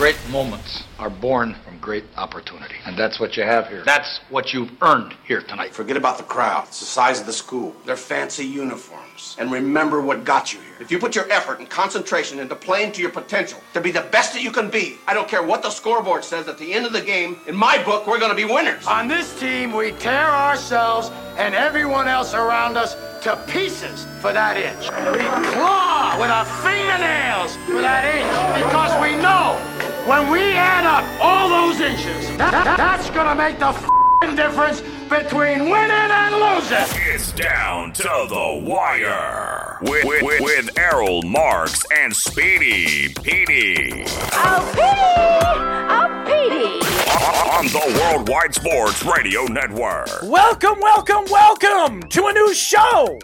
Great moments are born from great opportunity. And that's what you have here. That's what you've earned here tonight. Forget about the crowd, it's the size of the school, their fancy uniforms, and remember what got you here. If you put your effort and concentration into playing to your potential, to be the best that you can be, I don't care what the scoreboard says at the end of the game, in my book, we're going to be winners. On this team, we tear ourselves and everyone else around us to pieces for that inch. We claw with our fingernails for that inch because we know when we add up all those inches, that, that- that's gonna make the f***ing difference between winning and losing. It's down to the wire with, with, with Errol Marks and Speedy Petey Oh, Petey! Oh, Petey! on the Worldwide Sports Radio Network. Welcome, welcome, welcome to a new show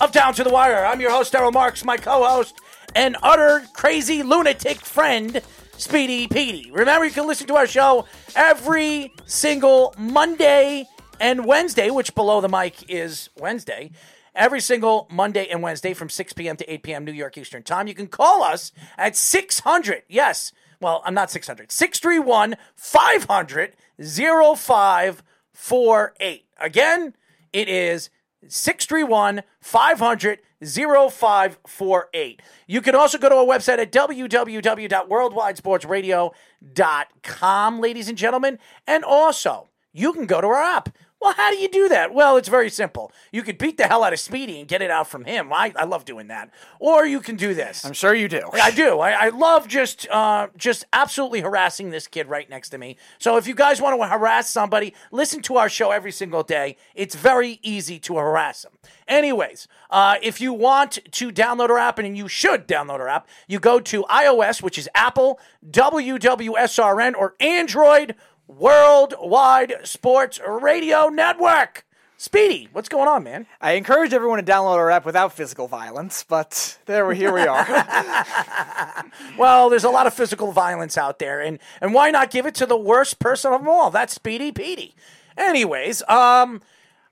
of Down to the Wire. I'm your host, Errol Marks, my co host, and utter crazy lunatic friend, Speedy Petey. Remember, you can listen to our show every single Monday and Wednesday, which below the mic is Wednesday. Every single Monday and Wednesday from 6 p.m. to 8 p.m. New York Eastern Time. You can call us at 600. Yes. Well, I'm not 600. 631 500 0548. Again, it is 631 500 0548. You can also go to our website at www.worldwidesportsradio.com, ladies and gentlemen. And also, you can go to our app. Well, how do you do that? Well, it's very simple. You could beat the hell out of Speedy and get it out from him. I, I love doing that. Or you can do this. I'm sure you do. I do. I, I love just uh, just absolutely harassing this kid right next to me. So if you guys want to harass somebody, listen to our show every single day. It's very easy to harass them. Anyways, uh, if you want to download our app, and you should download our app, you go to iOS, which is Apple, WWSRN, or Android, Worldwide Sports Radio Network. Speedy, what's going on, man? I encourage everyone to download our app without physical violence, but there we here we are. Well, there's a lot of physical violence out there, and and why not give it to the worst person of them all? That's Speedy Petey. Anyways, um,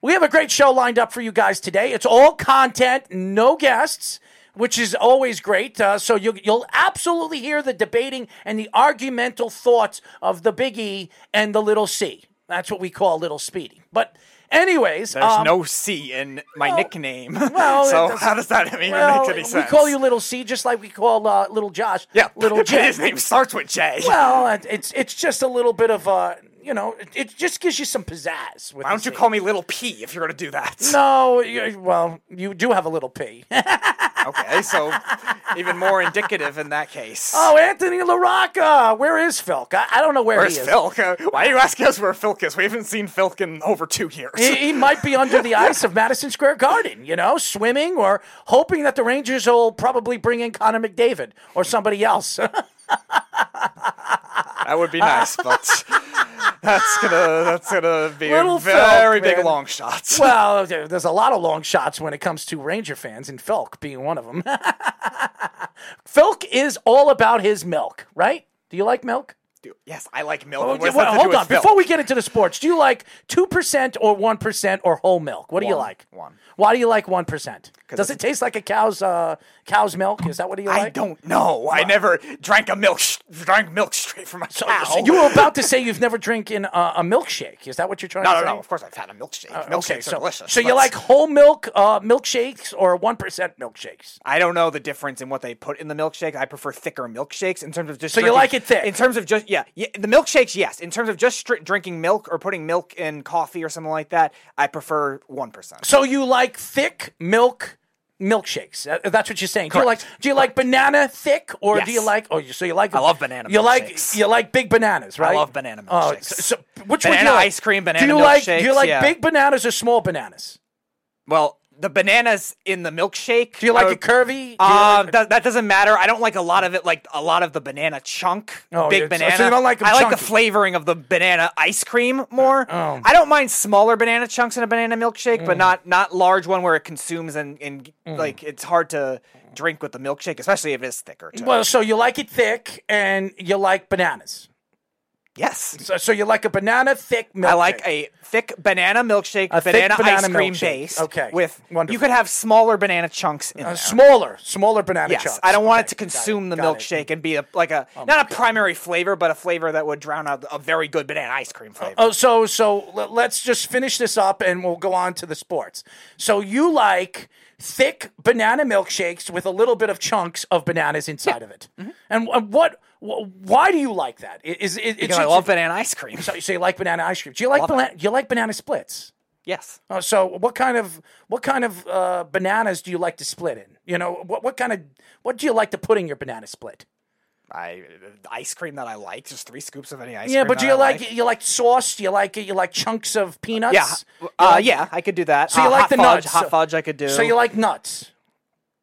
we have a great show lined up for you guys today. It's all content, no guests, which is always great. Uh, so you, you'll absolutely hear the debating and the argumental thoughts of the Big E and the Little C. That's what we call Little Speedy. But anyways, There's um, no C in my well- nickname. well, so how does that even well, make any sense? we call you Little C just like we call uh, Little Josh. yeah, Little J. His name starts with J. Well, it's it's just a little bit of uh, you know, it, it just gives you some pizzazz. With Why don't you call me Little P if you're going to do that? No, you, well, you do have a little P. Okay, so even more indicative in that case. oh, Anthony LaRocca, where is Philk? I, I don't know where Where's he is. Philk? Uh, why are you asking us where Philk is? We haven't seen Philk in over two years. He, he might be under the ice of Madison Square Garden, you know, swimming or hoping that the Rangers will probably bring in Connor McDavid or somebody else. That would be nice, but that's gonna that's gonna be Little a very Philk, big man. long shot. well, there- there's a lot of long shots when it comes to Ranger fans, and Philk being one of them. Philk is all about his milk, right? Do you like milk? Dude, yes, I like milk. Oh, What does well, that have to do hold with on. Before we get into the sports, do you like 2% or 1% or whole milk? What do you One. like? One. Why do you like 1%? Does it taste like a cow's uh, cow's milk? Is that what you like? I don't know. I never drank a milk sh- drank milk straight from a cow. So you were about to say you've never drinking a, a milkshake. Is that what you're trying no, to no, say? no. Of course, I've had a milkshake. Uh, Milkshakes okay, are so, delicious. So you like whole milk uh, milkshakes or 1% milkshakes? I don't know the difference in what they put in the milkshake. I prefer thicker milkshakes in terms of just. So you like it thick? In terms of just yeah, yeah, the milkshakes, yes. In terms of just stri- drinking milk or putting milk in coffee or something like that, I prefer one percent. So you like thick milk milkshakes? Uh, That's what you're saying. Do you like do you like banana thick or do you like oh you- so you like I love banana You like you like big bananas, right? I love banana Oh, milkshakes. so, so which one do Banana you like? ice cream, Do banana you like do you like yeah. big bananas or small bananas? Well, the bananas in the milkshake. Do you like it curvy? Do Um, like- that, that doesn't matter. I don't like a lot of it, like a lot of the banana chunk, Oh, big so- banana. you don't like 'em I like the chunky. flavoring of the banana ice cream more. Oh. I don't mind smaller banana chunks in a banana milkshake, Mm. but not not large one where it consumes and, and like it's hard to drink with the milkshake, especially if it is thicker. Too. well, so you like it thick and you like bananas. Yes. So, so you like a banana thick milkshake? I like a thick banana milkshake, A banana, banana ice cream milkshake. base. Okay. With Wonderful. you could have smaller banana chunks in a there. smaller, smaller banana yes, chunks. I don't want it to consume the got it. Oh milkshake and be a, like a not a primary flavor, but a flavor that would drown out a very good banana ice cream flavor. Oh, so so let- let's just finish this up and we'll go on to the sports. So you like thick banana milkshakes with a little bit of chunks of bananas inside of it, Mm-hmm. and uh, what? Wh- Why do you like that? Is it? because I love banana ice cream. So, so you like banana ice cream? Do you like banana? You like banana splits? Yes. Oh, so what kind of what kind of uh, bananas do you like to split in? You know, what what kind of what do you like to put in your banana split? I ice cream that I like, just three scoops of any ice Yeah, cream. Yeah, but do you I like, you like sauce? Do you like you like chunks of peanuts? Yeah. Uh, like- yeah, I could do that. So you Uh, like the fudge, nuts? Hot fudge I could do. So you like nuts?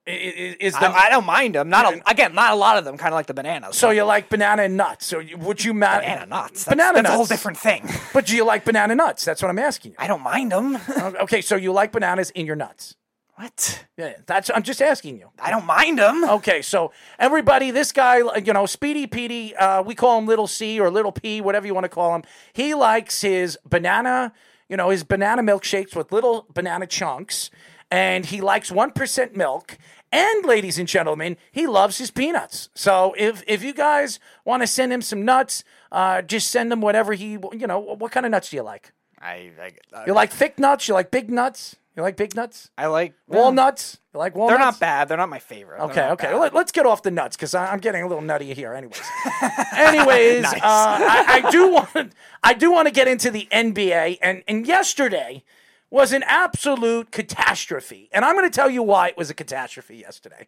Is the, I, don't mind them. Not a, again, not a lot of them. Kind of like the bananas. so you like banana and nuts? So you- would you ma- banana nuts. That's, banana that's nuts. a whole different thing. But do you like banana nuts? That's what I'm asking you. I don't mind them. Okay, so you like bananas in your nuts? what? Yeah, that's I'm just asking you. I don't mind them. Okay, so everybody, this guy, you know, Speedy Petey, uh, we call him Little C or Little P, whatever you want to call him. He likes his banana, you know, his banana milkshakes with little banana chunks, and he likes one percent milk. And ladies and gentlemen, he loves his peanuts. So if if you guys want to send him some nuts, uh, just send him whatever he, you know, what kind of nuts do you like? I I, uh, You like thick nuts? You like big nuts? You like big nuts? I like Walnuts? You like walnuts? They're not bad. They're not my favorite. Okay, okay. Let, us get off the nuts because I'm getting a little nutty here. Anyways, anyways, Nice. uh, I, I do want I do want to get into the NBA, and and yesterday was an absolute catastrophe, and I'm going to tell you why it was a catastrophe yesterday.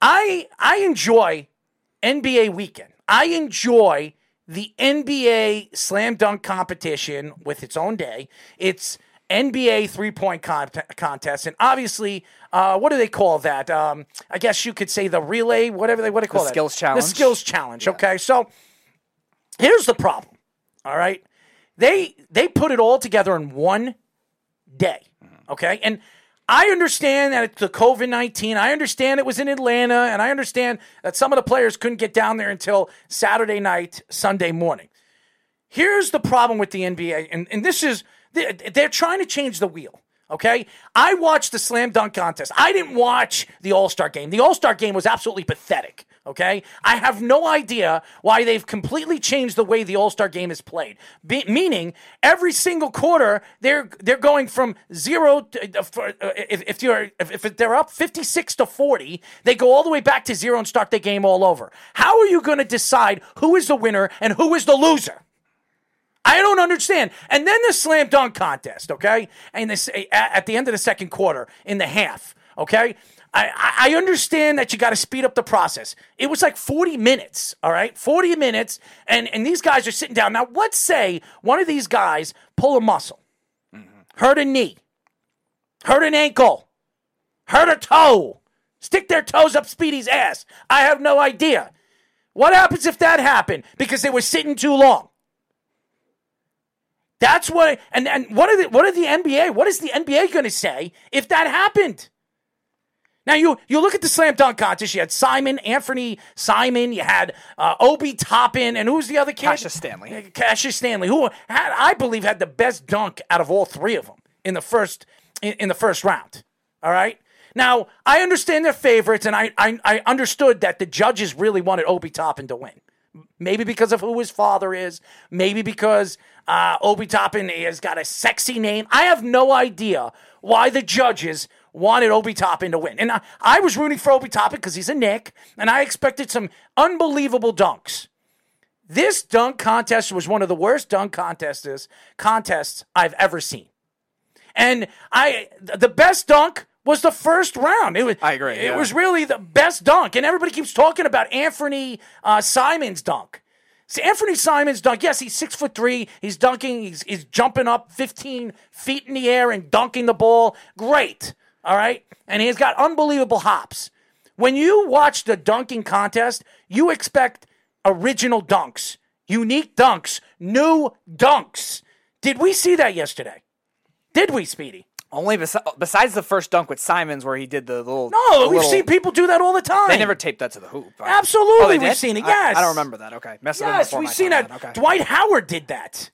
I I enjoy NBA weekend. I enjoy the NBA slam dunk competition with its own day. It's NBA three point con- contest, and obviously, uh, what do they call that? Um, I guess you could say the relay, whatever they what do they call that? skills challenge. The skills challenge. Okay, so here's the problem. All right, they they put it all together in one day. Okay, and I understand that it's the COVID nineteen. I understand it was in Atlanta, and I understand that some of the players couldn't get down there until Saturday night, Sunday morning. Here's the problem with the NBA, and, and this is they're trying to change the wheel. Okay, I watched the slam dunk contest. I didn't watch the All Star game. The All Star game was absolutely pathetic. Okay, I have no idea why they've completely changed the way the All Star game is played. Be- meaning, every single quarter they're they're going from zero to, uh, for, uh, if, if you're if, if they're up fifty six to forty, they go all the way back to zero and start the game all over. How are you going to decide who is the winner and who is the loser? I don't understand. And then the slam dunk contest, okay? And this at the end of the second quarter, in the half, okay? I, I understand that you got to speed up the process. It was like 40 minutes, all right? 40 minutes, and, and these guys are sitting down. Now, let's say one of these guys pull a muscle, mm-hmm. hurt a knee, hurt an ankle, hurt a toe, stick their toes up Speedy's ass. I have no idea. What happens if that happened because they were sitting too long? That's what and and what are the what are the NBA? What is the NBA going to say if that happened? Now you you look at the slam dunk contest. You had Simon, Anthony Simon. You had uh, Obi Toppin, and who's the other kid? Cassius Stanley. Uh, Cassius Stanley, who had I believe had the best dunk out of all three of them in the first in, in the first round. All right. Now I understand their favorites, and I, I I understood that the judges really wanted Obi Toppin to win. Maybe because of who his father is. Maybe because uh, Obi Toppin has got a sexy name. I have no idea why the judges wanted Obi Toppin to win. And I, I was rooting for Obi Toppin because he's a Knick, and I expected some unbelievable dunks. This dunk contest was one of the worst dunk contests contests I've ever seen. And I the best dunk was the first round. It was I agree, It yeah. was really the best dunk, and everybody keeps talking about Anthony uh, Simon's dunk. See, Anthony Simon's dunk. Yes, he's six foot three. He's dunking. He's he's jumping up fifteen feet in the air and dunking the ball. Great. All right, and he's got unbelievable hops. When you watch the dunking contest, you expect original dunks, unique dunks, new dunks. Did we see that yesterday? Did we, Speedy? Only besi- besides the first dunk with Simons, where he did the little. No, the we've little- seen people do that all the time. They never taped that to the hoop. Absolutely, Oh, we've seen it, yes. I, don't remember that. Okay, Messed Yes, we've seen that. Okay. Dwight Howard did that.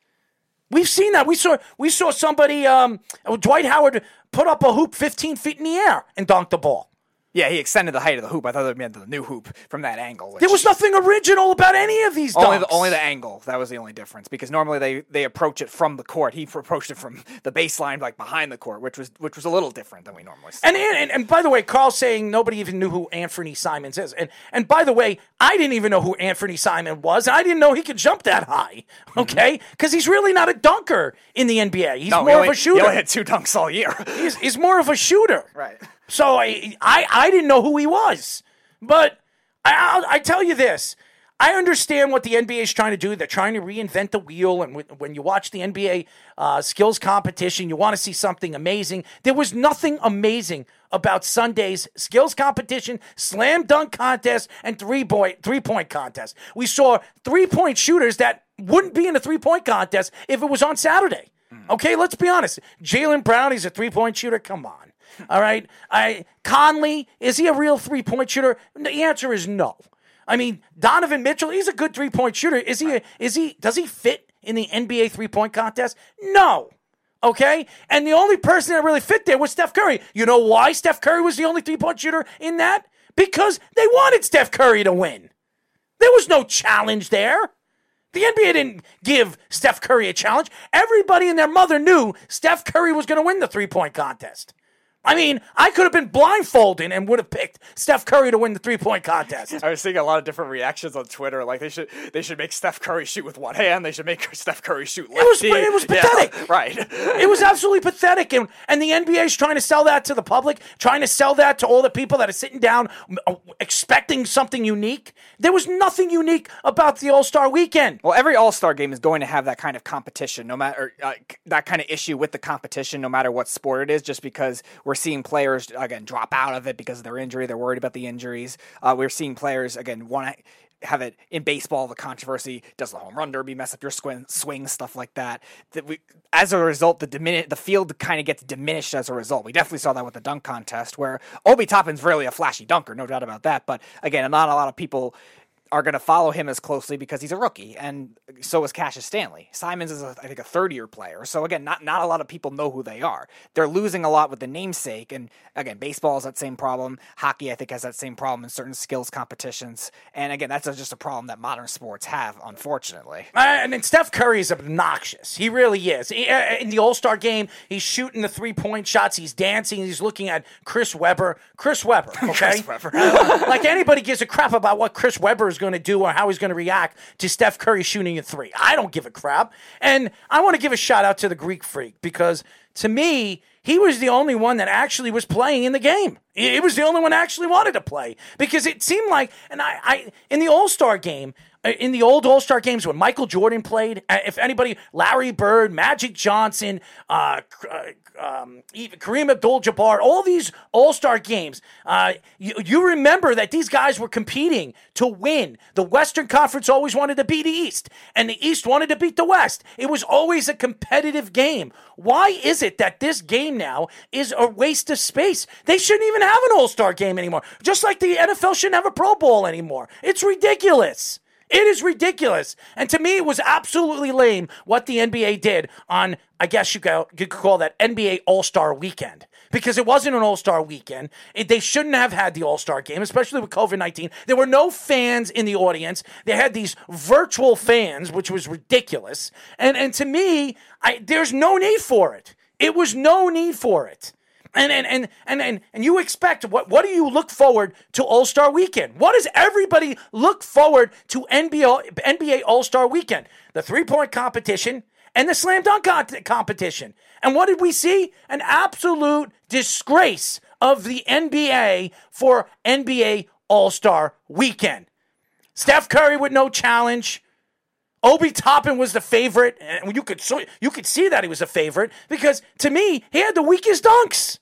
We've seen that. We saw we saw somebody. Um, Dwight Howard put up a hoop 15 feet in the air and dunk the ball. Yeah, he extended the height of the hoop. I thought it meant the new hoop from that angle. which- There was nothing original about any of these only the, only the angle. That was the only difference because normally they, they approach it from the court. He approached it from the baseline, like behind the court, which was which was a little different than we normally see. And, and and by the way, Carl's saying nobody even knew who Anthony Simons is. And and by the way, I didn't even know who Anthony Simon was. And I didn't know he could jump that high. Okay, because he's really not a dunker in the NBA. He's Mm-hmm. no, more only, of a shooter. He only had two dunks all year. he's, he's more of a shooter. right. So I, I, I didn't know who he was. But I, I'll, I tell you this. I understand what the NBA is trying to do. They're trying to reinvent the wheel. And when- you watch the NBA uh, skills competition, you want to see something amazing. There was nothing amazing about Sunday's skills competition, slam dunk contest, and three point three point contest. We saw three point shooters that wouldn't be in a three point contest if it was on Saturday. Okay, let's be honest. Jaylen Brown, he's a three point shooter. Come on. All right. I Conley, is he a real three point shooter? The answer is no. I mean, Donovan Mitchell, he's a good three point shooter. Is he is he does he fit in the NBA three point contest? No. Okay? And the only person that really fit there was Steph Curry. You know why Steph Curry was the only three point shooter in that? Because they wanted Steph Curry to win. There was no challenge there. The NBA didn't give Steph Curry a challenge. Everybody and their mother knew Steph Curry was going to win the three point contest. I mean, I could have been blindfolded and would have picked Steph Curry to win the three point contest. I was seeing a lot of different reactions on Twitter. Like they should they should make Steph Curry shoot with one hand. They should make Steph Curry shoot lefty. It was- it was Yeah, pathetic. right. It was absolutely pathetic. And, and the NBA is trying to sell that to the public, trying to sell that to all the people that are sitting down uh, expecting something unique. There was nothing unique about the All Star weekend. Well, every All Star game is going to have that kind of competition, no matter uh, that kind of issue with the competition, no matter what sport it is. Just because we're seeing players again drop out of it because of their injury, they're worried about the injuries. Uh, we're seeing players again want to have it in baseball. The controversy does the home run derby mess up your swing, swing stuff like that. That we, as a result, the dimini- the field kind of gets diminished as a result. We definitely saw that with the dunk contest, where Obi Toppin's really a flashy dunker, no doubt about that. But again, not a lot of people are going to follow him as closely because he's a rookie, and so is Cassius Stanley. Simons is, a, I think, a third-year player. So again, not not a lot of people know who they are. They're losing a lot with the namesake, and again, baseball has that same problem. Hockey, I think, has that same problem in certain skills competitions. And again, that's just a problem that modern sports have, unfortunately. And then Steph Curry is obnoxious. He really is. He- uh, in the All Star game, he's shooting the three point shots. He's dancing. He's looking at Chris Webber. Chris Webber, okay? Webber. like anybody gives a crap about what Chris Webber is going to do or how he's going to react to Steph Curry shooting a three. I don't give a crap. And I want to give a shout out to the Greek Freak because to me, he was the only one that actually was playing in the game. He he was the only one actually wanted to play because it seemed like, and I, I in the All Star game, uh, in the old All Star games when Michael Jordan played, uh, if anybody, Larry Bird, Magic Johnson, uh, uh, um, Kareem Abdul-Jabbar, all these All Star games, uh, you, you remember that these guys were competing to win. The Western Conference always wanted to beat the East, and the East wanted to beat the West. It was always a competitive game. Why is it that this game now is a waste of space? They shouldn't even have an All Star game anymore. Just like the NFL shouldn't have a Pro Bowl anymore. It's ridiculous. It is ridiculous. And to me, it was absolutely lame what the NBA did on, I guess you could, call that NBA All Star weekend. Because it wasn't an All Star weekend. It- they shouldn't have had the All Star game, especially with COVID 19. There were no fans in the audience. They had these virtual fans, which was ridiculous. And, and to me, I, there's no need for it. It was no need for it. And and and and and, and you expect what what do you look forward to All-Star weekend? What does everybody look forward to NBA NBA All-Star weekend? The three-point competition and the slam dunk competition. And what did we see? An absolute disgrace of the NBA for NBA All-Star weekend. Steph Curry with no challenge. Obi Toppin was the favorite, and you could you could see that he was a favorite because to me he had the weakest dunks.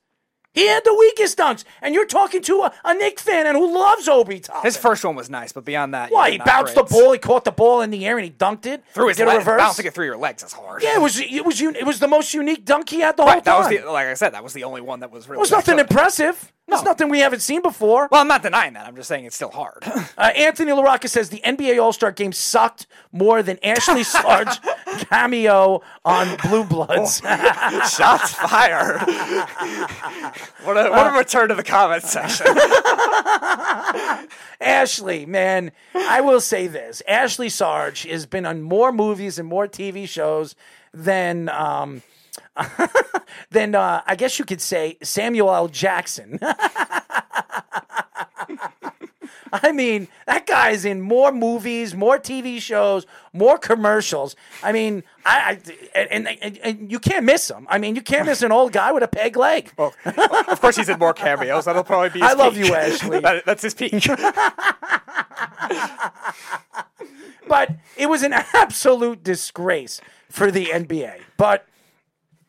He had the weakest dunks, and you're talking to a, a Knick fan and who loves Obi Toppin. His first one was nice, but beyond that, Why yeah, he bounced great. the ball, he caught the ball in the air, and he dunked it. through his did a Bouncing it through your legs is hard. Yeah, it was it was it was the most unique dunk he had the whole right. That was the like I said. That was the only one that was really. it was nothing excellent. Impressive. It's nothing we haven't seen before. Well, I'm not denying that. I'm just saying it's still hard. Uh, Anthony LaRocca says the NBA All Star game sucked more than Ashley Sarge cameo on Blue Bloods. Shots fired. what a what a return to the comments section. Ashley, man, I will say this: Ashley Sarge has been on more movies and more TV shows than. Um, than uh, I guess you could say Samuel L. Jackson. I mean, that guy's in more movies, more TV shows, more commercials. I mean, I, I and, and, and you can't miss him. I mean, you can't miss an old guy with a peg leg. Well, of course, he's in more cameos. That'll probably be. His I love peak. you, Ashley. That- that's his peak. but it was an absolute disgrace for the NBA. But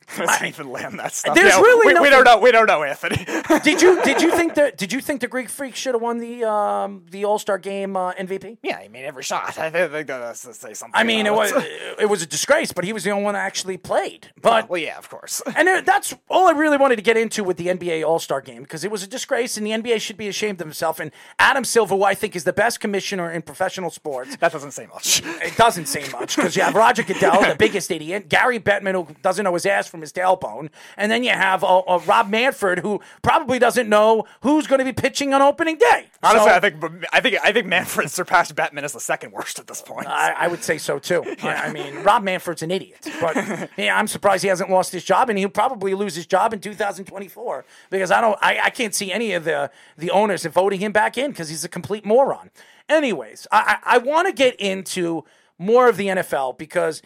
Let's even land that stuff. There's Yeah, really we, we don't know. We don't know, Anthony. did you did you think that did you think the Greek Freak should have won the um, the All Star Game uh, MVP? yeah, he made every shot. I think that's to say something. I mean, it was it was a disgrace, but he was the only one that actually played. But Well, yeah, of course. And there- that's all I really wanted to get into with the NBA All Star game because it was a disgrace and the NBA should be ashamed of himself. And Adam Silver, who I think is the best commissioner in professional sports, That doesn't say much. it doesn't say much because you have Roger Goodell, the biggest idiot, Gary Bettman, who doesn't know his ass from his tailbone, and then you have uh, uh, Rob Manfred, who probably doesn't know who's going to be pitching on opening day. Honestly, So- I think I think I think Manfred surpassed Bettman as the second worst at this point. I, I would say so too. I, I mean, Rob Manfred's an idiot, but yeah, I'm surprised he hasn't lost his job, and he'll probably lose his job in 2024 because I don't, I, I can't see any of the the owners voting him back in because he's a complete moron. Anyways, I, I, I want to get into more of the NFL because,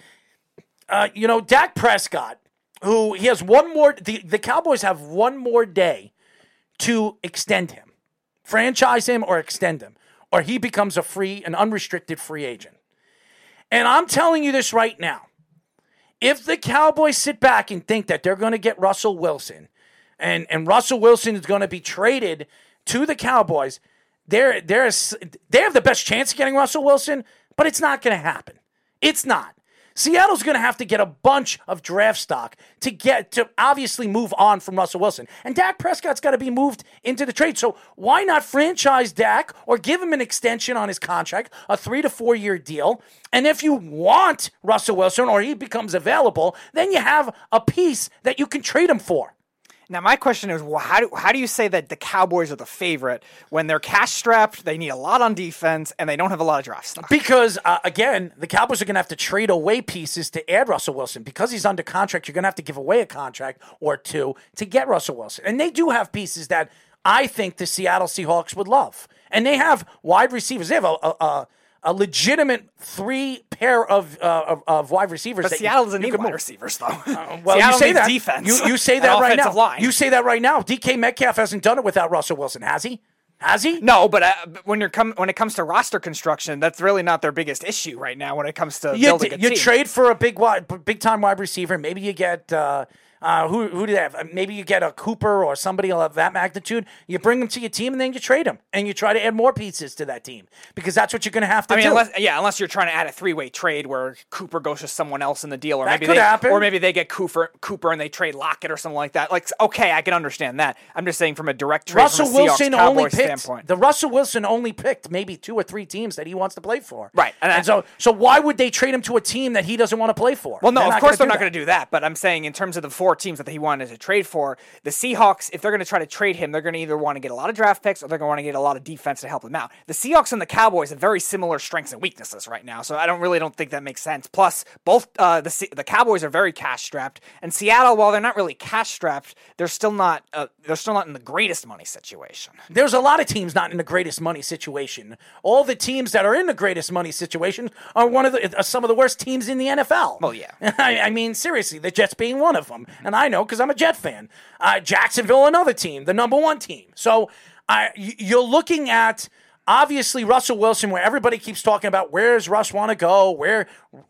uh, you know, Dak Prescott, who he has one more, the, the Cowboys have one more day to extend him, franchise him, or extend him, or he becomes a free, an unrestricted free agent. And I'm telling you this right now. If the Cowboys sit back and think that they're going to get Russell Wilson and, and Russell Wilson is going to be traded to the Cowboys, they're, they're, they have the best chance of getting Russell Wilson, but it's not going to happen. It's not. Seattle's going to have to get a bunch of draft stock to get to obviously move on from Russell Wilson. And Dak Prescott's got to be moved into the trade. So why not franchise Dak or give him an extension on his contract, a three to four year deal? And if you want Russell Wilson or he becomes available, then you have a piece that you can trade him for. Now, my question is, well, how do, how do you say that the Cowboys are the favorite when they're cash strapped, they need a lot on defense, and they don't have a lot of draft stock? Because uh, again, the Cowboys are going to have to trade away pieces to add Russell Wilson. Because he's under contract, you're going to have to give away a contract or two to get Russell Wilson. And they do have pieces that I think the Seattle Seahawks would love. And they have wide receivers. They have a a, a, a legitimate three pair of uh, of, of wide receivers. But Seattle doesn't need wide receivers, though. Well, Seattle you say that. defense. You, you say that right now. Line. You say that right now. DK Metcalf hasn't done it without Russell Wilson, has he? Has he? No, but uh, when you're come when it comes to roster construction, that's really not their biggest issue right now. When it comes to You, building a team. you team. trade for a big wide, big time wide receiver. Maybe you get uh, uh, who who do they have? Uh, Maybe you get a Cooper or somebody of that magnitude. You bring them to your team and then you trade them and you try to add more pieces to that team because that's what you're going to have to I mean, do. unless yeah, unless you're trying to add a three way trade where Cooper goes to someone else in the deal, or That maybe could they, happen. or maybe they get Cooper Cooper and they trade Lockett or something like that. Like, okay, I can understand that. I'm just saying from a direct trade Russell from a Seahawks Wilson only picked standpoint. the Russell Wilson only picked maybe two or three teams that he wants to play for. Right, and, and I- so so why would they trade him to a team that he doesn't want to play for? Well, no, of course they're not going to do that. But I'm saying in terms of the four teams that he wanted to trade for, the Seahawks, if they're going to try to trade him, they're going to either want to get a lot of draft picks or they're going to want to get a lot of defense to help him out. The Seahawks and the Cowboys have very similar strengths and weaknesses right now, so I don't really don't think that makes sense. Plus, both uh, the Se- the Cowboys are very cash strapped, and Seattle, while they're not really cash strapped, they're still not uh, they're still not in the greatest money situation. There's a lot of teams not in the greatest money situation. All the teams that are in the greatest money situation are one of the are some of the worst teams in the NFL. Well, yeah. I, I mean, seriously, the Jets being one of them, and I know because I'm a Jet fan. Uh, Jacksonville, another team, the number one team. So y- you're looking at obviously Russell Wilson, where everybody keeps talking about where does Russ want to go, where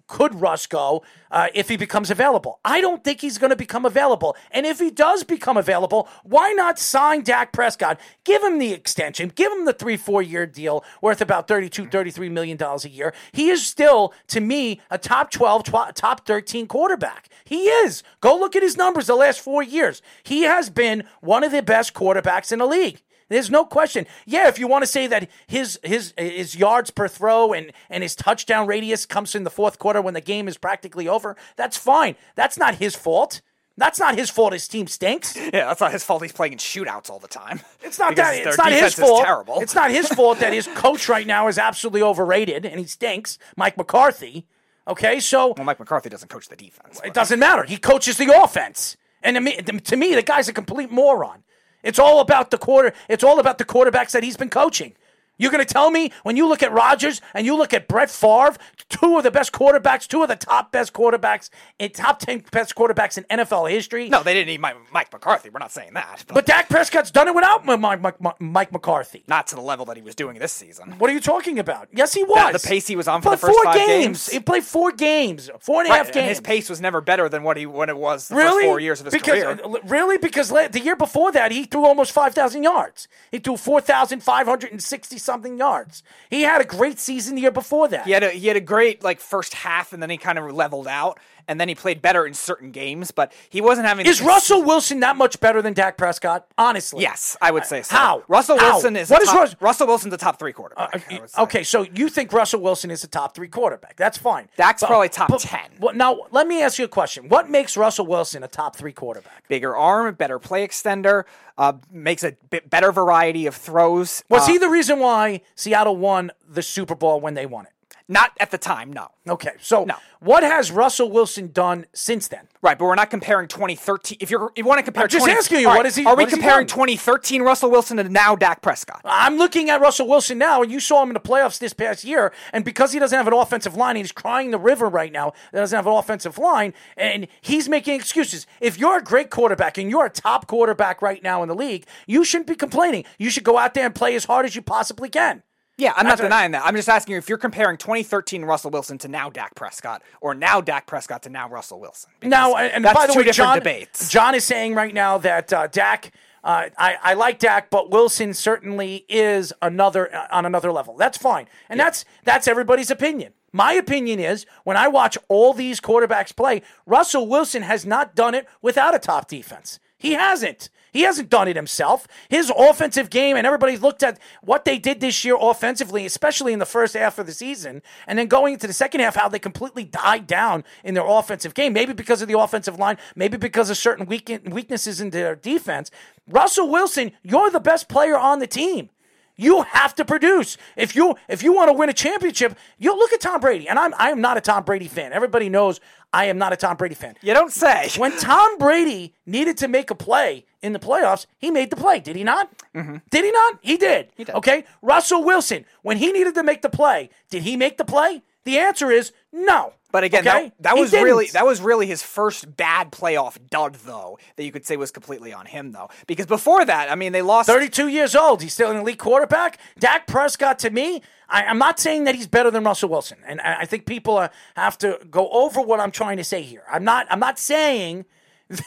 could Russ go uh, if he becomes available. I don't think he's going to become available. And if he does become available, why not sign Dak Prescott? Give him the extension, give him the three, four year deal worth about $32, 33 million dollars a year. He is still, to me, a top 12, tw- top 13 quarterback. He is. Go look at his numbers the last four years. He has been one of the best quarterbacks in the league. There's no question. Yeah, if you want to say that his his his yards per throw and and his touchdown radius comes in the fourth quarter when the game is practically over, that's fine. That's not his fault. That's not his fault. His team stinks. Yeah, that's not his fault. He's playing in shootouts all the time. It's not that. It's not his fault. terrible. It's not his fault that his coach right now is absolutely overrated and he stinks. Mike McCarthy. Okay, so Well, Mike McCarthy doesn't coach the defense. it doesn't matter. He coaches the offense, and to me, to me, the guy's a complete moron. It's all about the quarter. It's all about the quarterbacks that he's been coaching. You're going to tell me when you look at Rodgers and you look at Brett Favre, two of the best quarterbacks, two of the top best quarterbacks, in top ten best quarterbacks in NFL history. No, they didn't need Mike, Mike McCarthy. We're not saying that. But, but Dak Prescott's done it without Mike, McCarthy. not to the level that he was doing this season. What are you talking about? Yes, he was. the pace he was on for the first four five games. games. He played four games, four and a half Right, games. and his pace was never better than what he when it was the Really? first four years of his because, career. uh, Really? Because la- the year before that, he threw almost 5,000 yards. He threw 4,560 something yards. He had a great season the year before that. He had a he had a great like first half, and then he kind of leveled out, and then he played better in certain games, but he wasn't having. Is the- Russell Wilson that much better than Dak Prescott? Honestly. Yes, I would say so. How? Russell How? Wilson is What a is top, Rus- Russell Wilson's a top three quarterback. Say. Okay, so you think Russell Wilson is a top three quarterback? That's fine. Dak's probably top 10. Well, now let me ask you a question. What makes Russell Wilson a top three quarterback? bigger arm, better play extender, uh, makes a bit better variety of throws. Was Uh, he the reason why Seattle won the Super Bowl when they won it? Not at the time? No. Okay, so No. what has Russell Wilson done since then? Right, but we're not comparing 2013. If you're, if you want to compare, I'm just 20 asking you, All what is he- Are we what has he comparing 2013 Russell Wilson to now Dak Prescott? I'm looking at Russell Wilson now, and you saw him in the playoffs this past year. And because he doesn't have an offensive line, he's crying the river right now. That doesn't have an offensive line, and he's making excuses. If you're a great quarterback and you're a top quarterback right now in the league, you shouldn't be complaining. You should go out there and play as hard as you possibly can. Yeah, I'm not That's denying that. I'm just asking you if you're comparing 2013 Russell Wilson to now Dak Prescott, or now Dak Prescott to now Russell Wilson. Because Now, and, and that's by the two way, different John, debates. John is saying right now that uh, Dak. Uh, I, I like Dak, but Wilson certainly is another uh, on another level. That's fine, and that's that's everybody's opinion. My opinion is when I watch all these quarterbacks play, Russell Wilson has not done it without a top defense. He hasn't. He hasn't done it himself. His offensive game, and everybody's looked at what they did this year offensively, especially in the first half of the season, and then going into the second half, how they completely died down in their offensive game. Maybe because of the offensive line, maybe because of certain weak- weaknesses in their defense. Russell Wilson, you're the best player on the team. You have to produce. If you if you want to win a championship, you look at Tom Brady. And I'm I am not a Tom Brady fan. Everybody knows I am not a Tom Brady fan. you don't say. When Tom Brady needed to make a play in the playoffs, he made the play. Did he not? Mm-hmm. Did he not? He did. Okay. Russell Wilson, when he needed to make the play, did he make the play? The answer is no. But again, okay? that, that was really didn't. that was really his first bad playoff dud, though. That you could say was completely on him, though, because before that, I mean, they lost. 32 years old. He's still an elite quarterback. Dak Prescott, to me, I, I'm not saying that he's better than Russell Wilson, and I, I think people uh, have to go over what I'm trying to say here. I'm not. I'm not saying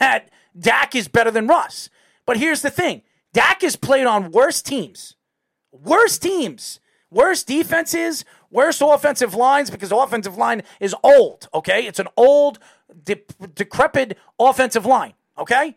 that Dak is better than Russ, but here's the thing: Dak has played on worse teams, worse teams, worse defenses, worse offensive lines because the offensive line is old. Okay, it's an old, de- decrepit offensive line. Okay,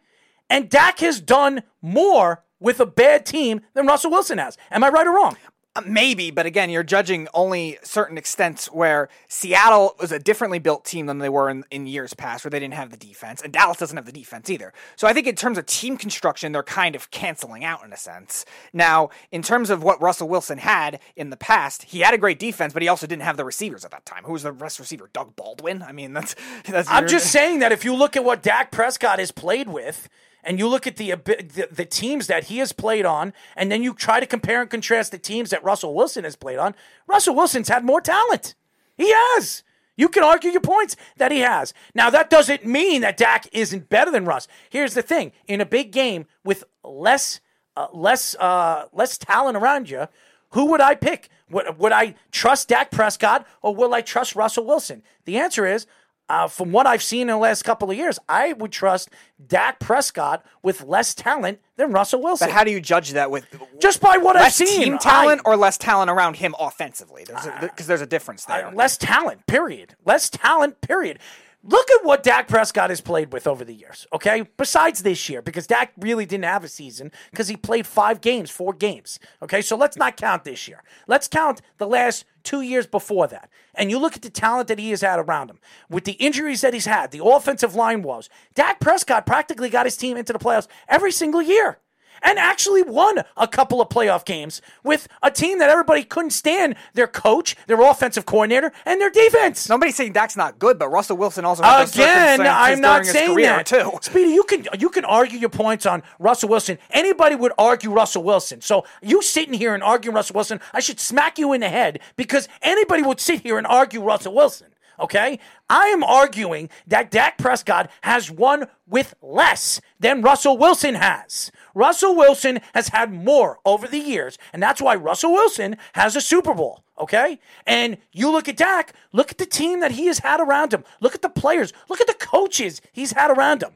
and Dak has done more with a bad team than Russell Wilson has. Am I right or wrong? Uh, Maybe, but again, you're judging only certain extents where Seattle was a differently built team than they were in, in years past, where they didn't have the defense, and Dallas doesn't have the defense either. So I think in terms of team construction, they're kind of canceling out in a sense. Now, in terms of what Russell Wilson had in the past, he had a great defense, but he also didn't have the receivers at that time. Who was the best receiver? Doug Baldwin. I mean, that's that's. I'm just saying that if you look at what Dak Prescott has played with, and you look at the, the the teams that he has played on, and then you try to compare and contrast the teams that Russell Wilson has played on, Russell Wilson's had more talent. He has. You can argue your points that he has. Now that doesn't mean that Dak isn't better than Russ. Here's the thing: in a big game with less uh, less uh, less talent around you, who would I pick? Would, would I trust Dak Prescott or will I trust Russell Wilson? The answer is, uh, from what I've seen in the last couple of years, I would trust Dak Prescott with less talent than Russell Wilson. But how do you judge that with Just by what I've seen, team talent I- or less talent around him offensively? Because there's, there's a difference there. Uh, less talent, period. Less talent, period. Look at what Dak Prescott has played with over the years, okay? Besides this year, because Dak really didn't have a season because he played five games, four games, okay? So let's not count this year. Let's count the last two years before that. And you look at the talent that he has had around him with the injuries that he's had, the offensive line woes. Dak Prescott practically got his team into the playoffs every single year and actually won a couple of playoff games with a team that everybody couldn't stand their coach, their offensive coordinator, and their defense. Nobody's saying Dak's not good, but Russell Wilson also had Again, I'm not saying that. too. Speedy, you can you can argue your points on Russell Wilson. Anybody would argue Russell Wilson. So you sitting here and arguing Russell Wilson, I should smack you in the head because anybody would sit here and argue Russell Wilson. Okay? I am arguing that Dak Prescott has won with less than Russell Wilson has. Russell Wilson has had more over the years, and that's why Russell Wilson has a Super Bowl. Okay? And you look at Dak, look at the team that he has had around him. Look at the players. Look at the coaches he's had around him.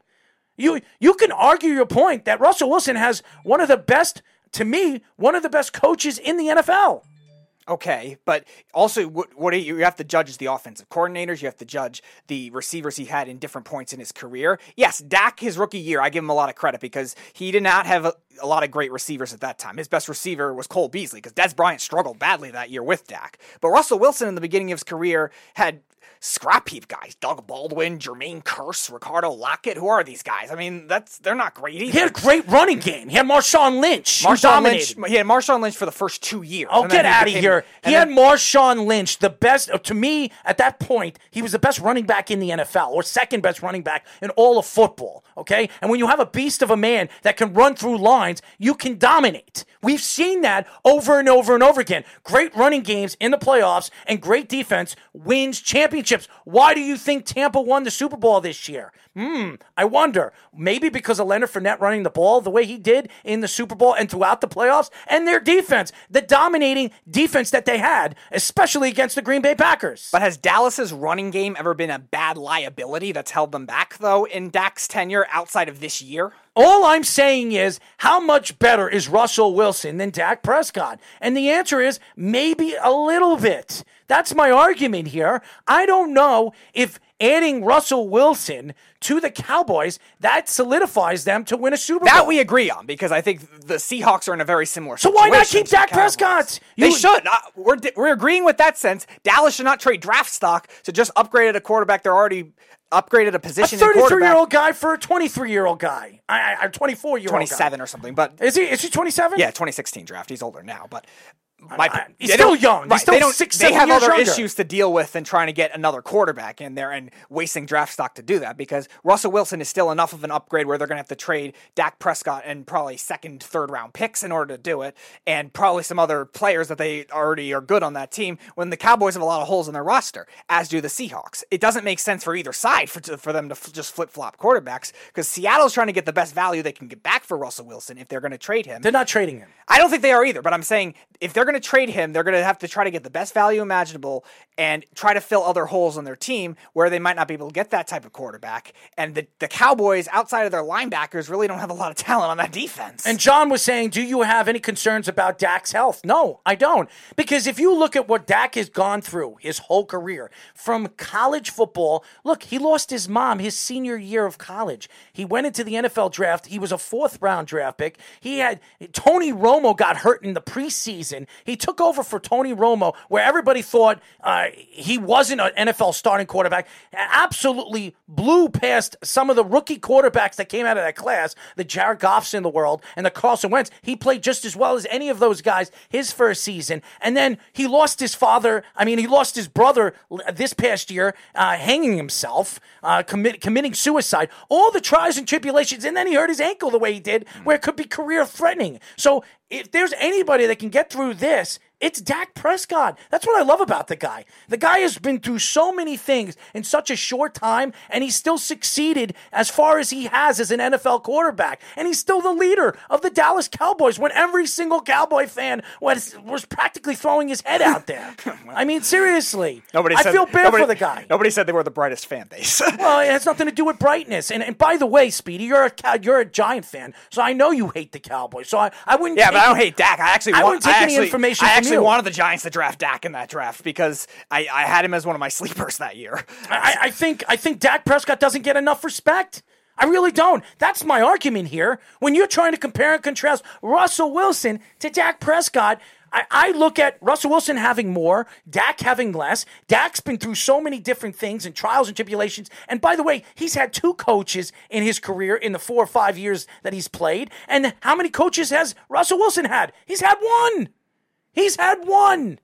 You you can argue your point that Russell Wilson has one of the best, to me, one of the best coaches in the NFL. Okay, but also what, what you, you have to judge is the offensive coordinators. You have to judge the receivers he had in different points in his career. Yes, Dak, his rookie year, I give him a lot of credit because he did not have a, a lot of great receivers at that time. His best receiver was Cole Beasley because Dez Bryant struggled badly that year with Dak. But Russell Wilson in the beginning of his career had scrap heap guys: Doug Baldwin, Jermaine Kearse, Ricardo Lockette. Who are these guys? I mean, that's they're not great either. He had a great running game. He had Marshawn Lynch. Marshawn. Lynch. He had Marshawn Lynch for the first two years. Oh, get out of became- He had Marshawn Lynch, the best, uh, to me, at that point, he was the best running back in the NFL, or second best running back in all of football, okay? And when you have a beast of a man that can run through lines, you can dominate. We've seen that over and over and over again. Great running games in the playoffs and great defense wins championships. Why do you think Tampa won the Super Bowl this year? Hmm, I wonder. Maybe because of Leonard Fournette running the ball the way he did in the Super Bowl and throughout the playoffs, and their defense, the dominating defense that they had, especially against the Green Bay Packers. But has Dallas's running game ever been a bad liability that's held them back, though, in Dak's tenure outside of this year? All I'm saying is, how much better is Russell Wilson than Dak Prescott? And the answer is maybe a little bit. That's my argument here. I don't know if adding Russell Wilson to the Cowboys that solidifies them to win a Super Bowl. That we agree on because I think the Seahawks are in a very similar So situation. So why not keep the Dak Cowboys. Prescott? They should. Uh, we're, we're agreeing with that sense. Dallas should not trade draft stock to just upgrade at a quarterback they're already upgraded a a position in 33 quarterback. year old guy for a 23 year old guy. I, I, a 24 year old 27 or something, but Is he? Is he 27? yeah, 2016 draft. He's older now, but my, I- he's still young. He's still they don't, six, They have other younger. issues to deal with than trying to get another quarterback in there and wasting draft stock to do that because Russell Wilson is still enough of an upgrade where they're going to have to trade Dak Prescott and probably second, third round picks in order to do it, and probably some other players that they already are good on that team. When the Cowboys have a lot of holes in their roster, as do the Seahawks, it doesn't make sense for either side for for them to f- just flip flop quarterbacks because Seattle's trying to get the best value they can get back for Russell Wilson if they're going to trade him. They're not trading him. I don't think they are either, but I'm saying if they're going to trade him, they're going to have to try to get the best value imaginable and try to fill other holes on their team where they might not be able to get that type of quarterback. And the, the Cowboys, outside of their linebackers, really don't have a lot of talent on that defense. And John was saying, Do you have any concerns about Dak's health? No, I don't. Because if you look at what Dak has gone through his whole career from college football, look, he lost his mom his senior year of college. He went into the NFL draft. He was a fourth round draft pick. He had Tony Romo got hurt in the preseason. He took over for Tony Romo, where everybody thought uh, he wasn't an NFL starting quarterback. Absolutely blew past some of the rookie quarterbacks that came out of that class, the Jared Goffs in the world and the Carson Wentz. He played just as well as any of those guys his first season. And then he lost his father. I mean, he lost his brother this past year, uh, hanging himself, uh, commit, committing suicide. All the trials and tribulations. And then he hurt his ankle the way he did, where it could be career threatening. So if there's anybody that can get through this It's Dak Prescott. That's what I love about the guy. The guy has been through so many things in such a short time, and he's still succeeded as far as he has as an NFL quarterback. And he's still the leader of the Dallas Cowboys when every single Cowboy fan was, was practically throwing his head out there. I mean, seriously. Nobody I said, feel bad nobody- for the guy. Nobody said they were the brightest fan base. Well, it has nothing to do with brightness. And, and by the way, Speedy, you're a you're a Giant fan, so I know you hate the Cowboys. So I, I wouldn't. Yeah, but I don't hate Dak. I actually I wouldn't take I any actually, information I from actually you. wanted the Giants to draft Dak in that draft because I, I had him as one of my sleepers that year. I, I think I think Dak Prescott doesn't get enough respect. I really don't. That's my argument here. When you're trying to compare and contrast Russell Wilson to Dak Prescott, I, I look at Russell Wilson having more, Dak having less. Dak's been through so many different things and trials and tribulations. And by the way, he's had two coaches in his career in the four or five years that he's played. And how many coaches has Russell Wilson had? He's had one. He's had one.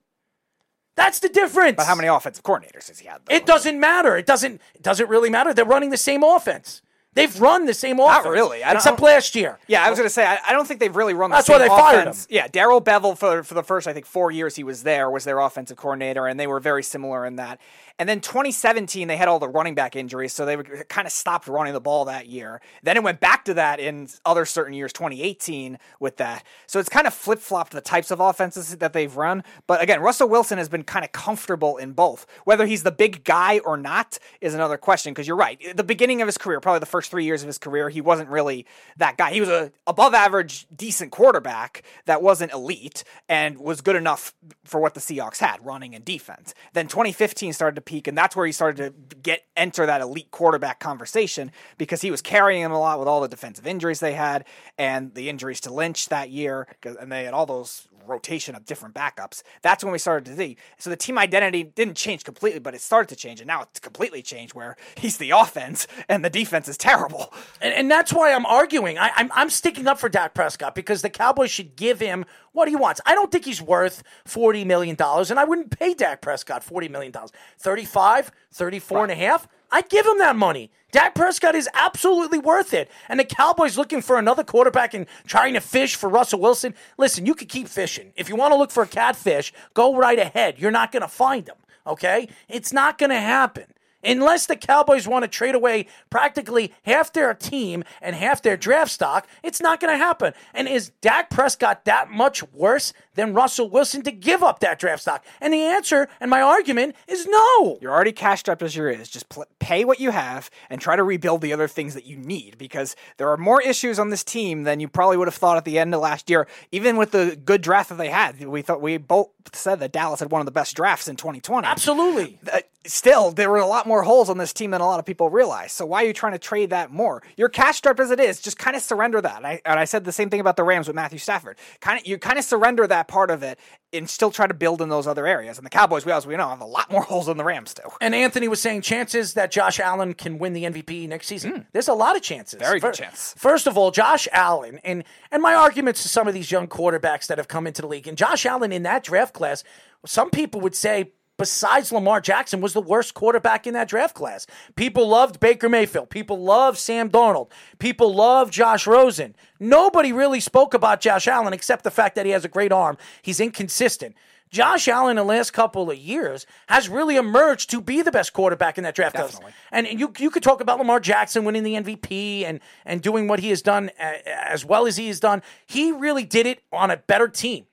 That's the difference. But how many offensive coordinators has he had? Though? It doesn't matter. It doesn't. It doesn't really matter. They're running the same offense. They've run the same offense. Not really. I except last year. Yeah, I was going to say I, I don't think they've really run. The That's same why they fired offense. him. Yeah, Darrell Bevell for for the first I think four years he was there was their offensive coordinator, and they were very similar in that. And then 2017 they had all the running back injuries, so they kind of stopped running the ball that year. Then it went back to that in other certain years, 2018 with that. So it's kind of flip flopped the types of offenses that they've run. But again, Russell Wilson has been kind of comfortable in both. Whether he's the big guy or not is another question. Because you're right, the beginning of his career, probably the first three years of his career, he wasn't really that guy. He was a above average, decent quarterback that wasn't elite and was good enough for what the Seahawks had, running and defense. Then 2015 started to peak, and that's where he started to get enter that elite quarterback conversation because he was carrying him a lot with all the defensive injuries they had and the injuries to Lynch that year, and they had all those rotation of different backups. That's when we started to see. So the team identity didn't change completely, but it started to change, and now it's completely changed where he's the offense and the defense is terrible. And, and that's why I'm arguing. I, I'm, I'm sticking up for Dak Prescott because the Cowboys should give him what he wants. I don't think he's worth $40 million, and I wouldn't pay Dak Prescott $40 million. 35, 34 and a half, I'd give him that money. Dak Prescott is absolutely worth it. And the Cowboys looking for another quarterback and trying to fish for Russell Wilson. Listen, you could keep fishing. If you want to look for a catfish, go right ahead. You're not going to find them, okay? It's not going to happen. Unless the Cowboys want to trade away practically half their team and half their draft stock, it's not going to happen. And is Dak Prescott that much worse than Russell Wilson to give up that draft stock? And the answer and my argument is no. You're already cashed up as you is. Just pl- pay what you have and try to rebuild the other things that you need because there are more issues on this team than you probably would have thought at the end of last year. Even with the good draft that they had, we thought we both said that Dallas had one of the best drafts in 2020. Absolutely. Uh, still, there were a lot more holes on this team than a lot of people realize. So why are you trying to trade that more? You're cashed up as it is. Just kind of surrender that. And I, and I said the same thing about the Rams with Matthew Stafford. Kind of, you kind of surrender that part of it and still try to build in those other areas. And the Cowboys, we as we know, have a lot more holes than the Rams do. And Anthony was saying chances that Josh Allen can win the MVP next season. Hmm. There's a lot of chances. Very good Fir- chance. First of all, Josh Allen, and and my arguments to some of these young quarterbacks that have come into the league, and Josh Allen in that draft class, some people would say. Besides Lamar Jackson, was the worst quarterback in that draft class. People loved Baker Mayfield. People loved Sam Darnold. People loved Josh Rosen. Nobody really spoke about Josh Allen except the fact that he has a great arm. He's inconsistent. Josh Allen in the last couple of years has really emerged to be the best quarterback in that draft class. And you you could talk about Lamar Jackson winning the MVP and and doing what he has done as well as he has done. He really did it on a better team.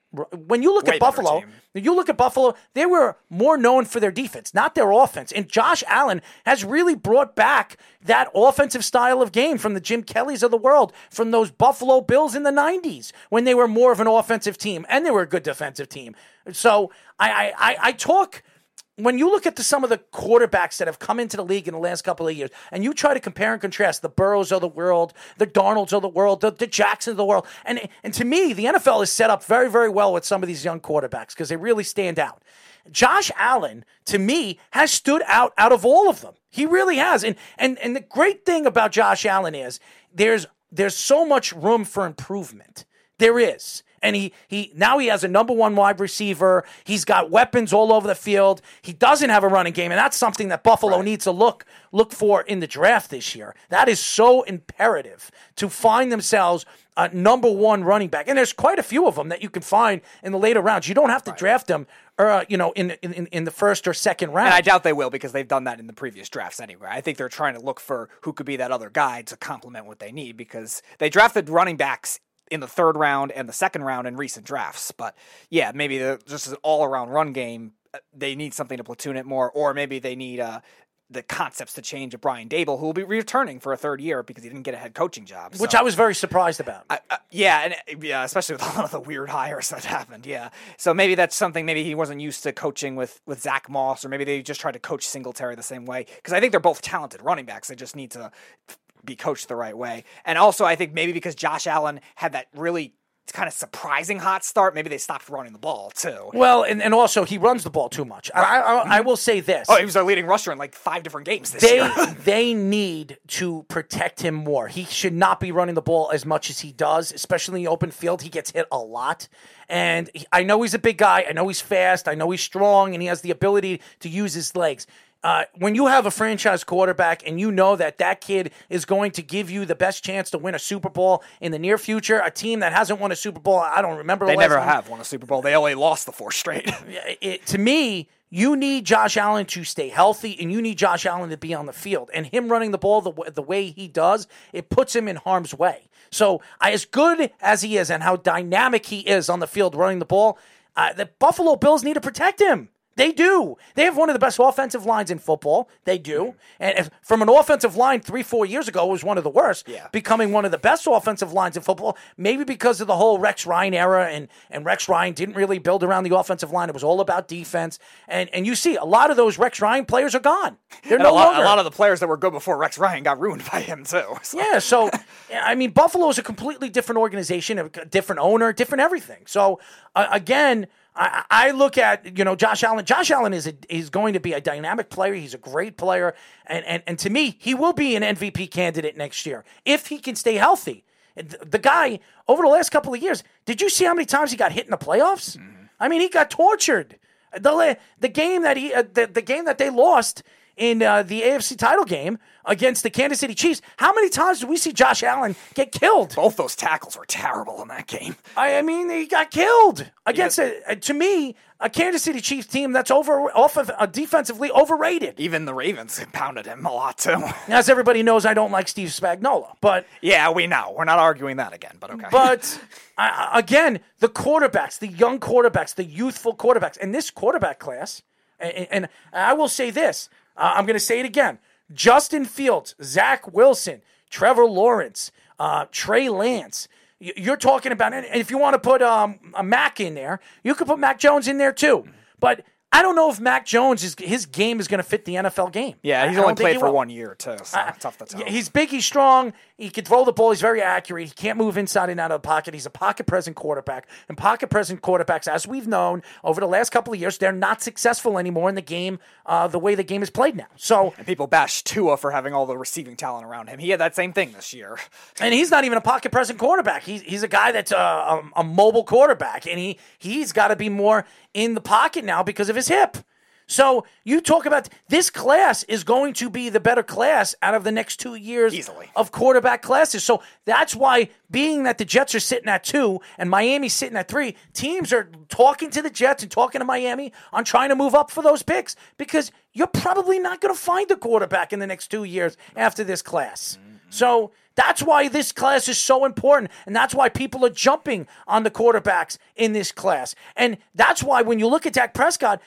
When you look Way at Buffalo, team. you look at Buffalo, they were more known for their defense, not their offense. And Josh Allen has really brought back that offensive style of game from the Jim Kellys of the world, from those Buffalo Bills in the 90s when they were more of an offensive team and they were a good defensive team. So I, I, I, I talk when you look at the, some of the quarterbacks that have come into the league in the last couple of years, and you try to compare and contrast the Burrows of the world, the Darnolds of the world, the, the Jacksons of the world, and and to me, the NFL is set up very, very well with some of these young quarterbacks because they really stand out. Josh Allen, to me, has stood out out of all of them. He really has, and and and the great thing about Josh Allen is there's there's so much room for improvement. There is. And he, he now he has a number one wide receiver. He's got weapons all over the field. He doesn't have a running game, and that's something that Buffalo needs to look look for in the draft this year. That is so imperative to find themselves a number one running back. And there's quite a few of them that you can find in the later rounds. You don't have to draft them, uh, you know, in, in in the first or second round. And I doubt they will because they've done that in the previous drafts anyway. I think they're trying to look for who could be that other guy to complement what they need because they drafted running backs in the third round and the second round in recent drafts. But yeah, maybe the, just an all around run game, uh, they need something to platoon it more, or maybe they need uh, the concepts to change of Brian Daboll, who will be returning for a third year because he didn't get a head coaching job. which I was very surprised about. I, uh, yeah, and uh, yeah, especially with a lot of the weird hires that happened. Yeah, so maybe that's something. Maybe he wasn't used to coaching with with Zach Moss, or maybe they just tried to coach Singletary the same way. Because I think they're both talented running backs. They just need to be coached the right way. And also, I think maybe because Josh Allen had that really kind of surprising hot start, maybe they stopped running the ball too. well, and, and also he runs the ball too much. I, I, I will say this. Oh, he was our leading rusher in like five different games this they year. they need to protect him more. He should not be running the ball as much as he does, especially in the open field. He gets hit a lot. And he- I know he's a big guy. I know he's fast. I know he's strong and he has the ability to use his legs. Uh, when you have a franchise quarterback and you know that that kid is going to give you the best chance to win a Super Bowl in the near future, a team that hasn't won a Super Bowl, I don't remember. they the never time- have won a Super Bowl. They only lost the four straight. it, to me, you need Josh Allen to stay healthy, and you need Josh Allen to be on the field. And him running the ball the, w- the way he does, it puts him in harm's way. So, as good as he is, and how dynamic he is on the field running the ball, uh, the Buffalo Bills need to protect him. They do. They have one of the best offensive lines in football. They do. And if, from an offensive line three, four years ago, it was one of the worst. Yeah. Becoming one of the best offensive lines in football, maybe because of the whole Rex Ryan era, and, and Rex Ryan didn't really build around the offensive line. It was all about defense. And and you see, a lot of those Rex Ryan players are gone. They're And no a, lot, longer. a lot of the players that were good before Rex Ryan got ruined by him too. So- Yeah, so I mean, Buffalo is a completely different organization, a different owner, different everything. So uh, again, I, I look at you know Josh Allen. Josh Allen is a, is going to be a dynamic player. He's a great player, and and and to me, he will be an MVP candidate next year if he can stay healthy. The guy over the last couple of years, did you see how many times he got hit in the playoffs? I mean, he got tortured. The the game that he uh, the, the game that they lost in uh, the AFC title game against the Kansas City Chiefs. How many times did we see Josh Allen get killed? Both those tackles were terrible in that game. I, I mean, he got killed against a, uh, to me a Kansas City Chiefs team that's over off of uh, defensively overrated. Even the Ravens pounded him a lot too. As everybody knows, I don't like Steve Spagnuolo, but yeah, we know. We're not arguing that again, but okay. But uh, again, the quarterbacks, the young quarterbacks, the youthful quarterbacks, and this quarterback class, and, and I will say this, uh, I'm going to say it again: Justin Fields, Zach Wilson, Trevor Lawrence, uh, Trey Lance. You're talking about, and if you want to put um, a Mac in there, you could put Mac Jones in there too. But I don't know if Mac Jones is his game is going to fit the NFL game. yeah, he's I only played for one year too, so tough to tell. He's big, he's strong, he can throw the ball, he's very accurate, he can't move inside and out of the pocket. He's a pocket present quarterback. And pocket present quarterbacks, as we've known over the last couple of years, they're not successful anymore in the game, uh, the way the game is played now. So, and people bash Tua for having all the receiving talent around him. He had that same thing this year. and he's not even a pocket present quarterback. He's, he's a guy that's a, a, a mobile quarterback, and he, he's got to be more in the pocket now because of his hip. So you talk about this class is going to be the better class out of the next two years Easily. of quarterback classes. So that's why, being that the Jets are sitting at two and Miami's sitting at three, teams are talking to the Jets and talking to Miami on trying to move up for those picks because you're probably not going to find a quarterback in the next two years after this class. Mm-hmm. So that's why this class is so important. And that's why people are jumping on the quarterbacks in this class. And that's why when you look at Dak Prescott,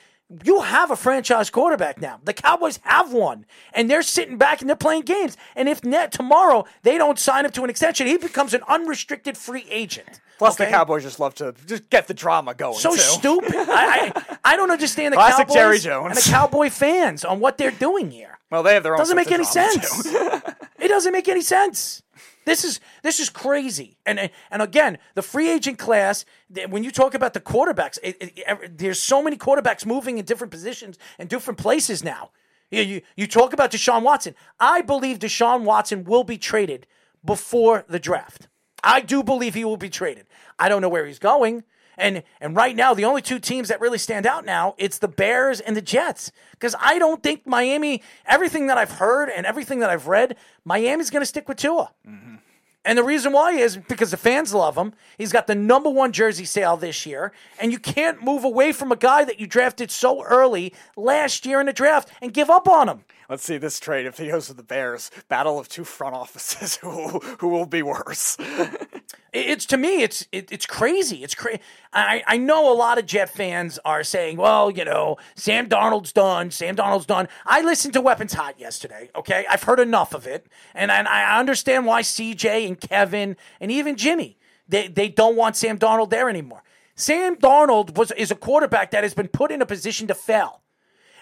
you have a franchise quarterback now. The Cowboys have one, and they're sitting back and they're playing games. And if net tomorrow they don't sign him to an extension, he becomes an unrestricted free agent. Plus, the Cowboys just love to just get the drama going. so too. stupid. I, I I don't understand the Classic Cowboys Jerry Jones. and the Cowboy fans on what they're doing here. Well, they have their own. doesn't make any sense. it doesn't make any sense. This is this is crazy. And and again, the free agent class. When you talk about the quarterbacks, it, it, ev- there's so many quarterbacks moving in different positions and different places now. You, you you talk about Deshaun Watson. I believe Deshaun Watson will be traded before the draft. I do believe he will be traded. I don't know where he's going. And and right now, the only two teams that really stand out now, it's the Bears and the Jets. Because I don't think Miami, everything that I've heard and everything that I've read, Miami's going to stick with Tua. Mm-hmm. And the reason why is because the fans love him. He's got the number one jersey sale this year, and you can't move away from a guy that you drafted so early last year in the draft and give up on him. Let's see this trade. If he goes to the Bears, battle of two front offices. Who who will be worse? It's to me, it's it, it's crazy. It's crazy. I I know a lot of Jet fans are saying, well, you know, Sam Darnold's done. Sam Darnold's done. I listened to Weapons Hot yesterday. Okay, I've heard enough of it, and and I understand why CJ and Kevin and even Jimmy they they don't want Sam Darnold there anymore. Sam Darnold was is a quarterback that has been put in a position to fail.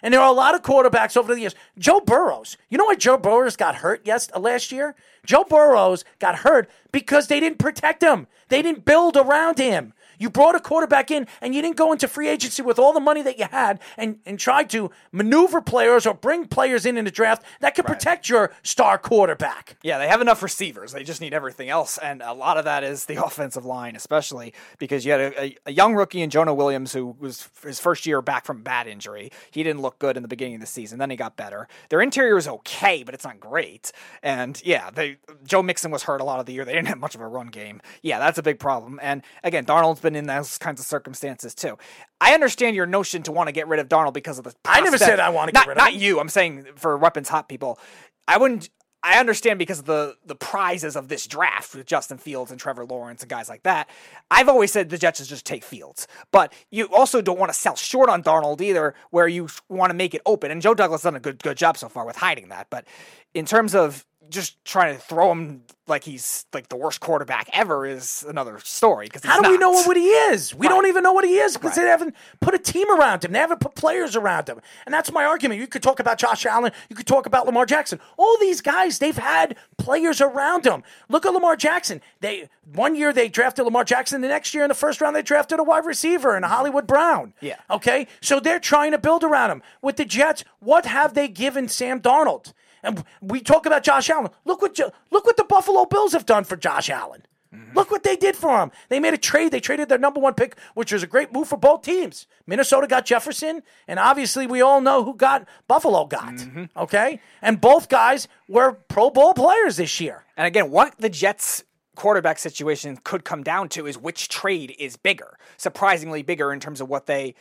And there are a lot of quarterbacks over the years. Joe Burrows. You know why Joe Burrows got hurt yes uh, last year? Joe Burrows got hurt because they didn't protect him. They didn't build around him. You brought a quarterback in and you didn't go into free agency with all the money that you had and, and try to maneuver players or bring players in in the draft that could protect your star quarterback. Yeah, they have enough receivers. They just need everything else. And a lot of that is the offensive line, especially because you had a, a, a young rookie in Jonah Williams who was his first year back from a bad injury. He didn't look good in the beginning of the season. Then he got better. Their interior is okay, but it's not great. And yeah, they Joe Mixon was hurt a lot of the year. They didn't have much of a run game. Yeah, that's a big problem. And again, Darnold's been in those kinds of circumstances too. I understand your notion to want to get rid of Darnold because of the. I never said I want to get rid of Not him. you. I'm saying for weapons hot people. I wouldn't. I understand because of the the prizes of this draft with Justin Fields and Trevor Lawrence and guys like that. I've always said the Jets should just take Fields, but you also don't want to sell short on Darnold either, where you want to make it open. And Joe Douglas has done a good good job so far with hiding that. But in terms of just trying to throw him like he's like the worst quarterback ever is another story. Because How do we know what he is? We Right. don't even know what he is because Right. they haven't put a team around him. They haven't put players around him. And that's my argument. You could talk about Josh Allen. You could talk about Lamar Jackson. All these guys, they've had players around them. Look at Lamar Jackson. They one year they drafted Lamar Jackson. The next year in the first round they drafted a wide receiver and a Hollywood Brown. Yeah. Okay. So they're trying to build around him. With the Jets, what have they given Sam Darnold? And we talk about Josh Allen. Look what look what the Buffalo Bills have done for Josh Allen. Mm-hmm. Look what they did for him. They made a trade. They traded their number one pick, which was a great move for both teams. Minnesota got Jefferson, and obviously we all know who got Buffalo got. Mm-hmm. Okay, and both guys were Pro Bowl players this year. And again, what the Jets quarterback situation could come down to is which trade is bigger, surprisingly bigger in terms of what they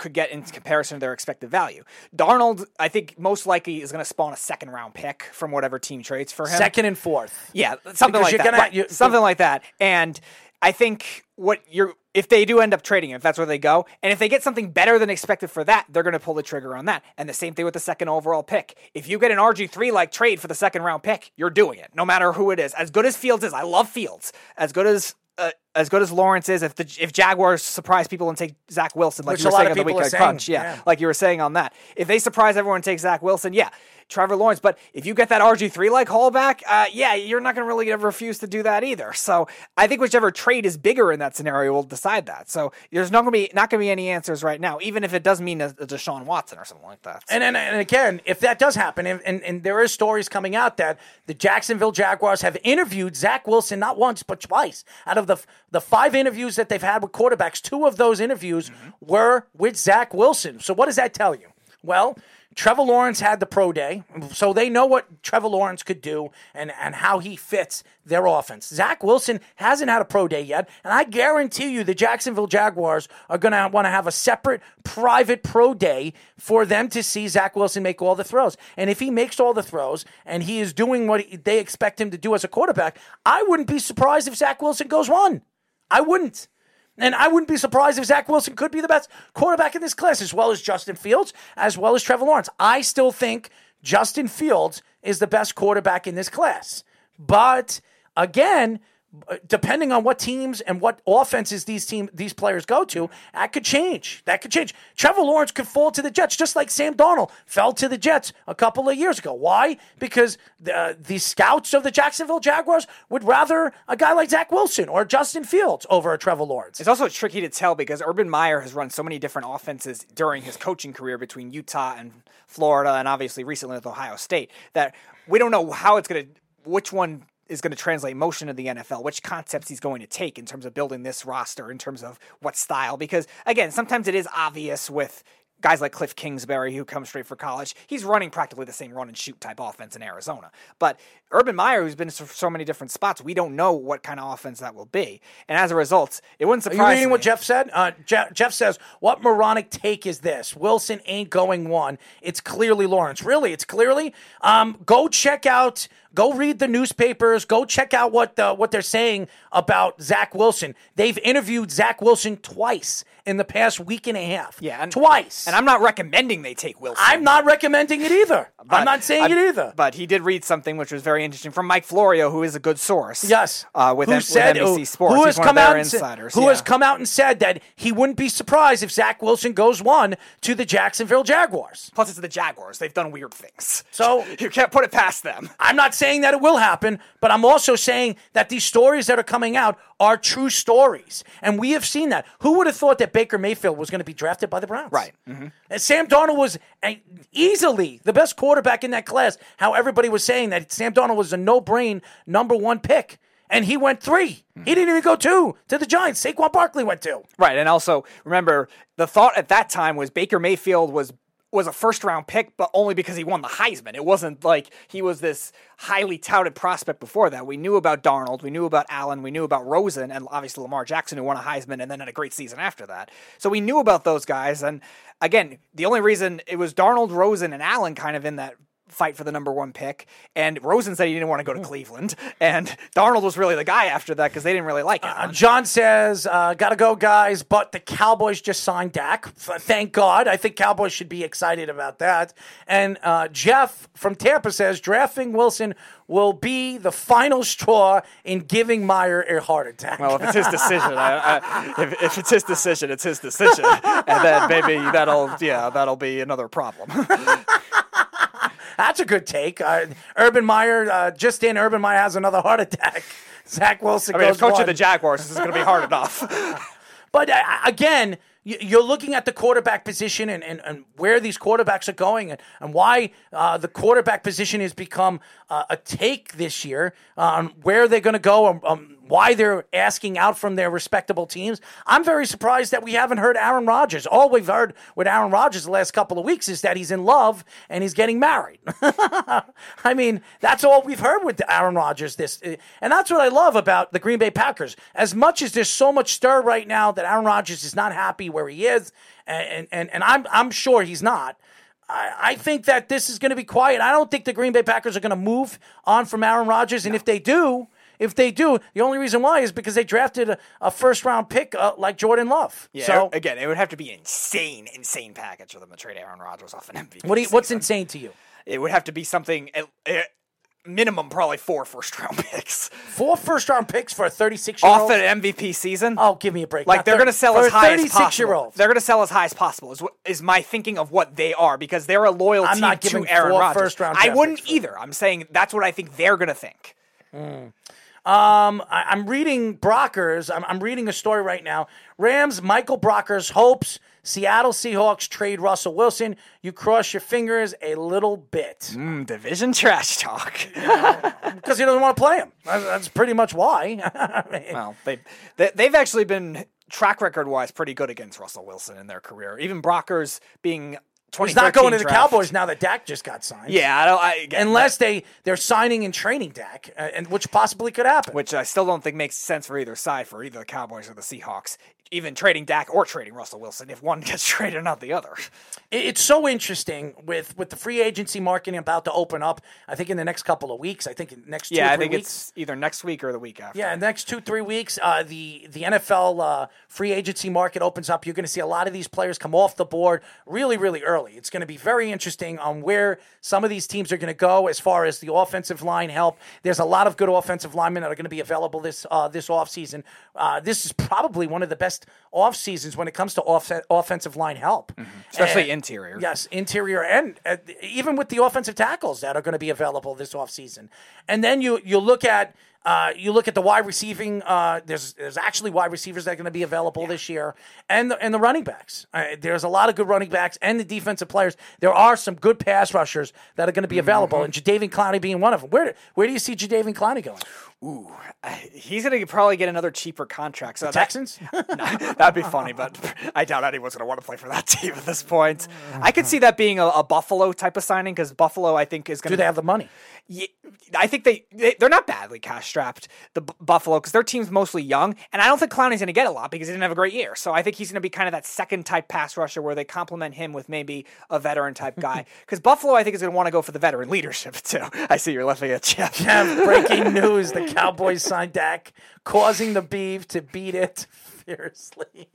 could get in comparison to their expected value. Darnold, I think most likely is going to spawn a second round pick from whatever team trades for him. Second and fourth. Yeah, something Because like that. gonna- right, you- something like that. And I think what you're if they do end up trading, if that's where they go, and if they get something better than expected for that, they're going to pull the trigger on that. And the same thing with the second overall pick. If you get an RG three like trade for the second round pick, you're doing it, no matter who it is. As good as Fields is, I love Fields. As good as uh, as good as Lawrence is, if the if Jaguars surprise people and take Zach Wilson, like Which you were a lot saying of on the people are weekend saying, crunch, yeah, yeah. like you were saying on that. If they surprise everyone and take Zach Wilson, yeah, Trevor Lawrence. But if you get that RG three like haul back, uh, yeah, you're not going to really refuse to do that either. So I think whichever trade is bigger in that scenario will decide that. So there's not going to be not going to be any answers right now, even if it does mean a, a Deshaun Watson or something like that. And, and and again, if that does happen, and, and, and there is stories coming out that the Jacksonville Jaguars have interviewed Zach Wilson not once but twice. Out of the the five interviews that they've had with quarterbacks, two of those interviews were with Zach Wilson. So what does that tell you? Well, Trevor Lawrence had the pro day, so they know what Trevor Lawrence could do and, and how he fits their offense. Zach Wilson hasn't had a pro day yet, and I guarantee you the Jacksonville Jaguars are going to want to have a separate private pro day for them to see Zach Wilson make all the throws. And if he makes all the throws and he is doing what they expect him to do as a quarterback, I wouldn't be surprised if Zach Wilson goes one. I wouldn't. And I wouldn't be surprised if Zach Wilson could be the best quarterback in this class, as well as Justin Fields, as well as Trevor Lawrence. I still think Justin Fields is the best quarterback in this class. But again, Uh, depending on what teams and what offenses these team these players go to, that could change. That could change. Trevor Lawrence could fall to the Jets, just like Sam Darnold fell to the Jets a couple of years ago. Why? Because the uh, the scouts of the Jacksonville Jaguars would rather a guy like Zach Wilson or Justin Fields over a Trevor Lawrence. It's also tricky to tell because Urban Meyer has run so many different offenses during his coaching career between Utah and Florida, and obviously recently with Ohio State that we don't know how it's going to, which one is going to translate motion to the NFL, which concepts he's going to take in terms of building this roster, in terms of what style. Because again, sometimes it is obvious with guys like Cliff Kingsbury, who comes straight for college, he's running practically the same run and shoot type offense in Arizona. But Urban Meyer, who's been to so- many different spots, we don't know what kind of offense that will be. And as a result, it wouldn't Are surprise you reading me. what Jeff said? Uh, Jeff, Jeff says, "What moronic take is this? Wilson ain't going one. It's clearly Lawrence. Really, it's clearly. Um, go check out. Go read the newspapers. Go check out what the, what they're saying about Zach Wilson. They've interviewed Zach Wilson twice in the past week and a half. Yeah, and, twice. And I'm not recommending they take Wilson. I'm not recommending it either. I'm not saying I- it either. But he did read something which was very interesting from Mike Florio, who is a good source. Yes, uh, with, who M- with NBC Sports. Who has come out and said- who yeah. has come out and said that he wouldn't be surprised if Zach Wilson goes one to the Jacksonville Jaguars. Plus, it's the Jaguars. They've done weird things. So you can't put it past them. I'm not saying that it will happen, but I'm also saying that these stories that are coming out are true stories. And we have seen that. Who would have thought that Baker Mayfield was going to be drafted by the Browns? Right. And Sam Darnold was easily the best quarterback in that class. How everybody was saying that Sam Darnold was a no-brain number one pick. And he went 3 He mm-hmm. didn't even go two to the Giants. Saquon Barkley went two. Right, and also remember the thought at that time was Baker Mayfield was was a first round pick, but only because he won the Heisman. It wasn't like he was this highly touted prospect before that. We knew about Darnold, we knew about Allen, we knew about Rosen, and obviously Lamar Jackson, who won a Heisman and then had a great season after that. So we knew about those guys. And again, the only reason it was Darnold, Rosen, and Allen kind of in that fight for the number one pick. And Rosen said he didn't want to go to Cleveland. And Darnold was really the guy after that because they didn't really like him. Uh, John says, uh, "Gotta go, guys." But the Cowboys just signed Dak. Thank God. I think Cowboys should be excited about that. And uh, Jeff from Tampa says, "Drafting Wilson will be the final straw in giving Meyer a heart attack." Well, if it's his decision, I, I, if, if it's his decision, it's his decision, and then maybe that'll yeah that'll be another problem. That's a good take. Uh, Urban Meyer, uh, just in, Urban Meyer has another heart attack. Zach Wilson I mean, coach one. of the Jaguars, this is going to be hard enough. But uh, again, you're looking at the quarterback position and, and, and where these quarterbacks are going and, and why uh, the quarterback position has become uh, a take this year, on where they're going to go, um, um, why they're asking out from their respectable teams. I'm very surprised that we haven't heard Aaron Rodgers. All we've heard with Aaron Rodgers the last couple of weeks is that he's in love and he's getting married. I mean, that's all we've heard with Aaron Rodgers. This, and that's what I love about the Green Bay Packers. As much as there's so much stir right now that Aaron Rodgers is not happy where he is, and and, and I'm I'm sure he's not. I, I think that this is going to be quiet. I don't think the Green Bay Packers are going to move on from Aaron Rodgers, and if they do. If they do, the only reason why is because they drafted a, a first round pick uh, like Jordan Love. Yeah, so, again, it would have to be insane, insane package for them to trade Aaron Rodgers off an MVP. what do you, what's insane to you? It would have to be something minimum, probably four first round picks Four first round picks for a 36 year old off an MVP season. Oh, give me a break. Like Not they're going to sell as high as possible. year old. They're going to sell as high as possible. Is, what- is my thinking of what they are because they're a loyal I'm team not to Aaron Rodgers. first-round I wouldn't either. I'm saying that's what I think they're going to think. Um, I, I'm reading Brockers. I'm, I'm reading a story right now. Rams, Michael Brockers hopes Seattle Seahawks trade Russell Wilson. You cross your fingers a little bit Mm, division trash talk. because he doesn't want to play him. That's, pretty much why. I mean, well, they, they they've actually been track record wise pretty good against Russell Wilson in their career. Even Brockers being 2013 he's not going to the draft. Cowboys now that Dak just got signed. Yeah, I don't. I, again, Unless they they're signing and training Dak, uh, and which possibly could happen. which I still don't think makes sense for either side, for either the Cowboys or the Seahawks. Even trading Dak or trading Russell Wilson, if one gets traded, not the other. It's so interesting with with the free agency market about to open up. I think in the next couple of weeks. I think in the next two Yeah, I think weeks. it's either next week or the week after. Yeah, next two three weeks, uh, the the NFL uh, free agency market opens up. You're going to see a lot of these players come off the board really, really early. It's going to be very interesting on where some of these teams are going to go as far as the offensive line help. There's a lot of good offensive linemen that are going to be available this uh, this offseason. Uh, this is probably one of the best off seasons when it comes to off- offensive line help, Especially And- interior. Yes, interior and uh, even with the offensive tackles that are going to be available this offseason. And then you you look at Uh, you look at the wide receiving. Uh, there's there's actually wide receivers that are going to be available this year, and the, and the running backs. Uh, there's a lot of good running backs and the defensive players. There are some good pass rushers that are going to be available, and Jadeveon Clowney being one of them. Where do- where do you see Jadeveon Clowney going? Ooh, he's gonna probably get another cheaper contract. So that- Texans? That'd be funny, but I doubt anyone's going to want to play for that team at this point. I could see that being a, a Buffalo type of signing because Buffalo, I think, is going to. do to. they have the money? I think they, they they're not badly cash strapped. The B- Buffalo because their team's mostly young, and I don't think Clowney's going to get a lot because he didn't have a great year. So I think he's going to be kind of that second type pass rusher where they complement him with maybe a veteran type guy. Because Buffalo, I think, is going to want to go for the veteran leadership too. I see you're laughing at Jeff. Have breaking news: the Cowboys signed Dak, causing the beef to beat it fiercely.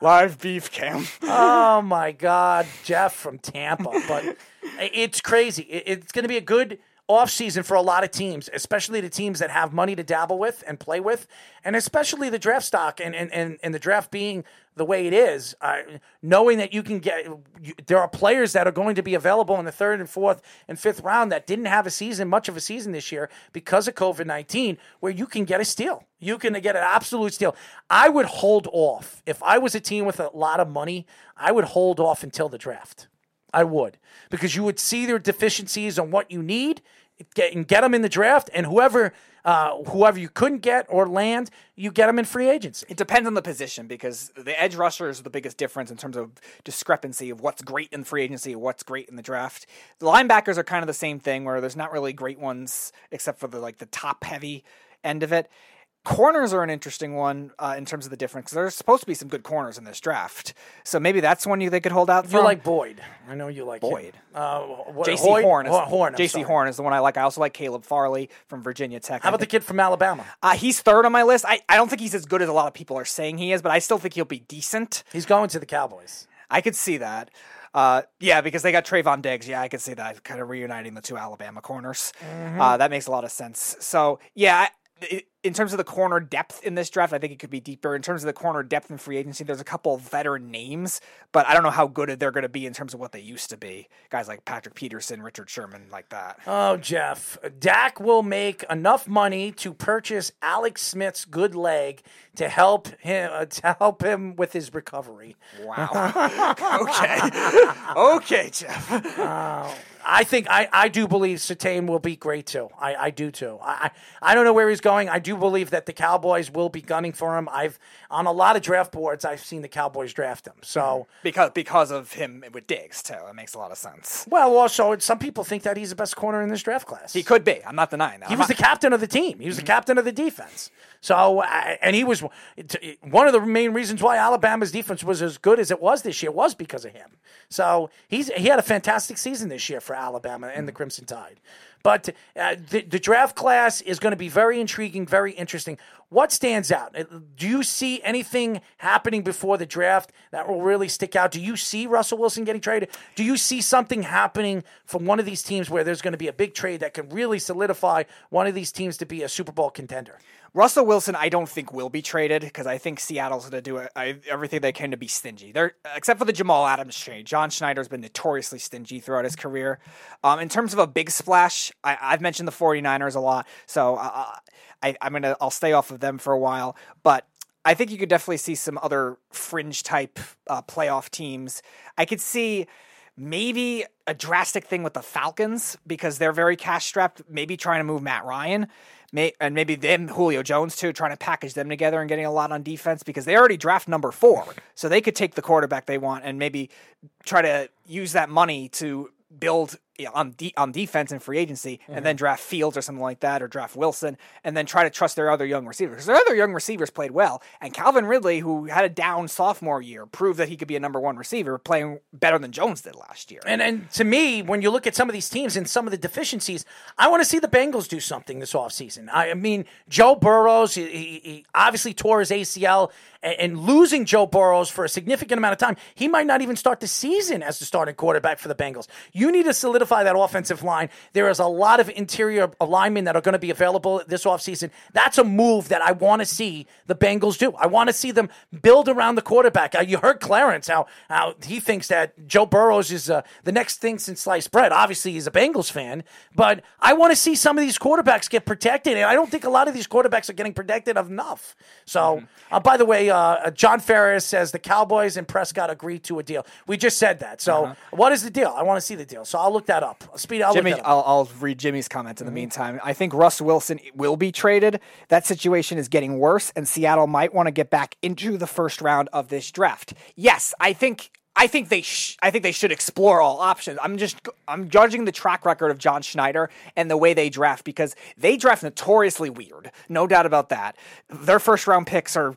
Live beef cam. Oh my God, Jeff from Tampa. But it's crazy. It's going to be a good offseason for a lot of teams, especially the teams that have money to dabble with and play with, and especially the draft stock and, and, and, and the draft being the way it is, uh, knowing that you can get, you, there are players that are going to be available in the third and fourth and fifth round that didn't have a season, much of a season this year because of COVID 19, where you can get a steal. You can get an absolute steal. I would hold off. If I was a team with a lot of money, I would hold off until the draft. I would because you would see their deficiencies on what you need, get and get them in the draft, and whoever uh, whoever you couldn't get or land, you get them in free agency. It depends on the position because the edge rusher is the biggest difference in terms of discrepancy of what's great in free agency what's great in the draft. The linebackers are kind of the same thing where there's not really great ones except for the like the top heavy end of it. Corners are an interesting one uh, in terms of the difference. There's supposed to be some good corners in this draft, so maybe that's one you they could hold out. For. You from. like Boyd? I know you like. Boyd. Uh, what, J.C. Hoyt? Horn. Is, Ho- Horn. Jaycee Horn is the one I like. I also like Caleb Farley from Virginia Tech. How about the kid from Alabama? Uh, he's third on my list. I, I don't think he's as good as a lot of people are saying he is, but I still think he'll be decent. He's going to the Cowboys. I could see that. Uh, yeah, because they got Trevon Diggs. Yeah, I could see that kind of reuniting the two Alabama corners. Mm-hmm. Uh, that makes a lot of sense. So yeah, I, i- in terms of the corner depth in this draft, I think it could be deeper. In terms of the corner depth in free agency, there's a couple of veteran names, but I don't know how good they're going to be in terms of what they used to be. Guys like Patrick Peterson, Richard Sherman, like that. Oh, Jeff. Dak will make enough money to purchase Alex Smith's good leg to help him uh, to help him with his recovery. Wow. okay. okay, Jeff. I think I, I do believe Surtain will be great too. I, I do too. I, I don't know where he's going. I do believe that the Cowboys will be gunning for him. I've on a lot of draft boards I've seen the Cowboys draft him. So mm-hmm. Because because of him with Diggs too. it makes a lot of sense. well also some people think that he's the best corner in this draft class. He could be. I'm not denying that. He I'm was the captain of the team. He was the mm-hmm. captain of the defense. So, and he was one of the main reasons why Alabama's defense was as good as it was this year was because of him. So he's he had a fantastic season this year for Alabama and the Crimson Tide. But uh, the, the draft class is going to be very intriguing, very interesting. What stands out? Uh, Do you see anything happening before the draft that will really stick out? Do you see Russell Wilson getting traded? Do you see something happening from one of these teams where there's going to be a big trade that can really solidify one of these teams to be a Super Bowl contender? Russell Wilson, I don't think will be traded because I think Seattle's going to do everything they can to be stingy. They're except for the Jamal Adams trade. John Schneider's been notoriously stingy throughout his career. Um, in terms of a big splash, I, I've mentioned the 49ers a lot, so uh, I, I'm gonna I'll stay off of them for a while. But I think you could definitely see some other fringe type uh, playoff teams. I could see maybe a drastic thing with the Falcons because they're very cash strapped. Maybe trying to move Matt Ryan. May, and maybe them, Julio Jones too, trying to package them together and getting a lot on defense because they already draft number four, so they could take the quarterback they want and maybe try to use that money to build you know, on de- on defense and free agency, and then mm-hmm. draft Fields or something like that, or draft Wilson, and then try to trust their other young receivers because their other young receivers played well, and Calvin Ridley, who had a down sophomore year, proved that he could be a number one receiver, playing better than Jones did last year. And and to me, when you look at some of these teams and some of the deficiencies, I want to see the Bengals do something this offseason. I mean, Joe Burrows, he, he, he obviously tore his ACL, and, and losing Joe Burrows for a significant amount of time, he might not even start the season as the starting quarterback for the Bengals. You need to solidify solidify that offensive line. There is a lot of interior linemen that are going to be available this offseason. That's a move that I want to see the Bengals do. I want to see them build around the quarterback. Uh, you heard Clarence how how he thinks that Joe Burrows is uh, the next thing since sliced bread. Obviously, he's a Bengals fan, but I want to see some of these quarterbacks get protected, and I don't think a lot of these quarterbacks are getting protected enough. So, uh, by the way, uh, John Ferris says the Cowboys and Prescott agreed to a deal. We just said that. So, what is the deal? I want to see the deal. So, I'll look that up. Speed, I'll Jimmy, that. I'll, I'll read Jimmy's comment in the mm-hmm. meantime. I think Russ Wilson will be traded. That situation is getting worse, and Seattle might want to get back into the first round of this draft. Yes, I think. I think they sh- I think they should explore all options. I'm just I'm judging the track record of John Schneider and the way they draft because they draft notoriously weird. No doubt about that. Their first round picks are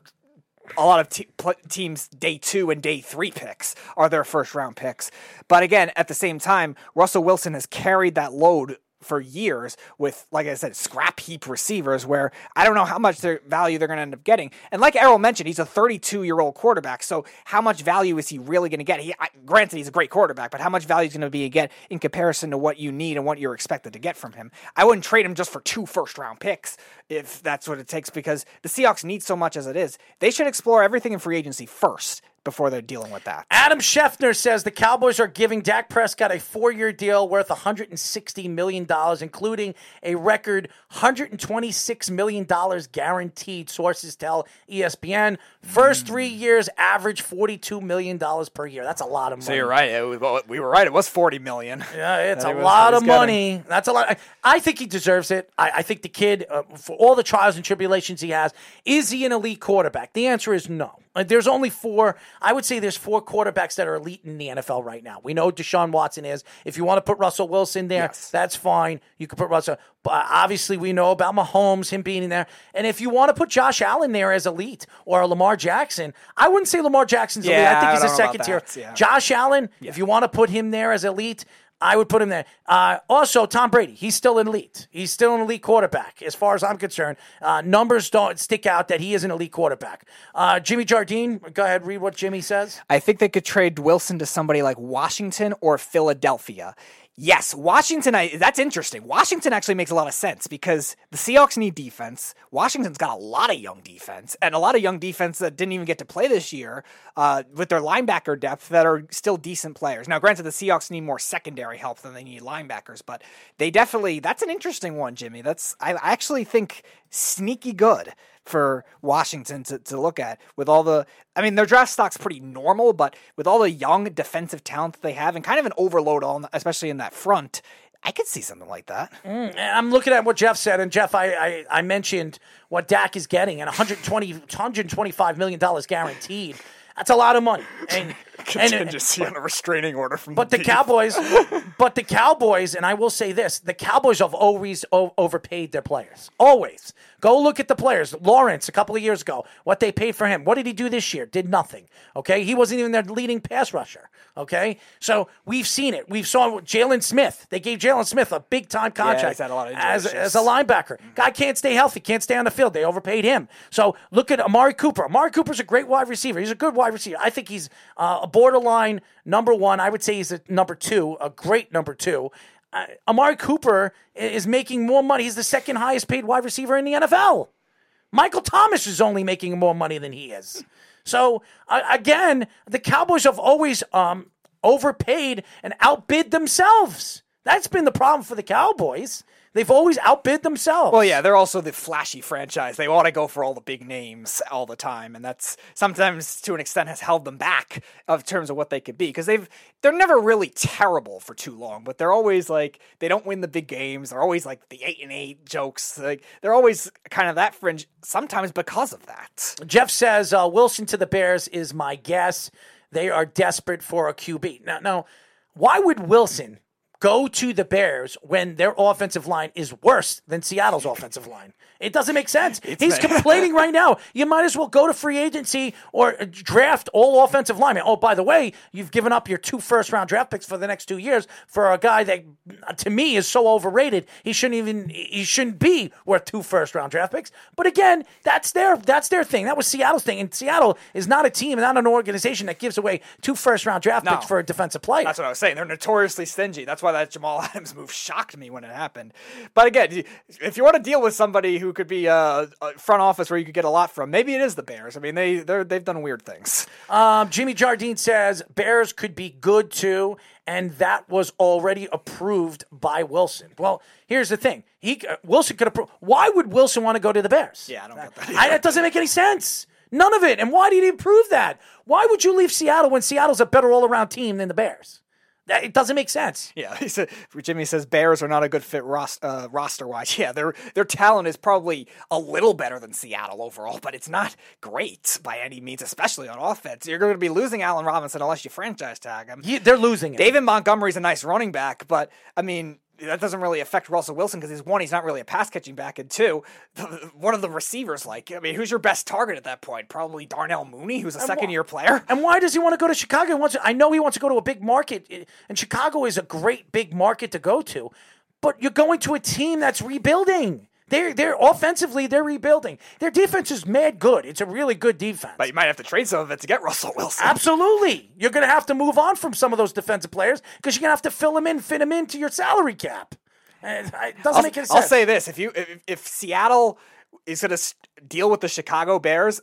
a lot of te- teams day two and day three picks are their first round picks. But again, at the same time, Russell Wilson has carried that load for years with, like I said, scrap heap receivers where I don't know how much their value they're going to end up getting. And like Errol mentioned, he's a 32 year old quarterback. So how much value is he really going to get? He, I, granted, he's a great quarterback, but how much value is going to be get in comparison to what you need and what you're expected to get from him? I wouldn't trade him just for two first round picks if that's what it takes because the Seahawks need so much as it is. They should explore everything in free agency first before they're dealing with that. Adam Schefter says the Cowboys are giving Dak Prescott a four year deal worth $160 million, including a record $126 million guaranteed, sources tell ESPN. First three years, average $42 million per year. That's a lot of money. So you're right. It was- well, we were right. It was 40 million. Yeah, it's a he was- lot of was getting. money. That's a lot. I, I think he deserves it. I, I think the kid, uh, for all the trials and tribulations he has, is he an elite quarterback? The answer is no. There's only four. I would say there's four quarterbacks that are elite in the NFL right now. We know Deshaun Watson is. If you want to put Russell Wilson there, that's fine. You can put Russell. But uh, obviously, we know about Mahomes, him being in there. And if you want to put Josh Allen there as elite or Lamar Jackson, I wouldn't say Lamar Jackson's elite. I think I he's a don't know about second tier. yeah. Josh Allen, if you want to put him there as elite, I would put him there. Uh, also, Tom Brady, he's still an elite. He's still an elite quarterback, as far as I'm concerned. Uh, numbers don't stick out that he is an elite quarterback. Uh, Jimmy Jardine, go ahead, read what Jimmy says. I think they could trade Wilson to somebody like Washington or Philadelphia. Yes, Washington. I, that's interesting. Washington actually makes a lot of sense because the Seahawks need defense. Washington's got a lot of young defense and a lot of young defense that didn't even get to play this year uh, with their linebacker depth that are still decent players. Now, granted, the Seahawks need more secondary help than they need linebackers, but they definitely. That's an interesting one, Jimmy. That's I I actually think sneaky good for Washington to, to look at with all the I mean their draft stock's pretty normal, but with all the young defensive talent that they have and kind of an overload on especially in that front, I could see something like that. Mm, and I'm looking at what Jeff said, and Jeff, I, I, I mentioned what Dak is getting, and 120, 125 million dollars guaranteed. That's a lot of money. And, and Contingency on a restraining order from But the Cowboys, but the Cowboys, and I will say this: the Cowboys have always o- overpaid their players. Always. Go look at the players. Lawrence, a couple of years ago, what they paid for him. What did he do this year? Did nothing. Okay, he wasn't even their leading pass rusher. Okay, so we've seen it. We've saw Jaylon Smith. They gave Jaylon Smith a big time contract he's had a lot of as, as a linebacker. Guy can't stay healthy, can't stay on the field. They overpaid him. So look at Amari Cooper. Amari Cooper's a great wide receiver. He's a good wide receiver. I think he's uh, a borderline number one. I would say he's a number two, a great number two. Uh, Amari Cooper is making more money. He's the second highest paid wide receiver in the NFL. Michael Thomas is only making more money than he is. So uh, again, the Cowboys have always um, overpaid and outbid themselves. That's been the problem for the Cowboys. They've always outbid themselves. Well, yeah, they're also the flashy franchise. They want to go for all the big names all the time, and that's sometimes to an extent has held them back of terms of what they could be because they've they're never really terrible for too long, but they're always like they don't win the big games. They're always like the eight and eight jokes. Like they're always kind of that fringe. Sometimes because of that. Jeff says uh, Wilson to the Bears is my guess. They are desperate for a QB. Now, now, why would Wilson go to the Bears when their offensive line is worse than Seattle's offensive line? It doesn't make sense. He's complaining right now. You might as well go to free agency or uh, draft all offensive linemen. Oh, by the way, you've given up your two first round draft picks for the next two years for a guy that, uh, to me, is so overrated. He shouldn't even he shouldn't be worth two first round draft picks. But again, that's their that's their thing. That was Seattle's thing. And Seattle is not a team, not an organization that gives away two first round draft No. picks for a defensive player. That's what I was saying. They're notoriously stingy. That's why that Jamal Adams move shocked me when it happened. But again, if you want to deal with somebody who could be a, a front office where you could get a lot from, maybe it is the Bears. I mean, they they're, they've done weird things. Um, Jimmy Jardine says Bears could be good too, and that was already approved by Wilson. Well, here's the thing: he uh, Wilson could approve. Why would Wilson want to go to the Bears? Yeah, I don't get that. I, that doesn't make any sense. None of it. And why did he approve that? Why would you leave Seattle when Seattle's a better all-around team than the Bears? That- It doesn't make sense. Yeah, he said Jimmy says Bears are not a good fit ros- uh, roster wise. Yeah, their their talent is probably a little better than Seattle overall, but it's not great by any means, especially on offense. You're going to be losing Allen Robinson unless you franchise tag him. He- they're losing it. David Montgomery's a nice running back, but I mean that doesn't really affect Russell Wilson because he's one, he's not really a pass catching back, and two, one of the receivers. Like, I mean, who's your best target at that point? Probably Darnell Mooney, who's a second year player. And why does he want to go to Chicago? He wants I know he wants to go to a big market, eh, and Chicago is a great big market to go to. But you're going to a team that's rebuilding. They're they're offensively they're rebuilding. Their defense is mad good. It's a really good defense. But you might have to trade some of it to get Russell Wilson. Absolutely, you're going to have to move on from some of those defensive players because you're going to have to fill them in, fit them into your salary cap. It doesn't I'll, make any sense. I'll say this: if you if, if Seattle is going to deal with the Chicago Bears,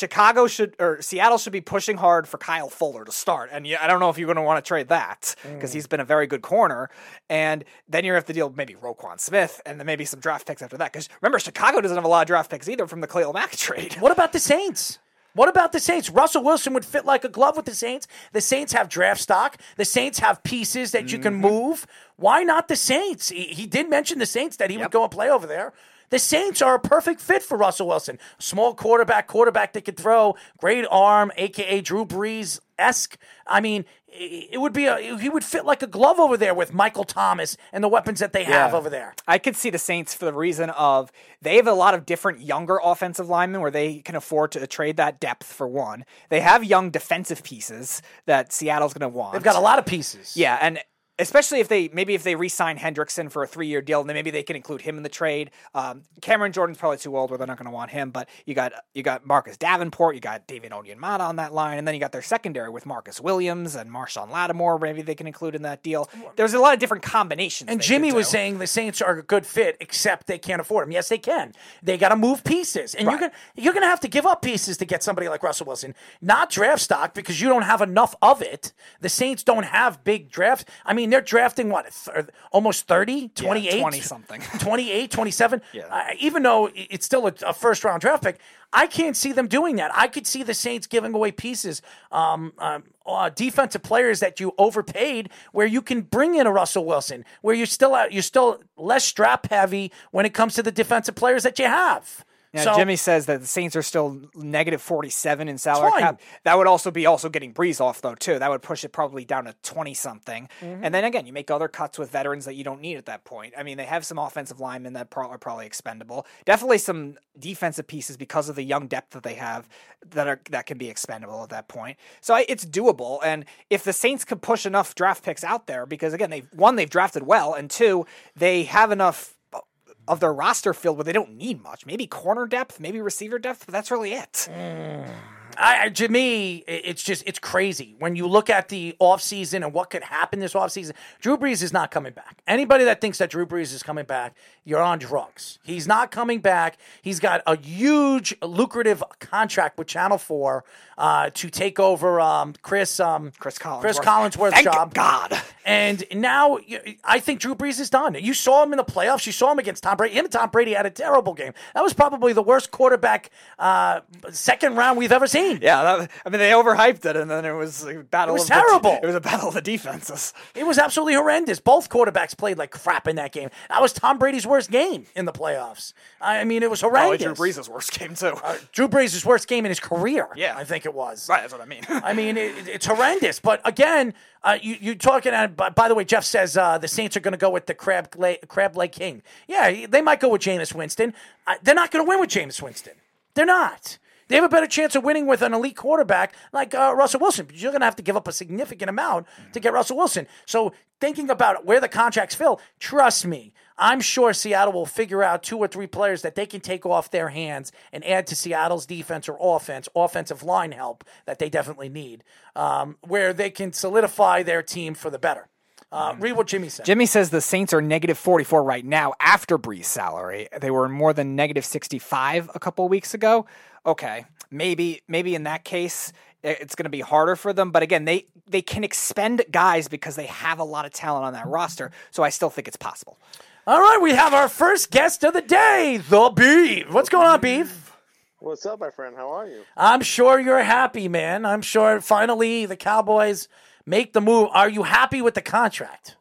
Chicago should or Seattle should be pushing hard for Kyle Fuller to start. And I don't know if you're going to want to trade that because he's been a very good corner. And then you have to deal with maybe Roquan Smith and then maybe some draft picks after that. Because remember, Chicago doesn't have a lot of draft picks either from the Khalil Mack trade. What about the Saints? What about the Saints? Russell Wilson would fit like a glove with the Saints. The Saints have draft stock. The Saints have pieces that you can Mm-hmm. move. Why not the Saints? He, he did mention the Saints that he would go and play over there. The Saints are a perfect fit for Russell Wilson. Small quarterback, quarterback that could throw, great arm, aka Drew Brees esque. I mean, it would be a he would fit like a glove over there with Michael Thomas and the weapons that they have over there. I could see the Saints for the reason of they have a lot of different younger offensive linemen where they can afford to trade that depth for one. They have young defensive pieces that Seattle's going to want. They've got a lot of pieces. Yeah, and especially if they maybe if they re-sign Hendrickson for a three-year deal, then maybe they can include him in the trade. Um, Cameron Jordan's probably too old, where they're not going to want him. But you got you got Marcus Davenport, you got David Onyemata on that line, and then you got their secondary with Marcus Williams and Marshon Lattimore. Maybe they can include in that deal. There's a lot of different combinations. And Jimmy was saying the Saints are a good fit, except they can't afford him. Yes, they can. They got to move pieces, and you're gonna you're gonna have to give up pieces to get somebody like Russell Wilson. Not draft stock because you don't have enough of it. The Saints don't have big drafts. I mean, they're drafting what th- almost 30, 28, 20 something. 28, 27. Yeah. Uh, even though it's still a, a first round draft pick, I can't see them doing that. I could see the Saints giving away pieces, um, um, uh, defensive players that you overpaid, where you can bring in a Russell Wilson, where you're still out, you're still less strap heavy when it comes to the defensive players that you have. Yeah, so, Jimmy says that the Saints are still negative 47 in salary fine. cap. That would also be also getting Brees off though too. That would push it probably down to 20 something. Mm-hmm. And then again, you make other cuts with veterans that you don't need at that point. I mean, they have some offensive linemen that pro- are probably expendable. Definitely some defensive pieces because of the young depth that they have that are that can be expendable at that point. So it's doable. And if the Saints could push enough draft picks out there, because again, they one they've drafted well, and two they have enough of their roster filled where they don't need much. Maybe corner depth, maybe receiver depth, but that's really it. I, I- to me, it's just it's crazy when you look at the offseason and what could happen this offseason. Drew Brees is not coming back. Anybody that thinks that Drew Brees is coming back, you're on drugs. He's not coming back. He's got a huge, lucrative contract with Channel Four uh, to take over um, Chris um, Chris Collinsworth. Chris Collinsworth's Thank job. God. And now I think Drew Brees is done. You saw him in the playoffs. You saw him against Tom Brady. Him and Tom Brady had a terrible game. That was probably the worst quarterback uh, second round we've ever seen. Yeah, that, I mean they overhyped it, and then it was a battle. It was of the- terrible. it was a battle of the defenses. It was absolutely horrendous. Both quarterbacks played like crap in that game. That was Tom Brady's worst game in the playoffs. I mean, it was Probably horrendous. Drew Brees' worst game too. Drew Brees' worst game in his career. Yeah. I think it was. right, that's what I mean. I mean, it, it- it's horrendous. But again, uh, you you talking. At, by, by the way, Jeff says uh, the Saints are going to go with the crab leg, crab leg king. Yeah, they might go with Jameis Winston. Uh, they're not going to win with Jameis Winston. They're not. They have a better chance of winning with an elite quarterback like uh, Russell Wilson. But you're going to have to give up a significant amount to get Russell Wilson. So thinking about where the contracts fill, trust me, I'm sure Seattle will figure out two or three players that they can take off their hands and add to Seattle's defense or offense, offensive line help that they definitely need, um, where they can solidify their team for the better. Uh, read what Jimmy said. Jimmy says the Saints are negative 44 right now after Brees' salary. They were more than negative 65 a couple weeks ago. Okay, maybe maybe in that case it's going to be harder for them, but again, they they can expend guys because they have a lot of talent on that roster. So I still think it's possible. All right, we have our first guest of the day, the Beef. What's going on, Beef? What's up, my friend? How are you? I'm sure you're happy, man. I'm sure finally the Cowboys make the move. Are you happy with the contract?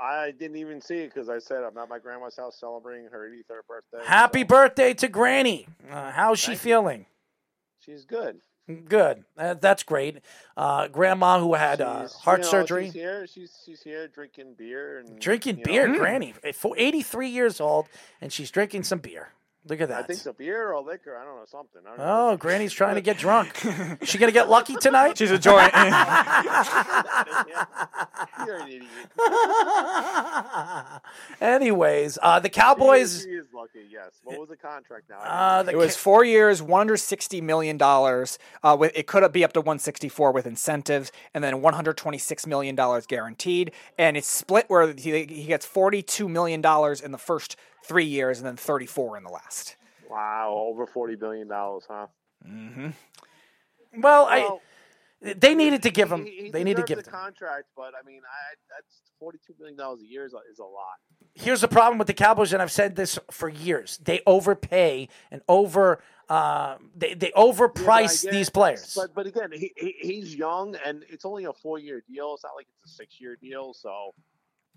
I didn't even see it because I said I'm at my grandma's house celebrating her 83rd birthday. Happy so birthday to Granny. Uh, how's she Thank you. feeling? She's good. Good. Uh, that's great. Uh, grandma who had uh, heart you know, surgery, She's here. She's she's here drinking beer and drinking beer. know, Granny, 83 years old, and she's drinking some beer. Look at that. I that. think so. Beer or liquor. I don't know something. I don't Oh, know. Granny's trying to get drunk. Is she gonna get lucky tonight? She's enjoying. You're an idiot. Anyways, uh, the She Cowboys. is, she is lucky. Yes. What was the contract now? Uh, the It was Ca- four years, one hundred sixty million dollars. Uh, with it could be up to one sixty four with incentives, and then one hundred twenty six million dollars guaranteed. And it's split where he, he gets forty two million dollars in the first three years, and then thirty four in the last. wow, over forty billion dollars, huh? Mm-hmm. well, I. They needed to give him. he, he They need to give the contract, but I mean, I that's forty-two million dollars a year is a, is a lot. Here's the problem with the Cowboys, and I've said this for years: they overpay and over. Uh, they they Yeah, overprice get these players. But but again, he, he he's young, and it's only a four-year deal. It's not like it's a six-year deal. So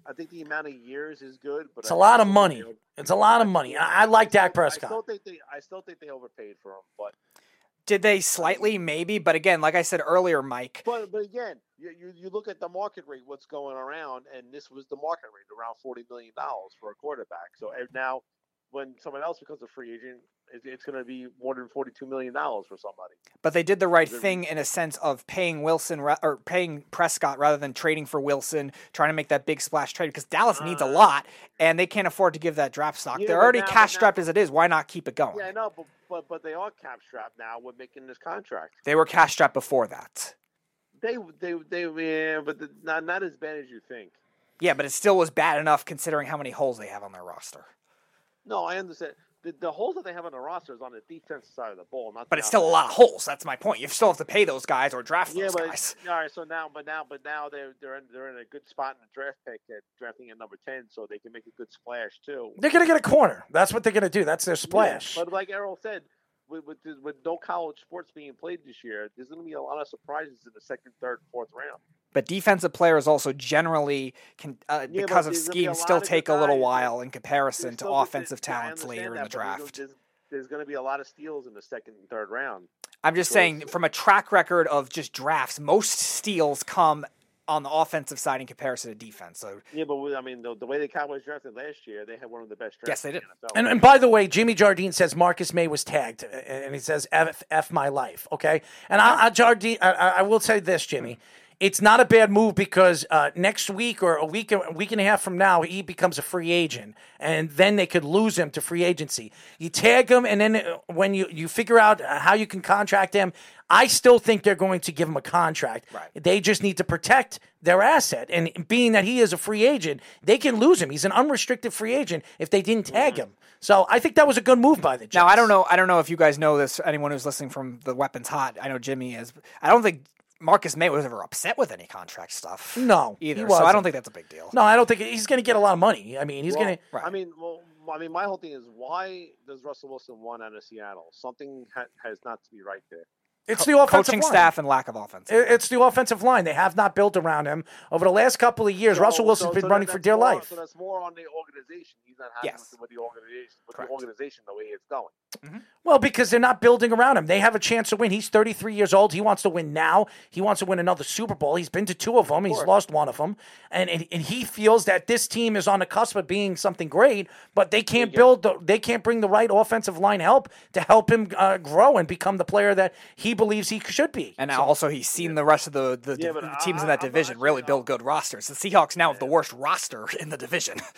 I think the amount of years is good. But It's I a lot of money. over- It's a lot of money. I, I like Dak Prescott. I still think they I still think they overpaid for him, but Did they slightly maybe? But again, like I said earlier, Mike, but but again, you, you you look at the market rate, what's going around, and this was the market rate around forty million dollars for a quarterback. So now, when someone else becomes a free agent, it, it's going to be more than forty-two million dollars for somebody. but they did the right thing in a sense of paying Wilson or paying Prescott rather than trading for Wilson, trying to make that big splash trade because Dallas needs a Uh, lot, and they can't afford to give that draft stock. Yeah, They're already now- cash strapped as it is. Why not keep it going? Yeah, I know, but but but they are cap strapped now with making this contract. They were cash strapped before that. They they they yeah, but the, not not as bad as you think. Yeah, but it still was bad enough considering how many holes they have on their roster. No, I understand. The, the holes that they have on the roster is on the defensive side of the ball, not. But it's still a lot of holes. That's my point. You still have to pay those guys or draft Yeah, those but guys. all right. So now, but now, but now they're they're in, they're in a good spot in the draft pick at drafting at number ten, so they can make a good splash too. They're gonna get a corner. That's what they're gonna do. That's their splash. Yeah, but like Errol said, with with, with no college sports being played this year, there's going to be a lot of surprises in the second, third, fourth round. But defensive players also generally can, uh, Yeah, because of there's gonna be schemes, still of good take a little while in comparison to offensive yeah, talents understand later in the that, but there's- draft. There's, there's going to be a lot of steals in the second and third round. I'm just saying, from a track record of just drafts, most steals come on the offensive side in comparison to defense. So Yeah, but we- I mean, the, the way the Cowboys drafted last year, they had one of the best drafts. Yes, they in the did. And, and by the way, Jimmy Jardine says Marcus Maye was tagged, and he says "f, f my life." Okay, and I, I Jardine, I, I I will say this, Jimmy, it's not a bad move because uh, next week or a week, a week and a half from now, he becomes a free agent, and then they could lose him to free agency. You tag him, and then uh, when you you figure out uh, how you can contract him, I still think they're going to give him a contract. Right. They just need to protect their asset, and being that he is a free agent, they can lose him. He's an unrestricted free agent if they didn't tag him. So I think that was a good move by the Jets. now I don't know. I don't know if you guys know this. Anyone who's listening from the Weapons Hot, I know Jimmy is. I don't think Marcus Maye was ever upset with any contract stuff. No, he either. So I don't think that's a big deal. No, I don't think he's going to get a lot of money. I mean, he's Well, going to. Right. I mean, well, I mean, my whole thing is why does Russell Wilson want out of Seattle? Something ha- has not to be right there. It's the offensive Coaching line. staff and lack of offense. It- It's the offensive line. They have not built around him over the last couple of years. So- Russell Wilson's so- been so running that- for dear more- life. So that's more on the organization. He's not happy Yes. with, with the organization, with Correct. the organization the way it's going. Well, because they're not building around him. They have a chance to win. He's 33 years old. He wants to win now. He wants to win another Super Bowl. He's been to two of them. He's lost one of them. And, and and he feels that this team is on the cusp of being something great, but they can't build the, they can't bring the right offensive line help to help him uh, grow and become the player that he believes he should be. And now also he's seen the rest of the, the, Yeah, div- but the I- teams in that I'm division actually really not- build good rosters. The Seahawks now have the worst roster in the division.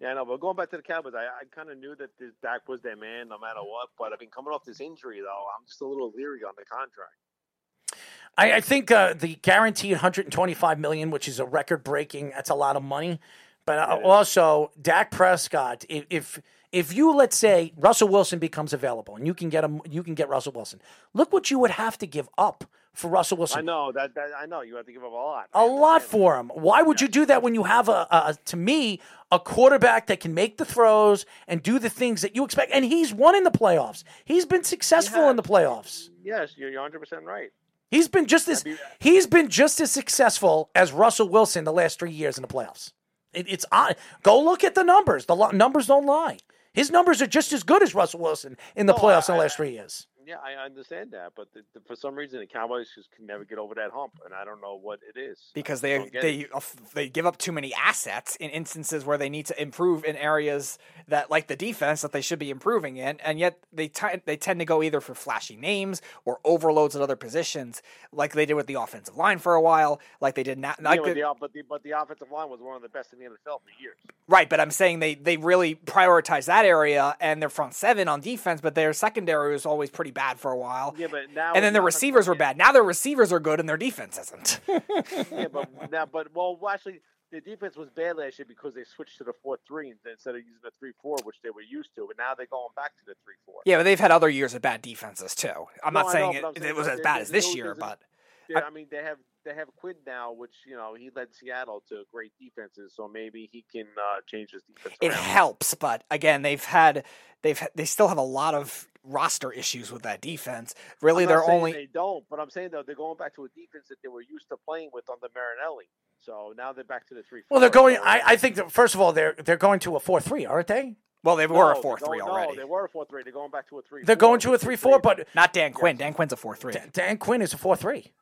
Yeah, I know. But going back to the Cowboys, I, I kind of knew that this Dak was their man no matter what. But I mean, coming off this injury, though, I'm just a little leery on the contract. I, I think uh, the guaranteed 125 million, which is a record breaking, that's a lot of money. But uh, also, Dak Prescott, if, if if you let's say Russell Wilson becomes available and you can get him, you can get Russell Wilson. Look what you would have to give up for Russell Wilson. I know that, that. I know you have to give up a lot. A lot for him. Why would you do that when you have a, a, to me, a quarterback that can make the throws and do the things that you expect? And he's won in the playoffs. He's been successful in the playoffs. Yes, you're 100 percent right. He's been just as he's been just as successful as Russell Wilson the last three years in the playoffs. It, it's on. Go look at the numbers. The lo- numbers don't lie. His numbers are just as good as Russell Wilson in the No, playoffs I- in the last three years. Yeah, I understand that, but the, the, for some reason the Cowboys just can never get over that hump, and I don't know what it is. because they they it. they give up too many assets in instances where they need to improve in areas that like the defense that they should be improving in and yet they t- they tend to go either for flashy names or overloads at other positions like they did with the offensive line for a while like they did not Yeah, like but, the- the, but the but the offensive line was one of the best in the NFL for years. right but I'm saying they they really prioritize that area and their front seven on defense but their secondary was always pretty bad for a while Yeah, but now and then their receivers were bad now their receivers are good and their defense isn't yeah, but now, but well, actually, the defense was bad last year because they switched to the four three instead of using the three four, which they were used to. But now they're going back to the three four. yeah but they've had other years of bad defenses too I'm No, not saying know, it, I'm it was as bad as this year but Yeah, I mean they have they have Quinn now, which you know he led Seattle to great defenses, so maybe he can uh, change his defense. it helps, but again, they've had they've they still have a lot of roster issues with that defense. Really, I'm they're only they don't, but I'm saying though they're going back to a defense that they were used to playing with on the Marinelli. So now they're back to the three. Well, they're going. I, I think that first of all, they're they're going to a four three, aren't they? well, they were No, a four three going- already. No, they were a four three. They're going back to a three. They're going to a three four, but Not Dan Quinn. Dan Quinn's a four three. Dan Quinn is a four three.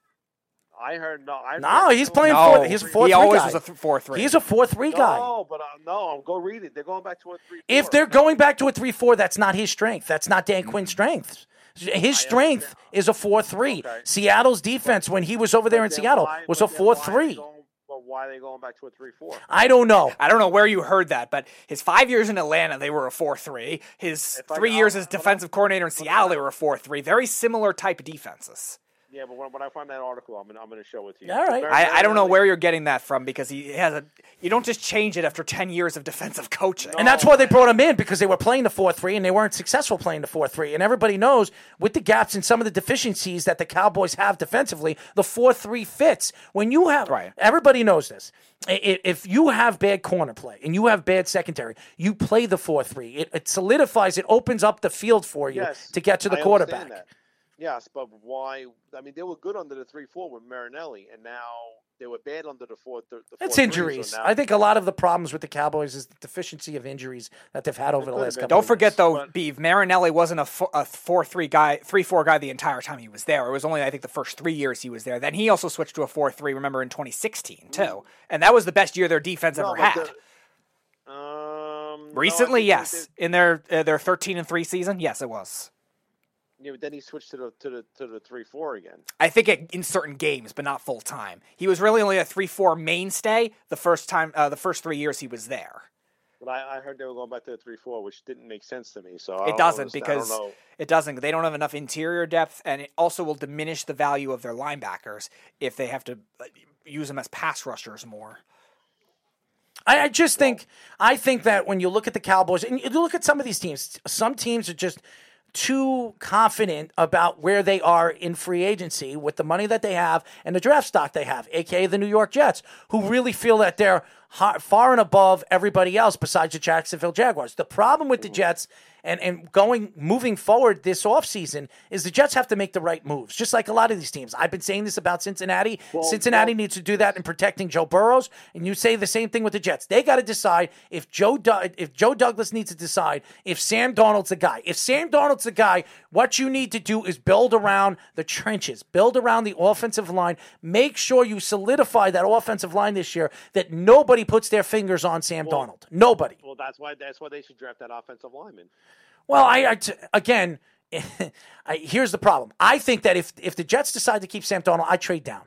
I heard no. I No, heard he's playing No, four. He's a four he three always guy. was a th- four three. He's a four three guy. No, but uh, no, go read it. They're going back to a three. If they're going back to a three four, that's not his strength. That's not Dan Quinn's strength. His strength is a four three. Okay. Seattle's defense when he was over there in Seattle was a four three. But why are they going back to a three four? I don't know. I don't know where you heard that, but his five years in Atlanta, they were a four three. His If I- three years I'll- as defensive coordinator in Seattle, they were a four three. Very similar type of defenses. Yeah, but when, when I find that article, I'm gonna, I'm going to show it to you. All right. Very- I, I don't know very- where you're getting that from because he has a. You don't just change it after ten years of defensive coaching. And that's why they brought him in because they were playing the 4 3 and they weren't successful playing the 4 3. And everybody knows with the gaps and some of the deficiencies that the Cowboys have defensively, the 4 3 fits. When you have, Right. everybody knows this. I- i- If you have bad corner play and you have bad secondary, you play the 4 3. It, it solidifies, it opens up the field for you Yes, to get to the I quarterback. Understand that. Yes, but why? I mean, they were good under the three four with Marinelli, and now they were bad under the four. The, the It's 4-3, so injuries. now- I think a lot of the problems with the Cowboys is the deficiency of injuries that they've had over the last have been. couple Don't of forget years. though, But- Beeve Marinelli wasn't a, fo- a four three guy, three four guy the entire time he was there. It was only I think the first three years he was there. Then he also switched to a four three. Remember in 2016 too, and that was the best year their defense No, ever had. the- um, Recently, think they yes, in their uh, their 13 and three season, yes, it was. Yeah, but then he switched to the to the to the three four again. I think it, in certain games, but not full time. He was really only a three four mainstay the first time, uh, the first three years he was there. But I, I heard they were going back to the three four, which didn't make sense to me. So I It doesn't because know. it doesn't. They don't have enough interior depth, and it also will diminish the value of their linebackers if they have to use them as pass rushers more. I, I just think I think that when you look at the Cowboys and you look at some of these teams, some teams are just too confident about where they are in free agency with the money that they have and the draft stock they have, aka the New York Jets, who really feel that they're far and above everybody else besides the Jacksonville Jaguars. The problem with the mm-hmm. Jets and, and going moving forward this offseason is the Jets have to make the right moves, just like a lot of these teams. I've been saying this about Cincinnati. Cincinnati needs to do that in protecting Joe Burrows, and you say the same thing with the Jets. They got to decide if Joe if Joe Douglas needs to decide if Sam Darnold's the guy. If Sam Darnold's the guy, what you need to do is build around the trenches, build around the offensive line. Make sure you solidify that offensive line this year. That nobody puts their fingers on Sam Darnold. Nobody. Well, that's why that's why they should draft that offensive lineman. Well, I, I t- again, I, here's the problem. I think that if if the Jets decide to keep Sam Darnold, I trade down.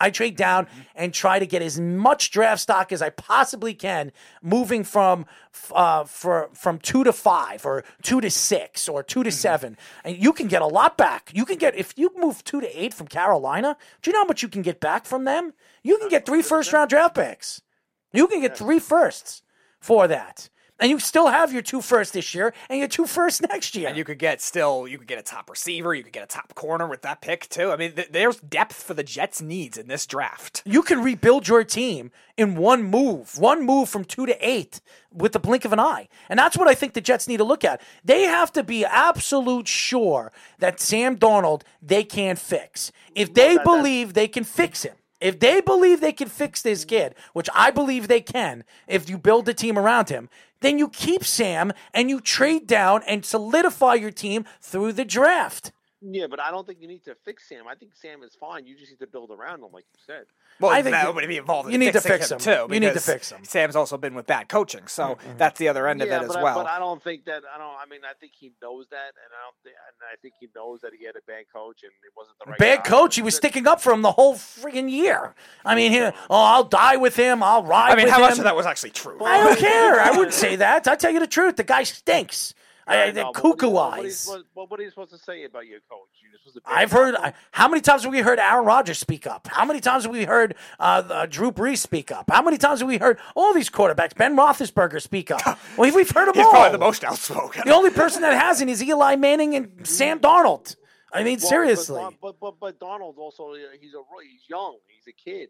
I trade down and try to get as much draft stock as I possibly can, moving from uh, for from two to five or two to six or 2 to seven, and you can get a lot back. You can get if you move two to eight from Carolina. Do you know how much you can get back from them? You can get three first round draft picks. You can get three firsts for that. And you still have your two firsts this year and your two firsts next year. And you could get still, you could get a top receiver, you could get a top corner with that pick too. I mean, th- there's depth for the Jets' needs in this draft. You can rebuild your team in one move, one move from two to eight with the blink of an eye. And that's what I think the Jets need to look at. They have to be absolute sure that Sam Darnold they can fix. If they believe they can fix him, if they believe they can fix this kid, which I believe they can, if you build a team around him, then you keep Sam and you trade down and solidify your team through the draft. Yeah, but I don't think you need to fix Sam. I think Sam is fine. You just need to build around him, like you said. Well, I think that you- would be involved. In you need to fix him. too. You need to fix him. Sam's also been with bad coaching, so mm-hmm. that's the other end of it as but well. I, but I don't think that. I don't. I mean, I think he knows that, and I don't. Think, and I think he knows that he had a bad coach, and it wasn't the right Bad guy. coach. He was sticking up for him the whole friggin' year. I mean, he, oh, I'll die with him. I'll ride. I mean, with how him. much of that was actually true? I don't care. I wouldn't say that. I tell you the truth. The guy stinks. I, the know, but what cuckoo are you- what you eyes. supposed- What, what are you supposed to say about your coach? You're supposed to I've heard. I, how many times have we heard Aaron Rodgers speak up? How many times have we heard uh, uh, Drew Brees speak up? How many times have we heard all these quarterbacks? Ben Roethlisberger speak up. Well, we've heard them He's all. probably the most outspoken. The only person that hasn't is Eli Manning and Sam Darnold. I mean, Well, seriously. But, but but but Darnold also uh, he's a he's young. He's a kid.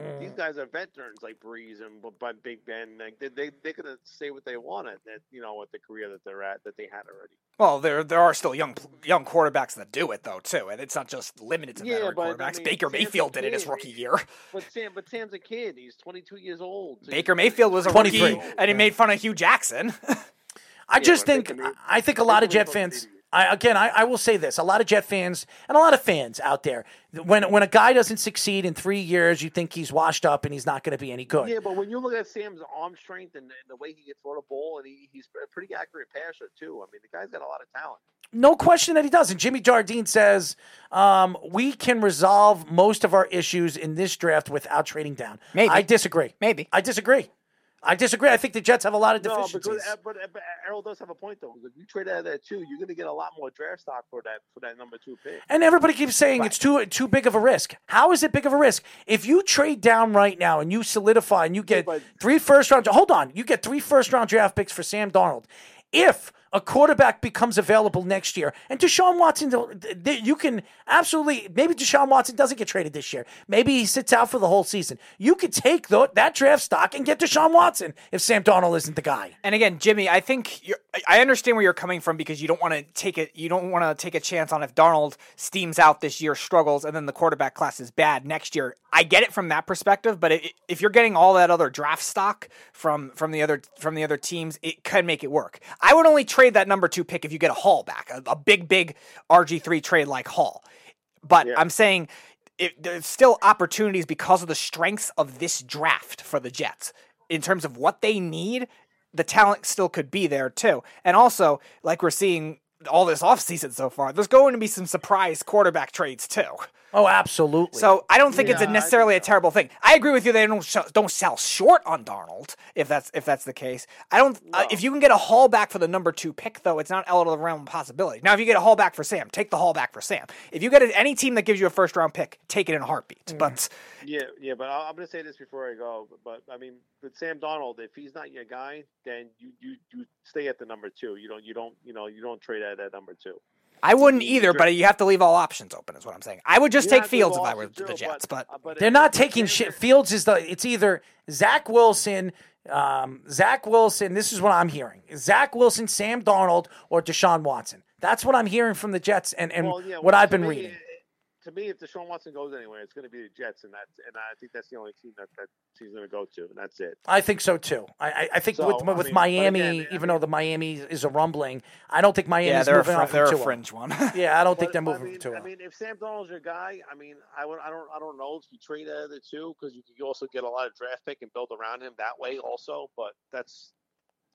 Mm. These guys are veterans like Brees and but, but Big Ben. Like they they they could say what they wanted. That you know with the career that they're at that they had already. Well, there there are still young young quarterbacks that do it though too, and it's not just limited to Yeah, veteran but, I quarterbacks. mean, Baker Sam's Mayfield did it his rookie year. But Sam but Sam's a kid. He's 22 years old. So Baker he's- Mayfield was a rookie, and he made fun of Hue Jackson. I just think I think a lot of Jet fans. idiot. I, again, I, I will say this: a lot of Jet fans and a lot of fans out there, when when a guy doesn't succeed in three years, you think he's washed up and he's not going to be any good. Yeah, but when you look at Sam's arm strength and, and the way he can throw the ball, and he, he's a pretty accurate passer too. I mean, the guy's got a lot of talent. No question that he does. And Jimmy Jardine says um, we can resolve most of our issues in this draft without trading down. Maybe. I disagree. Maybe. I disagree. I disagree. I think the Jets have a lot of No, deficiencies. because uh, but, but Errol does have a point though. If you trade out of that too, you're going to get a lot more draft stock for that for that number two pick. And everybody keeps saying it's too too big of a risk. How is it big of a risk? If you trade down right now and you solidify and you get but- three first round, hold on, you get three first round draft picks for Sam Darnold. If a quarterback becomes available next year, and Deshaun Watson, you can absolutely maybe Deshaun Watson doesn't get traded this year. Maybe he sits out for the whole season. You could take that draft stock and get Deshaun Watson if Sam Darnold isn't the guy. And again, Jimmy, I think I- understand where you're coming from because you don't want to take it. You don't want to take a chance on if Darnold steams out this year, struggles, and then the quarterback class is bad next year. I get it from that perspective, but i if you're getting all that other draft stock from from the other from the other teams, it could make it work. I would only trade that number two pick if you get a Hall back, a, a big big RG three trade like Hall. But I'm saying it, there's still opportunities because of the strengths of this draft for the Jets in terms of what they need. The talent still could be there too, and also like we're seeing all this offseason so far, there's going to be some surprise quarterback trades too. Oh, absolutely. So I don't think it's a necessarily a terrible thing. I agree with you. They don't sh- don't sell short on Darnold if that's if that's the case. I don't. Uh, if you can get a haul back for the number two pick, though, it's not out of the realm of possibility. Now, if you get a haul back for Sam, take the haul back for Sam. If you get a, any team that gives you a first round pick, take it in a heartbeat. But Yeah, yeah, but I- I'm going to say this before I go. But, but I mean, with Sam Darnold, if he's not your guy, then you, you you stay at the number two. You don't you don't you know you don't trade at that number two. I wouldn't either. But you have to leave all options open. Is what I'm saying. I would just You take Fields if I were the the Jets. But uh, but They're not taking shit. Fields is the. It's either Zach Wilson, um, Zach Wilson. This is what I'm hearing: Zach Wilson, Sam Darnold, or Deshaun Watson. That's what I'm hearing from the Jets, and and Well, yeah, what well, I've been reading. it- To me, if Deshaun Watson goes anywhere, it's going to be the Jets, and that's and I think that's the only team that, that he's going to go to, and that's it. I think so too. I I, I think So, with I with mean, Miami, again, I even though the Miami is a rumbling, I don't think yeah, Miami's they're a, moving fr- on from they're a fringe one. Yeah, I don't think they're I moving mean, from Tua. I mean, if Sam Darnold's your guy, I mean, I would, I don't, I don't know if you trade out of the two because you could also get a lot of draft pick and build around him that way also. But that's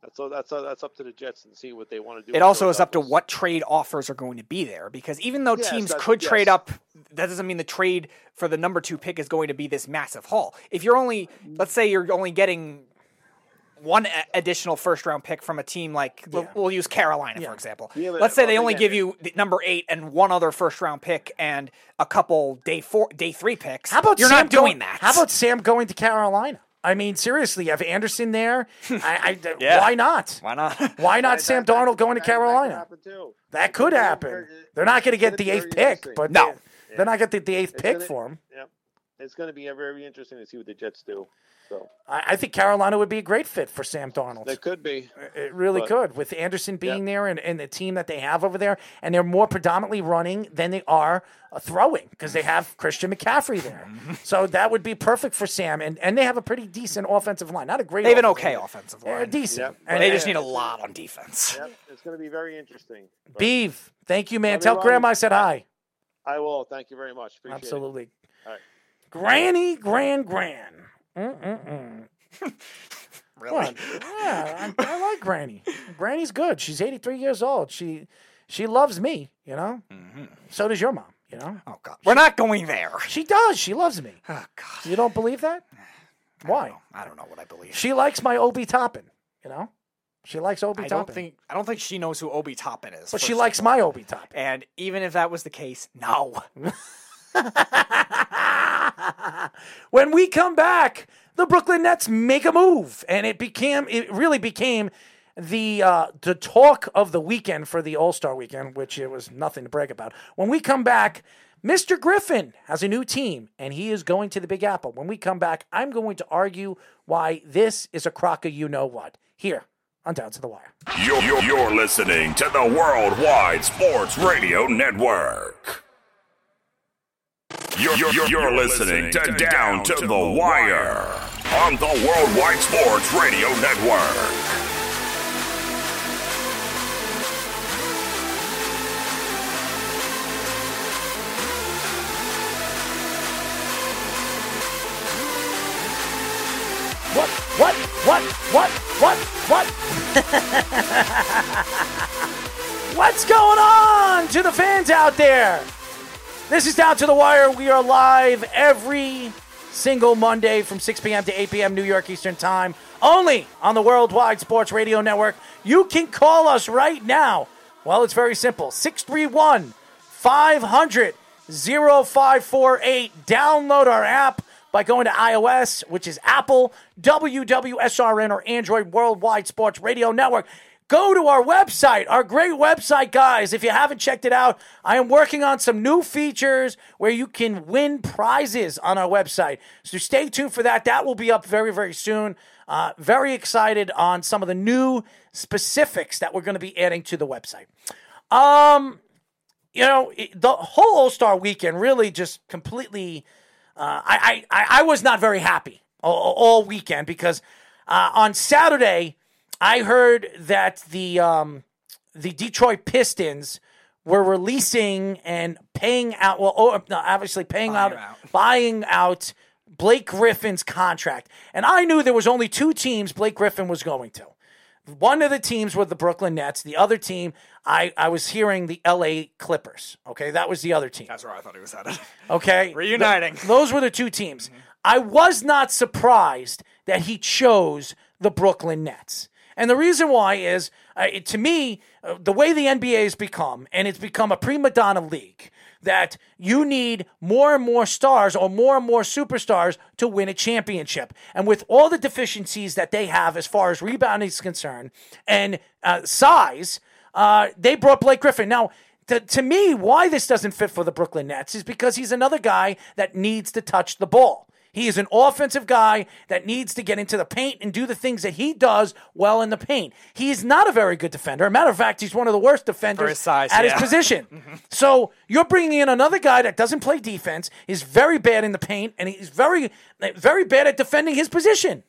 that's that's that's up to the Jets and see what they want to do. It also is up to what trade offers are going to be there because even though Yes, teams that's- could trade up that doesn't mean the trade for the number two pick is going to be this massive haul. If you're only, let's say you're only getting one additional first round pick from a team like we'll, we'll use Carolina for example. Yeah, let's say they only give you number eight and one other first round pick and a couple day four, day three picks. How about you're Sam not doing going, that? How about Sam going to Carolina? I mean, seriously, you have Anderson there. I, I, Yeah. Why not? why not? Why not Sam that- Darnold going to that- that could Carolina? happen, too. That could happen. They're not going to get the eighth pick, but No. they, they're not going to get the eighth It's pick gonna- for him. Yep. It's going to be very interesting to see what the Jets do. So I, I think Carolina would be a great fit for Sam Darnold. they could be. It really But- could, with Anderson being there and, and the team that they have over there, and they're more predominantly running than they are uh, throwing because they have Christian McCaffrey there. So that would be perfect for Sam, and and they have a pretty decent offensive line, not a great. They have an okay line. offensive They're line. decent, Yep. and And they just need a lot on defense. Yep. It's going to be very interesting. But Beeve, thank you, man. Love Tell Grandma I said hi. I will. Thank you very much. Appreciate Absolutely. All right. Granny, grand, grand. Mm-mm-mm. Really? Yeah, I, I like Granny. Granny's good. She's 83 years old. She she loves me, you know? Mm-hmm. So does your mom, you know? Oh God, we're not going there. She does. She loves me. Oh God, You don't believe that? Why? I don't know what I believe. She likes my Obi Toppin, you know? She likes Obi I Toppin. don't think I don't think she knows who Obi Toppin is. but she likes my Obi Toppin. And even if that was the case, no. when we come back, the Brooklyn Nets make a move, and it became it really became the uh, the talk of the weekend for the All Star weekend, which it was nothing to brag about. When we come back, Mr. Griffin has a new team, and he is going to the Big Apple. When we come back, I'm going to argue why this is a crock of you know what here on Down to the Wire. You're, you're, you're listening to the Worldwide Sports Radio Network. You're, you're, you're, listening to Down to the Wire on the Worldwide Sports Radio Network. What? What? What? What? What? What? What's going on to the fans out there? This is Down to the Wire. We are live every single Monday from 6 p.m. to 8 p.m. New York Eastern Time, only on the Worldwide Sports Radio Network. You can call us right now. Well, it's very simple 631 500 0548. Download our app by going to iOS, which is Apple, WWSRN, or Android Worldwide Sports Radio Network. Go to our website, our great website, guys. If you haven't checked it out, I am working on some new features where you can win prizes on our website. So stay tuned for that. That will be up very, very soon. Uh, very excited on some of the new specifics that we're going to be adding to the website. Um, you know, the whole All Star weekend really just completely. Uh, I, I I was not very happy all, all weekend because uh, on Saturday I heard that the um, the Detroit Pistons were releasing and paying out. Well, oh, no, obviously paying Buying out, out. buying out Blake Griffin's contract, and I knew there was only two teams Blake Griffin was going to. One of the teams were the Brooklyn Nets. The other team, I, I was hearing the LA Clippers. Okay, that was the other team. That's where I thought he was headed. Okay. Reuniting. Th- those were the two teams. I was not surprised that he chose the Brooklyn Nets. And the reason why is, uh, it- to me, uh, the way the NBA has become, and it's become a prima donna league, that you need more and more stars or more and more superstars to win a championship. And with all the deficiencies that they have as far as rebounding is concerned and uh, size, uh, they brought Blake Griffin. Now, to, to me, why this doesn't fit for the Brooklyn Nets is because he's another guy that needs to touch the ball. He is an offensive guy that needs to get into the paint and do the things that he does well in the paint. He is not a very good defender. A Matter of fact, he's one of the worst defenders his size, at yeah. his position. Mm-hmm. so you're bringing in another guy that doesn't play defense, is very bad in the paint, and he's very, very bad at defending his position.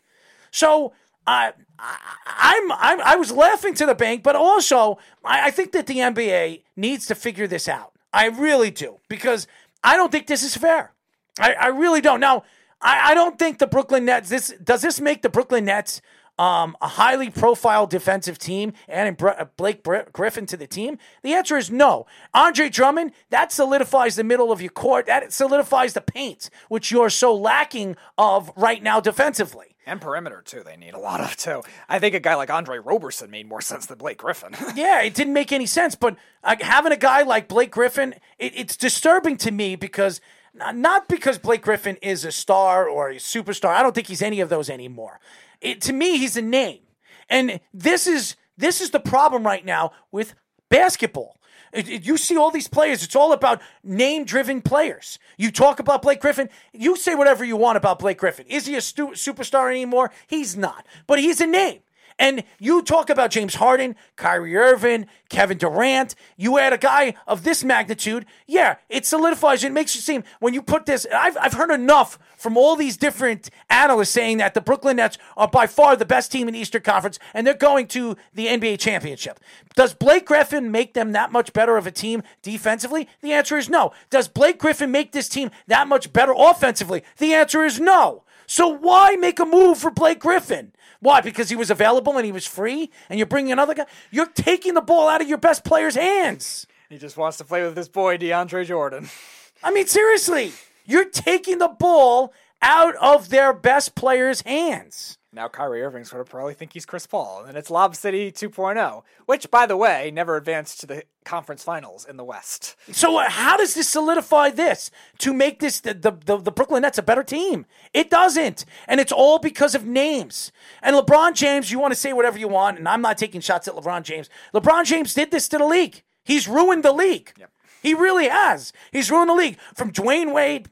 So I, I, I'm, I'm, I was laughing to the bank, but also I, I think that the NBA needs to figure this out. I really do because I don't think this is fair. I, I really don't. Now, I, I don't think the Brooklyn Nets. This does this make the Brooklyn Nets um, a highly profile defensive team, and uh, Blake Griffin to the team? The answer is no. Andre Drummond, that solidifies the middle of your court. That solidifies the paint, which you're so lacking of right now defensively. And perimeter too, they need a lot of too. I think a guy like Andre Roberson made more sense than Blake Griffin. yeah, it didn't make any sense. But uh, having a guy like Blake Griffin, it, it's disturbing to me because not because Blake Griffin is a star or a superstar. I don't think he's any of those anymore. It, to me, he's a name, and this is this is the problem right now with basketball. It, it, you see all these players, it's all about name driven players. You talk about Blake Griffin, you say whatever you want about Blake Griffin. Is he a stu- superstar anymore? He's not, but he's a name. And you talk about James Harden, Kyrie Irving, Kevin Durant. You add a guy of this magnitude, yeah, it solidifies. It makes you seem when you put this. I've I've heard enough from all these different analysts saying that the Brooklyn Nets are by far the best team in the Eastern Conference, and they're going to the NBA championship. Does Blake Griffin make them that much better of a team defensively? The answer is no. Does Blake Griffin make this team that much better offensively? The answer is no. So why make a move for Blake Griffin? Why? Because he was available and he was free, and you're bringing another guy. You're taking the ball out of your best player's hands. He just wants to play with his boy DeAndre Jordan. I mean, seriously, you're taking the ball out of their best player's hands. Now Kyrie Irving's going to probably think he's Chris Paul, and it's Lob City 2.0, which, by the way, never advanced to the conference finals in the West. So uh, how does this solidify this to make this the, the, the, the Brooklyn Nets a better team? It doesn't, and it's all because of names. And LeBron James, you want to say whatever you want, and I'm not taking shots at LeBron James. LeBron James did this to the league. He's ruined the league. Yep. He really has. He's ruined the league from Dwyane Wade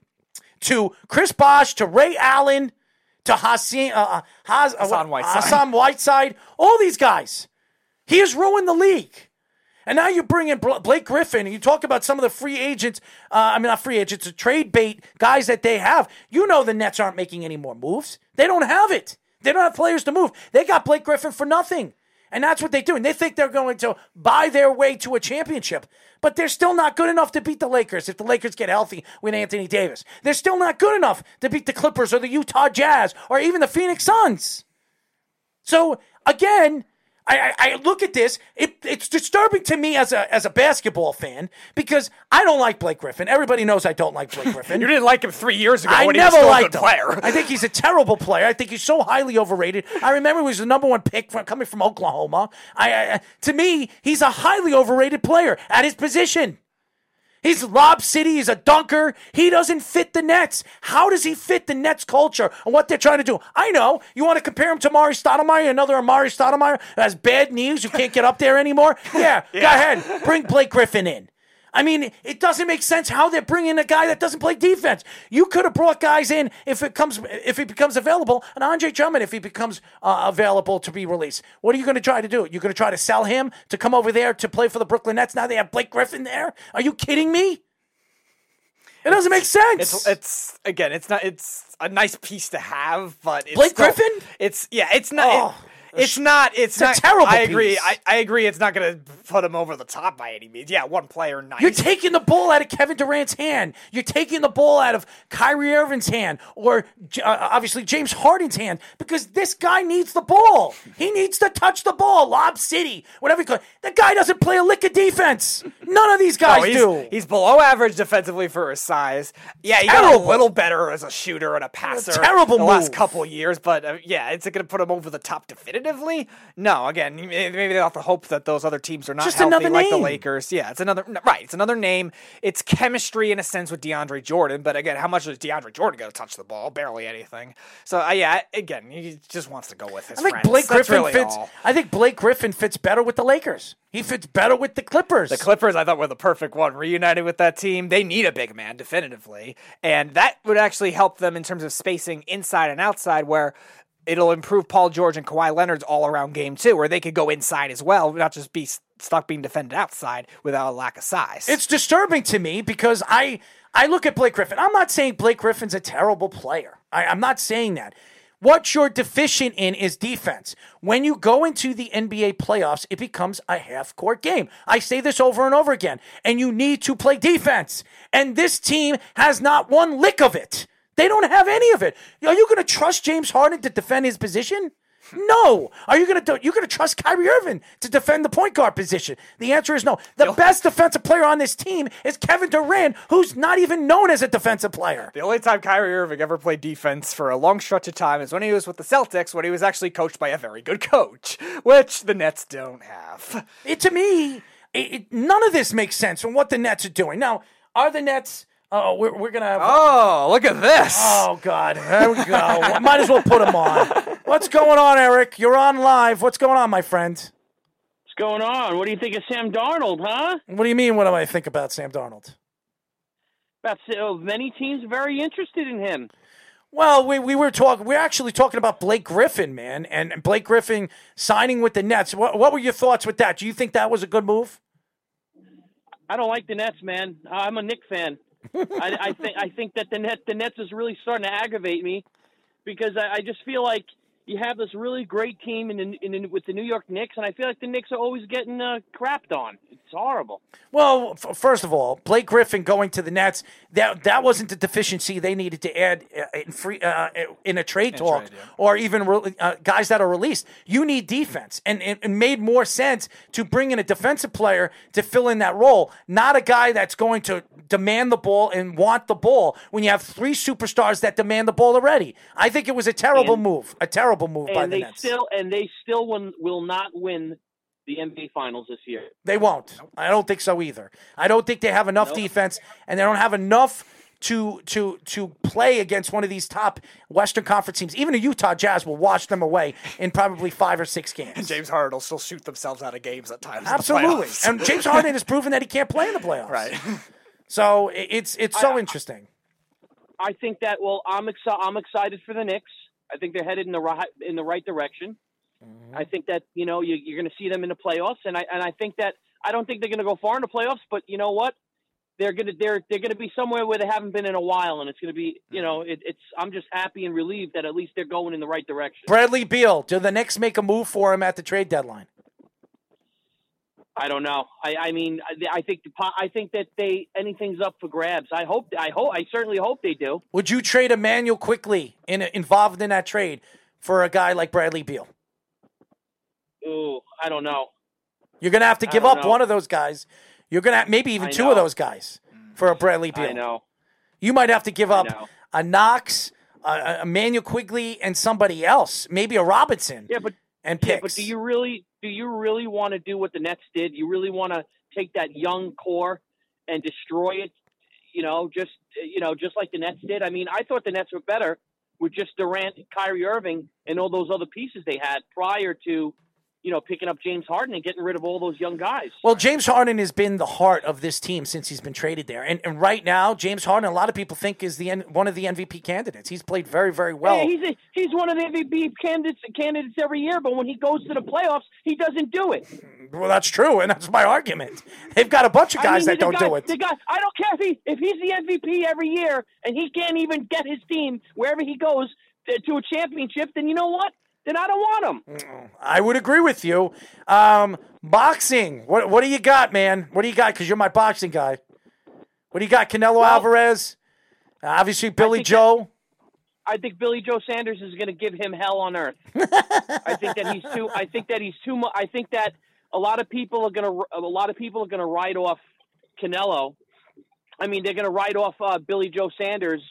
to Chris Bosh to Ray Allen to Hassan, uh, uh Has, uh, Hassan Whiteside. Hassan Whiteside, all these guys. He has ruined the league. And now you bring in Blake Griffin and you talk about some of the free agents, uh, I mean, not free agents, the trade bait guys that they have. You know the Nets aren't making any more moves. They don't have it. They don't have players to move. They got Blake Griffin for nothing. And that's what they do. And they think they're going to buy their way to a championship. But they're still not good enough to beat the Lakers if the Lakers get healthy with Anthony Davis. They're still not good enough to beat the Clippers or the Utah Jazz or even the Phoenix Suns. So, again, I, I, look at this. It, it's disturbing to me as a as a basketball fan because I don't like Blake Griffin. Everybody knows I don't like Blake Griffin. you didn't like him three years ago. I when never he was liked a him. player. I think he's a terrible player. I think he's so highly overrated. I remember he was the number one pick from, coming from Oklahoma. I, I to me, he's a highly overrated player at his position. He's Lob City. He's a dunker. He doesn't fit the Nets. How does he fit the Nets culture and what they're trying to do? I know. You want to compare him to Amar'e Stoudemire, another Amar'e Stoudemire who has bad knees, who can't get up there anymore? Yeah, yeah. go ahead. Bring Blake Griffin in. I mean, it doesn't make sense how they're bringing a guy that doesn't play defense. You could have brought guys in if it comes if he becomes available, and Andre Drummond if he becomes uh, available to be released. What are you going to try to do? You're going to try to sell him to come over there to play for the Brooklyn Nets? Now they have Blake Griffin there. Are you kidding me? It doesn't make sense. It's, it's again, it's not. It's a nice piece to have, but it's Blake still, Griffin. It's yeah. It's not. Oh. It, it's not. It's, It's not a terrible I agree. piece. I, I agree. It's not going to put him over the top by any means. Yeah, one player, nice. You're taking the ball out of Kevin Durant's hand. You're taking the ball out of Kyrie Irving's hand, or uh, obviously James Harden's hand, because this guy needs the ball. He needs to touch the ball. Lob City, whatever you call it. The guy doesn't play a lick of defense. None of these guys Oh, he's, do. He's below average defensively for his size. Yeah, he got Terrible. a little better as a shooter and a passer. terrible the last couple years, but uh, yeah, it's it going to put him over the top definitively? No. Again, maybe they have to hope that those other teams are not Just healthy like the. Lakers. Yeah, it's another right. It's another name. It's chemistry in a sense with DeAndre Jordan, but again, how much is DeAndre Jordan going to touch the ball? Barely anything. So uh, yeah, again, he just wants to go with his I think friends. Blake That's Griffin really fits. all. I think Blake Griffin fits better with the Lakers. He fits better with the Clippers. The Clippers, I thought, were the perfect one. Reunited with that team, they need a big man, definitively, and that would actually help them in terms of spacing inside and outside, where it'll improve Paul George and Kawhi Leonard's all-around game too, where they could go inside as well, not just be stuck being defended outside without a lack of size. It's disturbing to me because I I look at Blake Griffin. I'm not saying Blake Griffin's a terrible player. I, I'm not saying that. What you're deficient in is defense. When you go into the NBA playoffs, it becomes a half court game. I say this over and over again, and you need to play defense. And this team has not one lick of it. They don't have any of it. Are you going to trust James Harden to defend his position? No. Are you gonna? You gonna trust Kyrie Irving to defend the point guard position? The answer is no. The best defensive player on this team is Kevin Durant, who's not even known as a defensive player. The only time Kyrie Irving ever played defense for a long stretch of time is when he was with the Celtics, when he was actually coached by a very good coach, which the Nets don't have. It to me, it, it- none of this makes sense from what the Nets are doing. Now, are the Nets? Oh, we're, we're gonna have. Oh, look at this. Oh God, there we go. Might as well put them on. What's going on, Eric? You're on live. What's going on, my friend? What's going on? What do you think of Sam Darnold, huh? What do you mean? What do I think about Sam Darnold? About uh, many teams very interested in him. Well, we, we were talking. We're actually talking about Blake Griffin, man, and and Blake Griffin signing with the Nets. What, what were your thoughts with that? Do you think that was a good move? I don't like the Nets, man. I'm a Knick fan. I, I think I think that the net the Nets is really starting to aggravate me because I, I just feel like you have this really great team in, the, in with the New York Knicks, and I feel like the Knicks are always getting uh, crapped on. It's horrible. Well, f- first of all, Blake Griffin going to the Nets that that wasn't the deficiency they needed to add uh, in free uh, in a trade talk trade, yeah. or even re- uh, guys that are released. You need defense, and it, it made more sense to bring in a defensive player to fill in that role, not a guy that's going to demand the ball and want the ball when you have three superstars that demand the ball already. I think it was a terrible And- move, a terrible move by And the they Nets. still and they still win, will not win the NBA Finals this year. They won't. I don't think so either. I don't think they have enough defense, and they don't have enough to to to play against one of these top Western Conference teams. Even the Utah Jazz will wash them away in probably five or six games. And James Harden will still shoot themselves out of games at times. in the Absolutely, and James Harden has proven that he can't play in the playoffs. right. So it's it's so I- interesting. I think that well, I'm exci- I'm excited for the Knicks. I think they're headed in the right in the right direction. Mm-hmm. I think that you know you, you're going to see them in the playoffs, and I and I think that I don't think they're going to go far in the playoffs, but you know what? They're going to they're they're going to be somewhere where they haven't been in a while, and it's going to be you know mm-hmm. it, it's I'm just happy and relieved that at least they're going in the right direction. Bradley Beal, do the Knicks make a move for him at the trade deadline? I don't know. I, I mean, I, I think the I think that they anything's up for grabs. I hope I hope I certainly hope they do. Would you trade Immanuel Quickley in involved in that trade for a guy like Bradley Beal? Ooh, I don't know. You're gonna have to give up know. one of those guys. You're gonna have, maybe even two of those guys for a Bradley Beal. I know. You might have to give up a Knox, a, a Immanuel Quickley, and somebody else, maybe a Robinson. Yeah, but and Yeah, picks. but do you really do you really want to do what the Nets did? You really want to take that young core and destroy it? You know, just you know, just like the Nets did. I mean, I thought the Nets were better with just Durant, Kyrie Irving, and all those other pieces they had prior to you know picking up James Harden and getting rid of all those young guys. Well, James Harden has been the heart of this team since he's been traded there, and, and right now, James Harden, a lot of people think is the N- one of the MVP candidates. He's played very, very well. Yeah, he's a, he's one of the MVP candidates candidates every year, but when he goes to the playoffs, he doesn't do it. well, that's true, and that's my argument. They've got a bunch of guys I mean, that don't guy, do it. The guy, I don't care if he if he's the MVP every year and he can't even get his team wherever he goes to a championship. Then you know what? Then I don't want them. I would agree with you. Um, boxing. What what do you got, man? What do you got? Because you're my boxing guy. What do you got? Canelo Alvarez. Uh, obviously, Billy think Joe. I think Billy Joe Saunders is going to give him hell on earth. I think that he's too. I think that he's too much. I think that a lot of people are going to. A lot of people are going to write off Canelo. I mean, they're going to write off uh, Billy Joe Saunders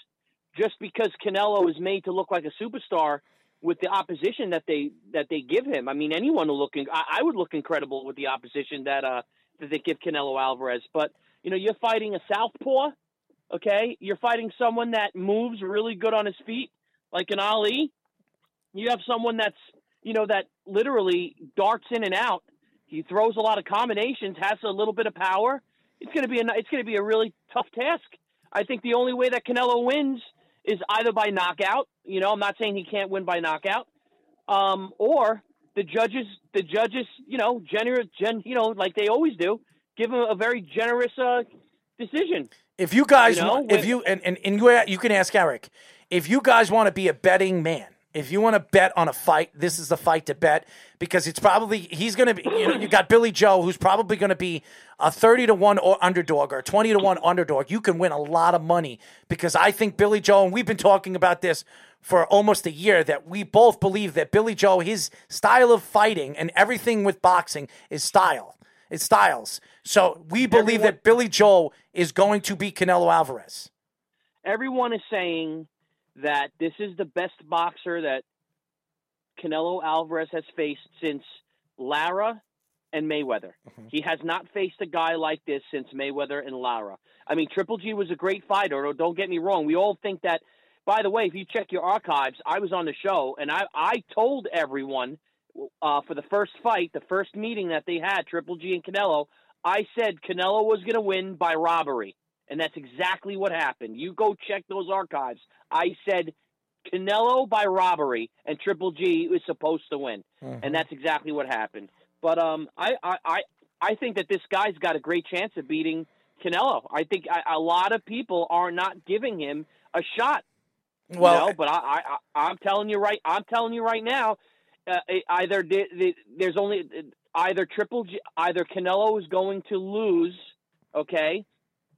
just because Canelo is made to look like a superstar with the opposition that they that they give him. I mean, anyone will look. I, I would look incredible with the opposition that uh that they give Canelo Alvarez. But you know, you're fighting a southpaw. Okay, you're fighting someone that moves really good on his feet, like an Ali. You have someone that's you know that literally darts in and out. He throws a lot of combinations, has a little bit of power. It's going to be a it's going to be a really tough task. I think the only way that Canelo wins is either by knockout. You know, I'm not saying he can't win by knockout, um, or the judges the judges you know generous gen you know like they always do give him a very generous uh, decision. If you guys, You know, want, if when- you and, and, and you, you can ask Eric, if you guys want to be a betting man, if you want to bet on a fight, this is the fight to bet because it's probably he's going to be. You know, you got Billy Joe, who's probably going to be a 30 to 1 or underdog or a 20 to 1 underdog, you can win a lot of money because I think Billy Joe, and we've been talking about this for almost a year, that we both believe that Billy Joe, his style of fighting and everything with boxing is style. It's styles. So we believe Everyone- that Billy Joe is going to beat Canelo Alvarez. everyone is saying that this is the best boxer that Canelo Alvarez has faced since Lara and Mayweather. He has not faced a guy like this since Mayweather and Lara. I mean, Triple G was a great fighter. Don't get me wrong. We all think that. By the way, if you check your archives, I was on the show and I I told everyone uh, for the first fight, the first meeting that they had, Triple G and Canelo, I said Canelo was going to win by robbery. And that's exactly what happened. You go check those archives. I said Canelo by robbery, and Triple G was supposed to win, and that's exactly what happened. But um, I, I, I, I think that this guy's got a great chance of beating Canelo. I think a, a lot of people are not giving him a shot. you Well, know, but I, I, I, I'm telling you right, I'm telling you right now, uh, either the, the, there's only either Triple G, either Canelo is going to lose, okay,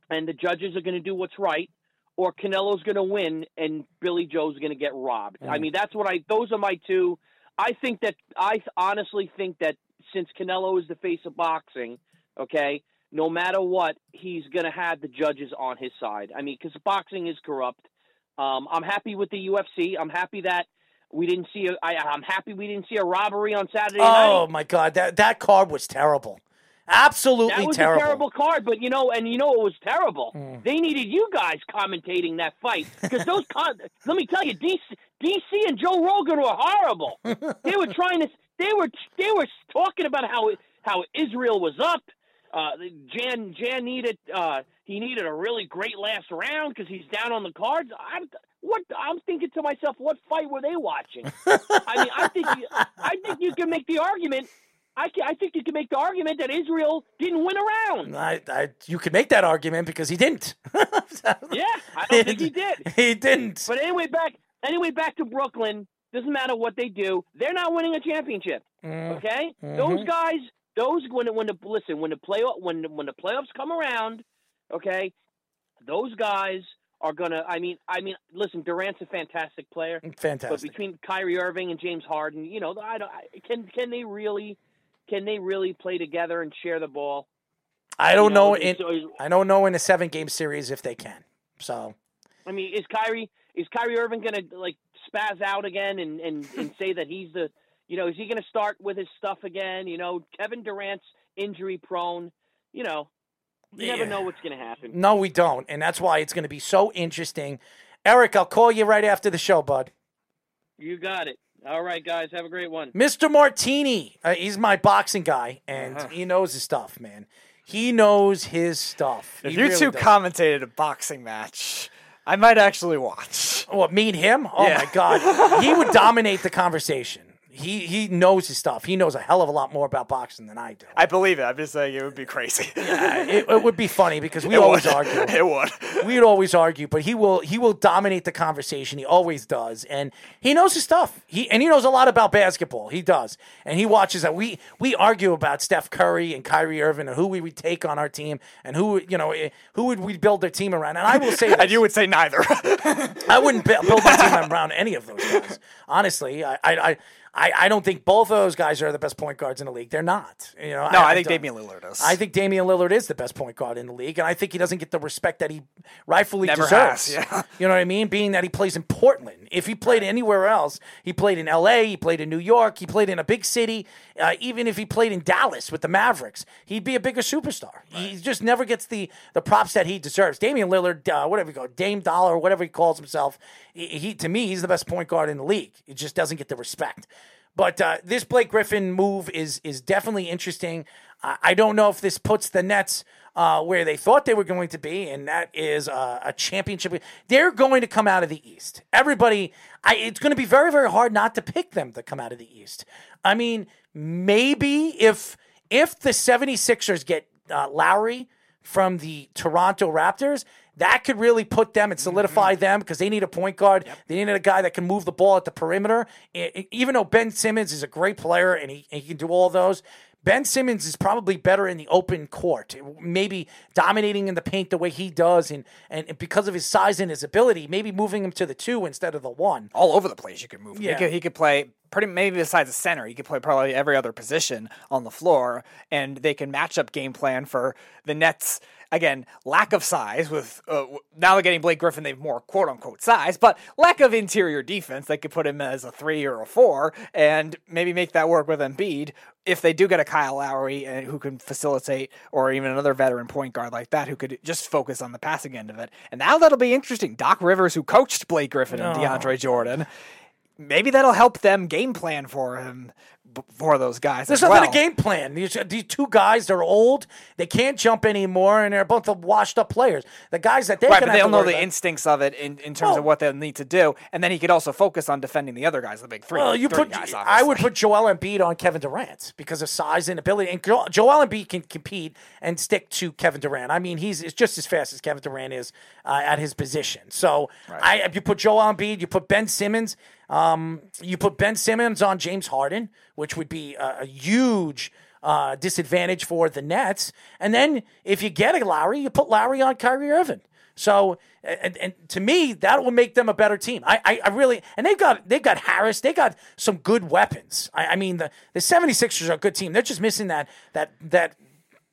and the judges are going to do what's right, or Canelo's going to win and Billy Joe's going to get robbed. I mean, that's what I. Those are my two. I think that I honestly think that since Canelo is the face of boxing, okay, no matter what, he's going to have the judges on his side. I mean, because boxing is corrupt. Um, I'm happy with the UFC. I'm happy that we didn't see. A, I, I'm happy we didn't see a robbery on Saturday night. oh my God, that that card was terrible. Absolutely That was terrible. a terrible card, but you know, and you know, it was terrible. Hmm. They needed you guys commentating that fight because those. Con- let me tell you, DC, DC and Joe Rogan were horrible. they were trying to. They were. They were talking about how how Israel was up. Uh, Jan Jan needed. Uh, he needed a really great last round because he's down on the cards. I'm what I'm thinking to myself, what fight were they watching? I mean, I think you, I think you can make the argument. I, can, I think you can make the argument that Israel didn't win a round. I, I, you could make that argument because he didn't. Yeah, I don't think he did. he didn't. But anyway, back anyway back to Brooklyn. Doesn't matter what they do, they're not winning a championship. Mm. Okay, Mm-hmm. those guys, those when when the listen when the play when when the playoffs come around, okay, those guys are gonna. I mean, I mean, listen, Durant's a fantastic player. fantastic. But between Kyrie Irving and James Harden, you know, I don't. I, can can they really can they really play together and share the ball? I don't you know, know. In, so- I don't know in a seven game series if they can. So I mean, is Kyrie is Kyrie Irving going to like spaz out again and, and, and say that he's the you know is he going to start with his stuff again? You know, Kevin Durant's injury prone. You know, you never know what's going to happen. no, we don't, and that's why it's going to be so interesting. Eric, I'll call you right after the show, bud. You got it. All right, guys, have a great one. Mr. Martini, uh, he's my boxing guy, and Uh-huh. he knows his stuff, man. He knows his stuff. If He you really two does. commentated a boxing match, I might actually watch. What, me and him? Oh Yeah. my God. he would dominate the conversation. He he knows his stuff. He knows a hell of a lot more about boxing than I do. I believe it. I'm just saying it would be crazy. Uh, it, it would be funny because we always would. argue. It would. We'd always argue, but he will he will dominate the conversation. He always does, and he knows his stuff. He and he knows a lot about basketball. He does, and he watches that. We we argue about Steph Curry and Kyrie Irving and who we would take on our team and who you know eh, who would we build their team around. And I will say, and you would say neither. I wouldn't build my team around any of those guys. Honestly, I, I, I, I I don't think both of those guys are the best point guards in the league. They're not. You know, no, I, think don't. Damian Lillard is. I think Damian Lillard is the best point guard in the league, and I think he doesn't get the respect that he rightfully Never deserves. has, yeah. You know what I mean? Being that he plays in Portland. If he played anywhere else, he played in L.A., he played in New York, he played in a big city. Uh, even if he played in Dallas with the Mavericks, he'd be a bigger superstar. He just never gets the the props that he deserves. Damian Lillard, uh, whatever you call it, Dame Dollar, whatever he calls himself, he, he to me he's the best point guard in the league. He just doesn't get the respect. But uh, this Blake Griffin move is is definitely interesting. I, don't know if this puts the Nets uh, where they thought they were going to be, and that is uh, a championship. They're going to come out of the East. Everybody, I, it's going to be very very hard not to pick them to come out of the East. I mean, maybe if if the 76ers get uh, Lowry from the Toronto Raptors, that could really put them and solidify mm-hmm. them because they need a point guard. They need a guy that can move the ball at the perimeter. Even though Ben Simmons is a great player and he, and he can do all those, Ben Simmons is probably better in the open court, maybe dominating in the paint the way he does, and, and because of his size and his ability, maybe moving him to the two instead of the one. All over the place, you could move. him. Yeah. He could, he could play pretty maybe besides the center, he could play probably every other position on the floor, and they can match up game plan for the Nets. Again, lack of size with uh, now they're getting Blake Griffin. They've more quote unquote size, but lack of interior defense. They could put him as a three or a four, and maybe make that work with Embiid. If they do get a Kyle Lowry and who can facilitate, or even another veteran point guard like that who could just focus on the passing end of it, and now that'll be interesting. Doc Rivers, who coached Blake Griffin and Oh. DeAndre Jordan, maybe that'll help them game plan for him for those guys. There's nothing well. to game plan. These, these two guys, they're old. They can't jump anymore, and they're both washed up players. The guys that they're Right, but they'll know the about- instincts of it in, in terms Well- of what they'll need to do, and then he could also focus on defending the other guys, the big three. Well, you three put. guys, I would put Joel Embiid on Kevin Durant because of size and ability. And Jo- Joel Embiid can compete and stick to Kevin Durant. I mean, he's, just as fast as Kevin Durant is uh, at his position. So, I if you put Joel Embiid, you put Ben Simmons. Um, you put Ben Simmons on James Harden, which would be a, a huge uh, disadvantage for the Nets. And then if you get a Lowry, you put Lowry on Kyrie Irving. So, and, and to me, that will make them a better team. I, I, I really, and they've got they've got Harris, they got some good weapons. I, I mean, the the 76ers are a good team. They're just missing that that that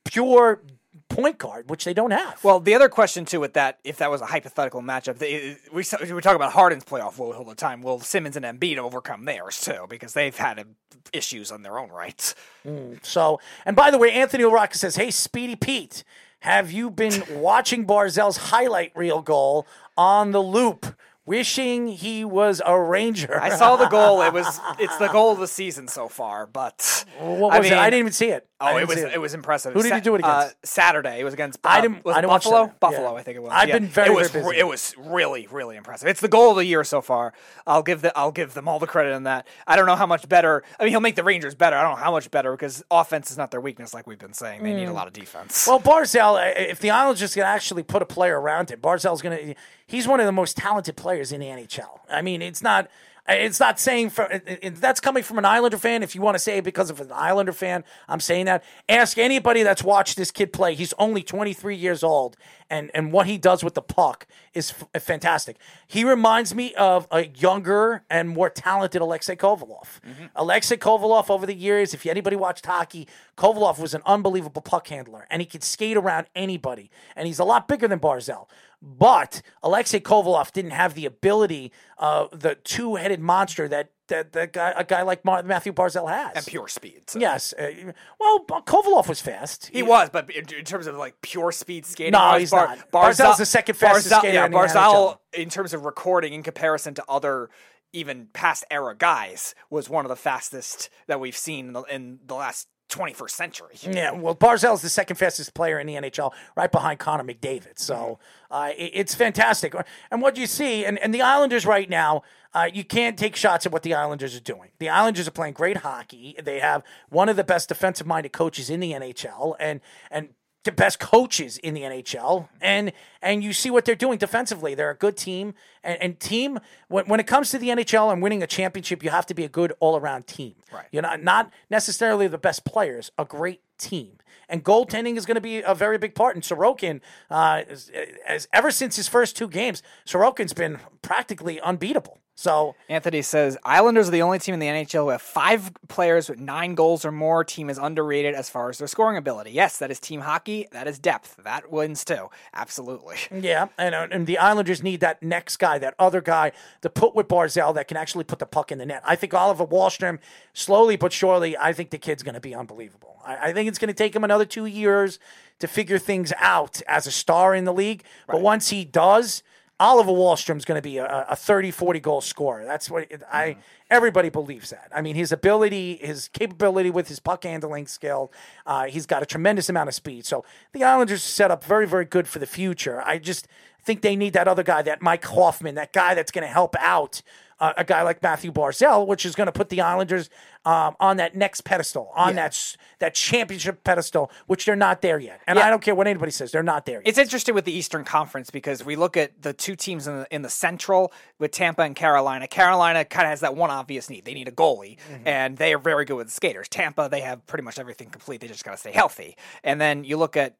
pure point guard, which they don't have. Well, the other question too with that, if that was a hypothetical matchup, they, we we talk about Harden's playoff woes all the time. Will Simmons and Embiid overcome theirs too because they've had issues on their own rights. Mm, so, and by the way, Anthony O'Rourke says, "Hey, Speedy Pete, have you been watching Barzal's highlight reel goal on the loop? Wishing he was a Ranger." I saw the goal. It was it's the goal of the season so far, but What I was it? I didn't even see it. Oh, it was see it. was impressive. Who did he do it Uh, against? Saturday. It was against. I uh, didn't- Was I didn't Buffalo? Buffalo, Yeah. I think it was. I've Yeah. been very, It was. very busy. It was really, really impressive. It's the goal of the year so far. I'll give the. I'll give them all the credit on that. I don't know how much better. I mean, he'll make the Rangers better. I don't know how much better because offense is not their weakness, like we've been saying. They need a Mm. lot of defense. Well, Barzal, uh, if the Islanders can actually put a player around him, Barzal's gonna. He's one of the most talented players in the NHL. I mean, it's not. It's not saying for it- it- that's coming from an Islander fan. If you want to say it because of an Islander fan, I'm saying that. Ask anybody that's watched this kid play. He's only 23 years old, and and what he does with the puck is f- uh, fantastic. He reminds me of a younger and more talented Alexei Kovalev. Mm-hmm. Alexei Kovalev over the years, if anybody watched hockey, Kovalev was an unbelievable puck handler, and he could skate around anybody. And he's a lot bigger than Barzal. But Alexei Kovalev didn't have the ability, uh, the two-headed monster that that, that guy, a guy like Matthew Barzal has. and pure speed. so. Yes. Uh, well, Kovalev was fast. He was, but in, in terms of like pure speed skating, No, he's not. Barzal's the second fastest Barzal, skater yeah, in the Barzal, in terms of recording, in comparison to other even past era guys, was one of the fastest that we've seen in the, in the last 21st century. Yeah, well, Barzal is the second fastest player in the NHL, right behind Connor McDavid. So uh, it- it's fantastic. And what you see, and, and the Islanders right now, uh, you can't take shots at what the Islanders are doing. The Islanders are playing great hockey. They have one of the best defensive-minded coaches in the NHL, and and the best coaches in the NHL, and and you see what they're doing defensively. They're a good team, and, and team when, when it comes to the NHL and winning a championship, you have to be a good all-around team. Right. You're not not necessarily the best players, a great team. And goaltending is going to be a very big part. And Sorokin, uh, is, as ever since his first two games, Sorokin's been practically unbeatable. So Anthony says Islanders are the only team in the NHL who have five players with nine goals or more. Team is underrated as far as their scoring ability. Yes, that is team hockey. That is depth. That wins too. Absolutely. Yeah, and uh, and the Islanders need that next guy, that other guy to put with Barzal that can actually put the puck in the net. I think Oliver Wahlstrom, slowly but surely, I think the kid's going to be unbelievable. I, I think it's going to take him another two years to figure things out as a star in the league. But once he does, Oliver Wahlstrom's going to be a, a 30, 40 goal scorer. That's what it, I. Everybody believes that. I mean, his ability, his capability with his puck handling skill, uh, he's got a tremendous amount of speed. So the Islanders are set up very, very good for the future. I just think they need that other guy, that Mike Hoffman, that guy that's going to help out uh, a guy like Matthew Barzal, which is going to put the Islanders um, on that next pedestal, on that that championship pedestal, which they're not there yet. And Yeah. I don't care what anybody says, they're not there yet. It's interesting with the Eastern Conference because we look at the two teams in the, in the Central with Tampa and Carolina. Carolina kind of has that one obvious need. They need a goalie, and they are very good with skaters. Tampa, they have pretty much everything complete. They just got to stay healthy. And then you look at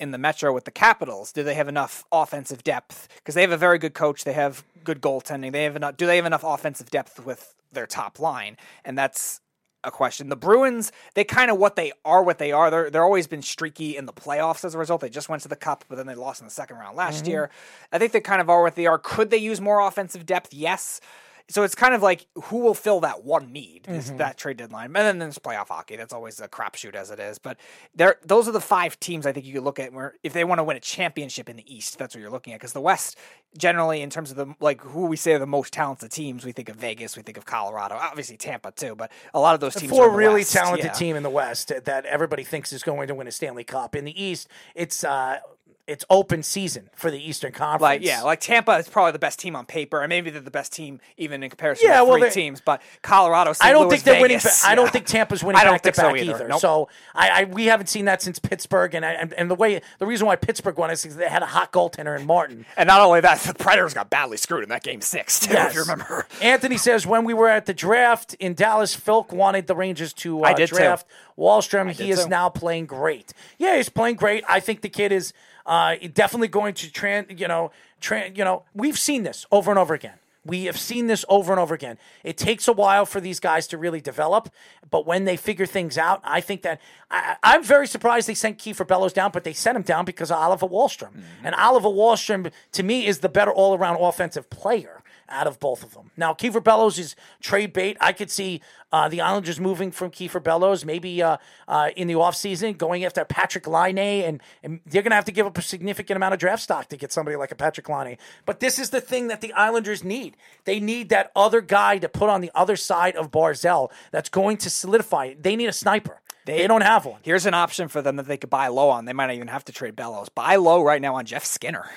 in the Metro with the Capitals, do they have enough offensive depth? Because they have a very good coach, they have good goaltending. They have enough. Do they have enough offensive depth with their top line? And that's a question. The Bruins, they kind of what they are, what they are. They're they're always been streaky in the playoffs as a result. They just went to the cup, but then they lost in the second round last Mhm. year. I think they kind of are what they are. Could they use more offensive depth? Yes. So it's kind of like who will fill that one need is Mhm. that trade deadline, and then there's playoff hockey. That's always a crapshoot as it is. But there, those are the five teams I think you could look at where if they want to win a championship in the East, that's what you're looking at. Because the West, generally, in terms of the like who we say are the most talented teams, we think of Vegas, we think of Colorado, obviously Tampa too. But a lot of those teams Four are the really West, talented yeah. team in the West that everybody thinks is going to win a Stanley Cup. In the East, it's uh, it's open season for the Eastern Conference. Like yeah, like Tampa is probably the best team on paper, and maybe they're the best team even in comparison Yeah, to well, three teams. But Colorado, St. I don't Louis, think they're winning. Vegas, ba- I don't yeah. think Tampa's winning back to back either. Nope. So I, I we haven't seen that since Pittsburgh, and I, and, and the way the reason why Pittsburgh won is because they had a hot goaltender in Martin. And not only that, the Predators got badly screwed in that game six, too, if you remember. Anthony says when we were at the draft in Dallas, Filk wanted the Rangers to uh, I did too. draft Wahlstrom. I He is too. now playing great. Yeah, he's playing great. I think the kid is uh, definitely going to tran. You know, tran. You know, we've seen this over and over again. We have seen this over and over again. It takes a while for these guys to really develop, but when they figure things out, I think that I, I'm very surprised they sent Kiefer Bellows down, but they sent him down because of Oliver Wahlstrom. And Oliver Wahlstrom, to me, is the better all around offensive player out of both of them. Now, Kiefer Bellows is trade bait. I could see uh, the Islanders moving from Kiefer Bellows, maybe uh, uh, in the offseason, going after Patrick Laine, and, and they're going to have to give up a significant amount of draft stock to get somebody like a Patrick Laine. But this is the thing that the Islanders need. They need that other guy to put on the other side of Barzal that's going to solidify it. They need a sniper. They, don't have one. Here's an option for them that they could buy low on. They might not even have to trade Bellows. Buy low right now on Jeff Skinner.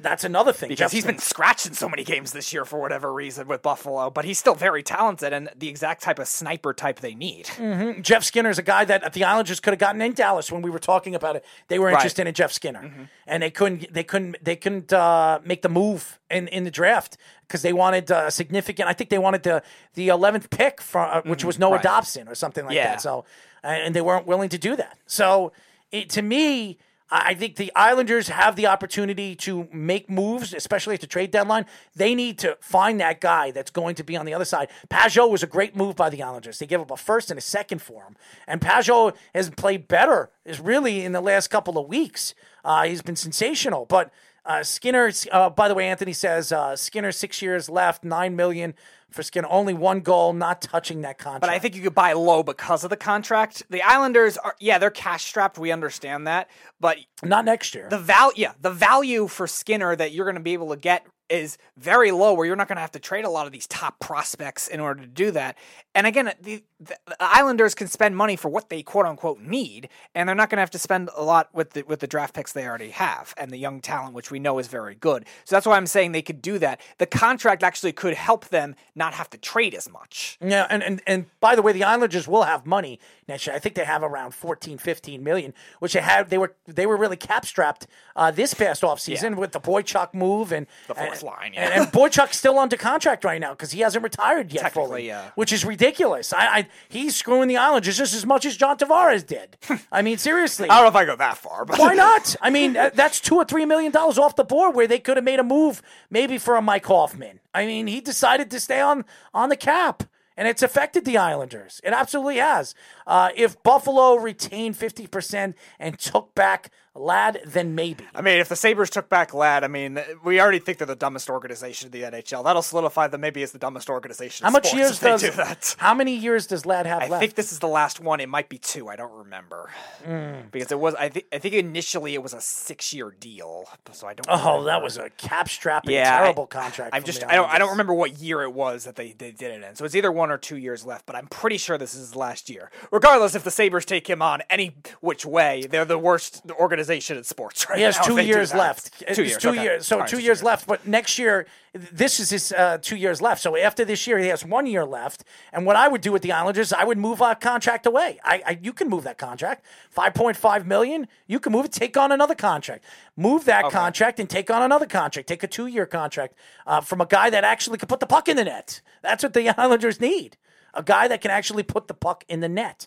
That's another thing. Because Jeff he's been scratched in so many games this year for whatever reason with Buffalo, but he's still very talented and the exact type of sniper type they need. hmm Jeff Skinner is a guy that the Islanders could have gotten in Dallas when we were talking about it. They were Right. interested in Jeff Skinner, and they couldn't. They couldn't. They couldn't uh, make the move in, in the draft because they wanted uh, significant. I think they wanted the the eleventh pick from uh, which was Noah Right. Dobson or something like Yeah. that. So, and they weren't willing to do that. So, it, to me. I think the Islanders have the opportunity to make moves, especially at the trade deadline. They need to find that guy that's going to be on the other side. Pageau was a great move by the Islanders. They gave up a first and a second for him. And Pageau has played better, is really in the last couple of weeks. Uh, he's been sensational. But uh, Skinner, uh, by the way, Anthony says uh, Skinner six years left, nine million for Skinner, only one goal, not touching that contract. But I think you could buy low because of the contract. The Islanders are, yeah, they're cash strapped. We understand that, but not next year. The value, yeah, the value for Skinner that you're going to be able to get is very low, where you're not going to have to trade a lot of these top prospects in order to do that. And again, the, the Islanders can spend money for what they quote unquote need, and they're not going to have to spend a lot with the with the draft picks they already have and the young talent, which we know is very good. So that's why I'm saying they could do that. The contract actually could help them not have to trade as much. Yeah, and, and and by the way, the Islanders will have money next year. I think they have around 14, 15 million, which they had they were they were really cap strapped uh, this past offseason with the Boychuk move and The fourth and, line, yeah. and, and Boychuk's still under contract right now because he hasn't retired yet Technically, fully, yeah. which is ridiculous. I, I he's screwing the Islanders just as much as John Tavares did. I mean, seriously. I don't know if I go that far, but Why not? I mean, that's two or three million dollars off the board where they could have made a move maybe for a Mike Hoffman. I mean, he decided to stay on on the cap, and it's affected the Islanders. It absolutely has. Uh, if Buffalo retained fifty percent and took back Ladd, then maybe. I mean, if the Sabres took back Ladd, I mean, we already think they're the dumbest organization in the NHL. That'll solidify them maybe as the dumbest organization. How much years does do that? How many years does Ladd have left? I left? think this is the last one. It might be two. I don't remember Mm. because it was. I think. I think initially it was a six-year deal. So I don't. Oh, remember. that was a cap strapping, yeah, terrible I, contract. I'm just. I don't. I don't remember what year it was that they, they did it in. So it's either one or two years left. But I'm pretty sure this is his last year. Regardless, if the Sabres take him on any which way, they're the worst organization prioritization in sports right He has now two years left. Two years. Two okay. years. So right, two years left. But next year, this is his uh, two years left. So after this year, he has one year left. And what I would do with the Islanders, I would move a contract away. I, I you can move that contract, five point five million. You can move it. Take on another contract. Move that contract and take on another contract. Take a two year contract uh, from a guy that actually can put the puck in the net. That's what the Islanders need. A guy that can actually put the puck in the net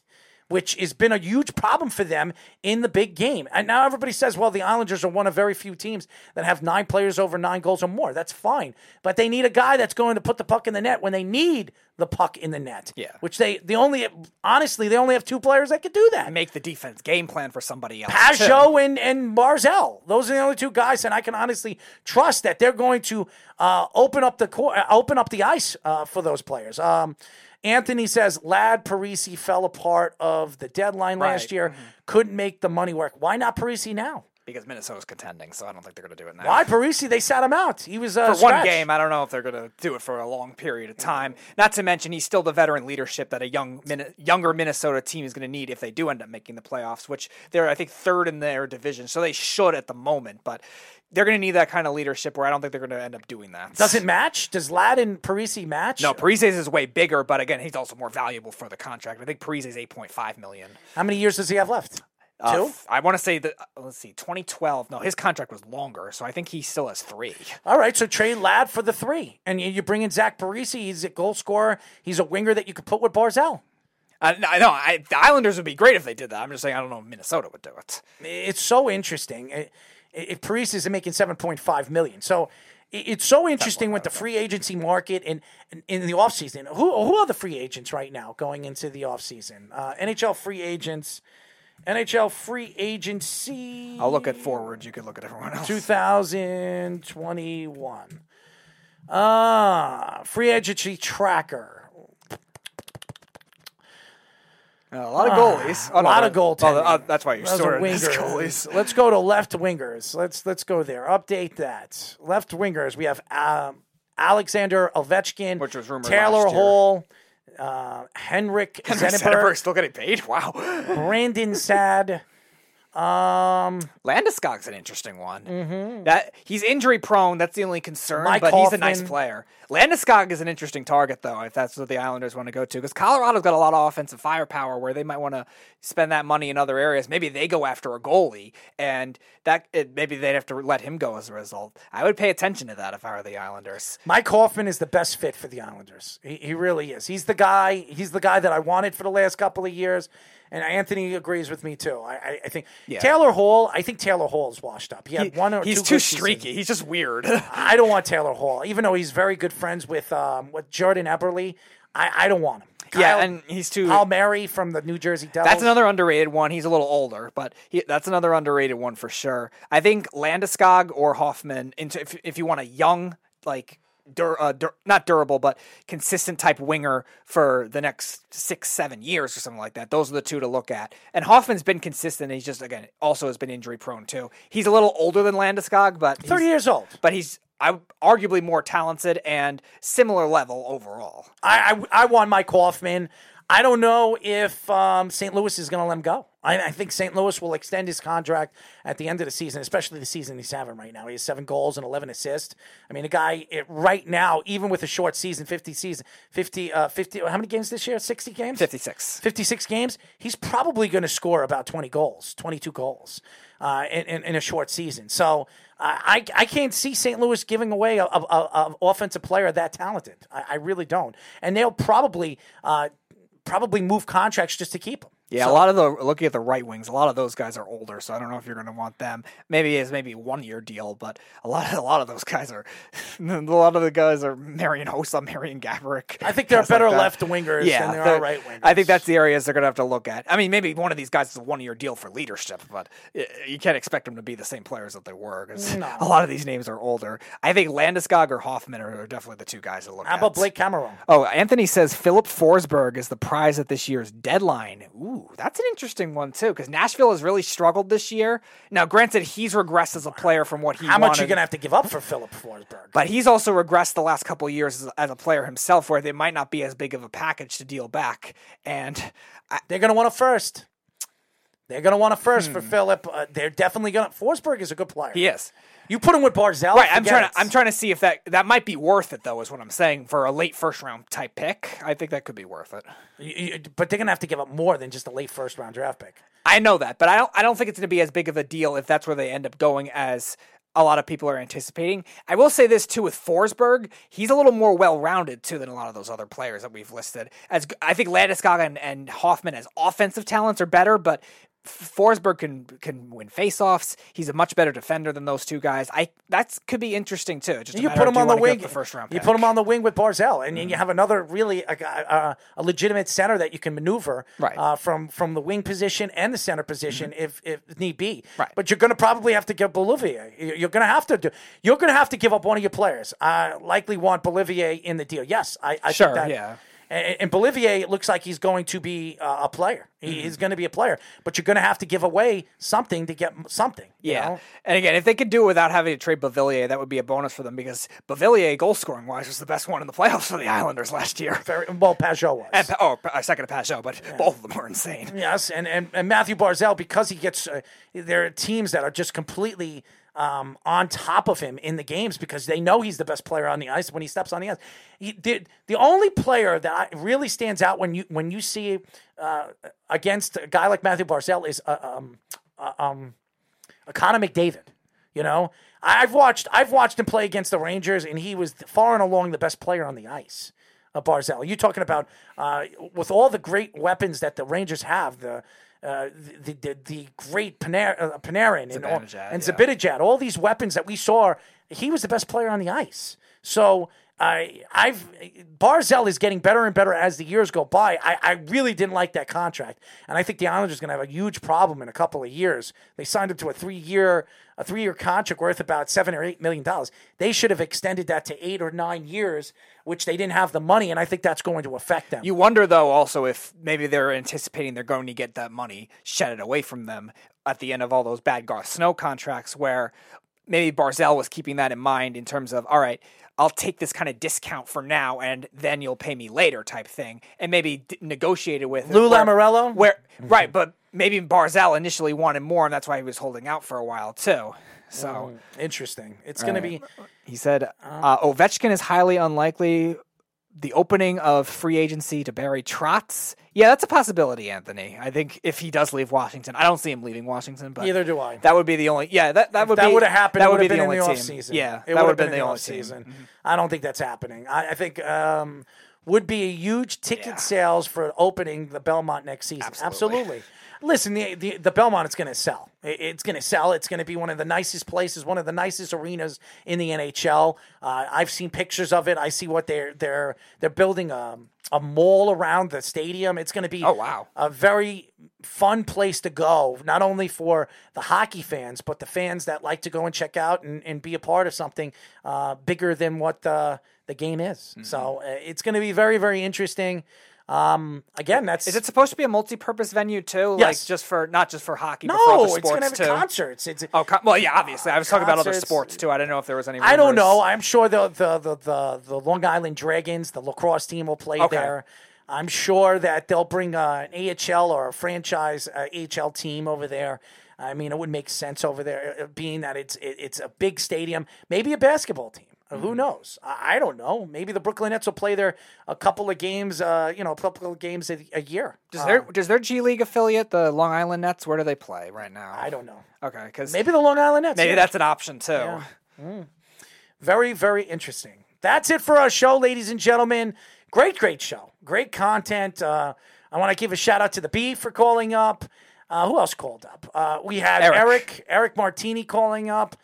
which has been a huge problem for them in the big game. And now everybody says, well, the Islanders are one of very few teams that have nine players over nine goals or more. That's fine. But they need a guy that's going to put the puck in the net when they need the puck in the net. Yeah. Which they, the only, honestly, they only have two players that could do that. make the defense game plan for somebody else. too. Pageau and, and Barzal. Those are the only two guys, and I can honestly trust that they're going to uh, open up the court, uh, open up the ice uh, for those players. Um, Anthony says Ladd Parise fell apart of the deadline last Right. year, mm-hmm. couldn't make the money work. Why not Parise now? Because Minnesota's contending, so I don't think they're going to do it now. Why Parise? They sat him out. He was uh, for one game. I don't know if they're going to do it for a long period of time. Not to mention, he's still the veteran leadership that a young, Min- younger Minnesota team is going to need if they do end up making the playoffs, which they're I think third in their division, so they should at the moment. But they're going to need that kind of leadership. Where I don't think they're going to end up doing that. Does it match? Does Ladd and Parise match? No, Parise's is way bigger, but again, he's also more valuable for the contract. I think point five million. How many years does he have left? Uh, Two. f- I want to say that. uh, Let's see, 2012. No, his contract was longer, so I think he still has three. All right, so trade Ladd for the three, and you, you bring in Zach Parise. He's a goal scorer. He's a winger that you could put with Barzal. I I know I, the Islanders would be great if they did that. I'm just saying I don't know if Minnesota would do it. It's so interesting. It, it, Parise is making seven point five million, so it- it's so interesting with the free agency market and, and in the offseason. Who who are the free agents right now going into the offseason? Uh, NHL free agents, NHL free agency. I'll look at forwards. You can look at everyone else. 2021. Ah, free agency tracker. Uh, a lot of goalies. a lot of goals. goaltending. uh, that's why you're Those sorting as goalies. Let's go to left wingers. Let's let's go there. Update that. Left wingers. We have um, Alexander Ovechkin, Which was rumored Taylor last year. Uh, Henrik Zetterberg still getting paid. Wow. Brandon Saad. Um, Landeskog's an interesting one. That he's injury prone. That's the only concern. Mike but he's a nice player. Landeskog is an interesting target, though, if that's what the Islanders want to go to, because Colorado's got a lot of offensive firepower where they might want to spend that money in other areas. Maybe they go after a goalie, and that it, maybe they'd have to let him go as a result. I would pay attention to that if I were the Islanders. Mike Hoffman is the best fit for the Islanders. He, he really is. He's the guy. He's the guy that I wanted for the last couple of years. And Anthony agrees with me too. I, I, think Yeah. Taylor Hall. I think Taylor Hall is washed up. He had one or he's two too good seasons. streaky. He's just weird. I don't want Taylor Hall, even though he's very good friends with um, with Jordan Eberle. I, I don't want him. yeah, and he's too. Palmieri from the New Jersey Devils. That's another underrated one. He's a little older, but he, that's another underrated one for sure. I think Landeskog or Hoffman. Into if if you want a young like. Dur, uh, dur, not durable, but consistent type winger for the next six, seven years or something like that. Those are the two to look at. And Hoffman's been consistent. He's just again also has been injury prone too. He's a little older than Landeskog, but thirty years old. but he's I, arguably more talented and similar level overall. I, I I want Mike Hoffman. I don't know if um, St. Louis is going to let him go. I, I think St. Louis will extend his contract at the end of the season, especially the season he's having right now. He has seven goals and eleven assists. I mean, a guy it, right now, even with a short season, fifty season, 50, uh, 50 How many games this year? Sixty games. 56. 56 games, he's probably going to score about 20 goals, 22 goals uh, in, in, in a short season. So uh, I, I can't see St. Louis giving away a, a, a, a offensive player that talented. I, I really don't. And they'll probably uh, probably move contracts just to keep him. Yeah, a lot of the looking at the right wings, a lot of those guys are older, so I don't know if you're going to want them. Maybe as maybe one year deal, but a lot, a lot of those guys are, a lot of the guys are Marian Hossa, Marian Gaborik. I think they're guys like better left wingers yeah, than they they're- right wingers. I think that's the areas they're going to have to look at. I mean, maybe one of these guys is a one year deal for leadership, but you can't expect them to be the same players that they were because No. a lot of these names are older. I think Landeskog or Hoffman are, are definitely the two guys to look How at. about Blake Cameron? Oh, Anthony says Filip Forsberg is the prize at this year's deadline. Ooh, that's an interesting one too, because Nashville has really struggled this year. Now, granted, he's regressed as a player from what he How much are you going to have to give up for Filip Forsberg? but he's also regressed the last couple of years as, as a player himself, where they might not be as big of a package to deal back. And I, They're going to want a first. They're going to want a first Hmm. for Filip. Uh, they're definitely going to. Forsberg is a good player. He is. You put him with Barzal. Right, I'm forget trying it. to I'm trying to see if that that might be worth it though, is what I'm saying for a late first round type pick. I think that could be worth it. You- you- but they're going to have to give up more than just a late first round draft pick. I know that, but I don't I don't think it's going to be as big of a deal if that's where they end up going as a lot of people are anticipating. I will say this too with Forsberg, he's a little more well rounded too than a lot of those other players that we've listed. As I think Landeskog and, and Hoffman as offensive talents are better, but Forsberg can can win faceoffs. He's a much better defender than those two guys. I that could be interesting too. Just you put him on the wing. the first round. You pick. put him on the wing with Barzal, and then you mm-hmm. have another really a, a, a legitimate center that you can maneuver Right. uh, from from the wing position and the center position mm-hmm. if if need be. Right. But you're going to probably have to give Beauvillier. You're going to have to do. You're going to have to give up one of your players. I likely want Beauvillier in the deal. Yes, I, I Sure, think that. yeah. And, and Beauvillier looks like he's going to be uh, a player. He, Mm-hmm. He's going to be a player, but you're going to have to give away something to get something. you Yeah. know? And again, if they could do it without having to trade Beauvillier, that would be a bonus for them because Beauvillier, goal scoring wise, was the best one in the playoffs for the Islanders last year. Very, well, Pageau was. And, oh, second to Pageau, but both of them were insane. Yes, and, and, and Matthew Barzal, because he gets, uh, there are teams that are just completely um, on top of him in the games because they know he's the best player on the ice when he steps on the ice. He, the, the only player that I, really stands out when you when you see uh, against a guy like Matthew Barzal is uh, um, uh, um, uh, Connor McDavid. You know, I've watched I've watched him play against the Rangers, and he was far and along the best player on the ice. Uh, Barzal, you're talking about uh, with all the great weapons that the Rangers have, the uh, the, the the great Paner- uh, Panarin and, all, and yeah. All these weapons that we saw, he was the best player on the ice. So I I've Barzal is getting better and better as the years go by. I, I really didn't like that contract, and I think the Islanders are going to have a huge problem in a couple of years. They signed him to a three year a three year contract worth about seven or eight million dollars. They should have extended that to eight or nine years, which they didn't have the money, and I think that's going to affect them. You wonder, though, also if maybe they're anticipating they're going to get that money shedded away from them at the end of all those bad Garth Snow contracts, where maybe Barzal was keeping that in mind in terms of, all right, I'll take this kind of discount for now, and then you'll pay me later, type thing, and maybe d- negotiated with Lou where- where mm-hmm. right, but maybe Barzal initially wanted more, and that's why he was holding out for a while too. So. Mm, interesting. It's going to be. He said um, uh, Ovechkin is highly unlikely. The opening of free agency to Barry Trotz. Yeah, that's a possibility, Anthony. I think if he does leave Washington, I don't see him leaving Washington, but Neither do I. That would be the only. Yeah, that that would be that would have happened. That would be the only the season. Yeah, it that would have been been the only season. I don't think that's happening. I, I think um, would be a huge ticket sales for opening the Belmont next season. Absolutely. Listen, the, the the Belmont is going to sell. It's going to sell. It's going to be one of the nicest places, one of the nicest arenas in the NHL. Uh, I've seen pictures of it. I see what they're they're they're building a a mall around the stadium. It's going to be Oh, wow. a very fun place to go, not only for the hockey fans, but the fans that like to go and check out and, and be a part of something uh, bigger than what the, the game is. Mm-hmm. So uh, it's going to be very, very interesting. Um, again, that's Is it supposed to be a multi-purpose venue too? Like Yes. just for not just for hockey, but for no, it's going to have too. concerts. It's Oh, con- well, yeah, obviously. I was talking about other sports too. I didn't know if there was any. I don't know. I'm sure the the, the the the Long Island Dragons, the lacrosse team, will play Okay. there. I'm sure that they'll bring uh, an AHL or a franchise uh, AHL team over there. I mean, it would make sense over there, uh, being that it's it, it's a big stadium. Maybe a basketball team. Mm-hmm. Who knows? I, don't know. Maybe the Brooklyn Nets will play their a couple of games. Uh, you know, a couple of games a, a year. Does Uh, their does their G League affiliate, the Long Island Nets, where do they play right now? I don't know. Okay, because Maybe the Long Island Nets. maybe yeah. that's an option too. Yeah. Mm. Very, very interesting. That's it for our show, ladies and gentlemen. Great, great show. Great content. Uh, I want to give a shout out to the B for calling up. Uh, who else called up? Uh, we had Eric. Eric. Eric, Martini calling up.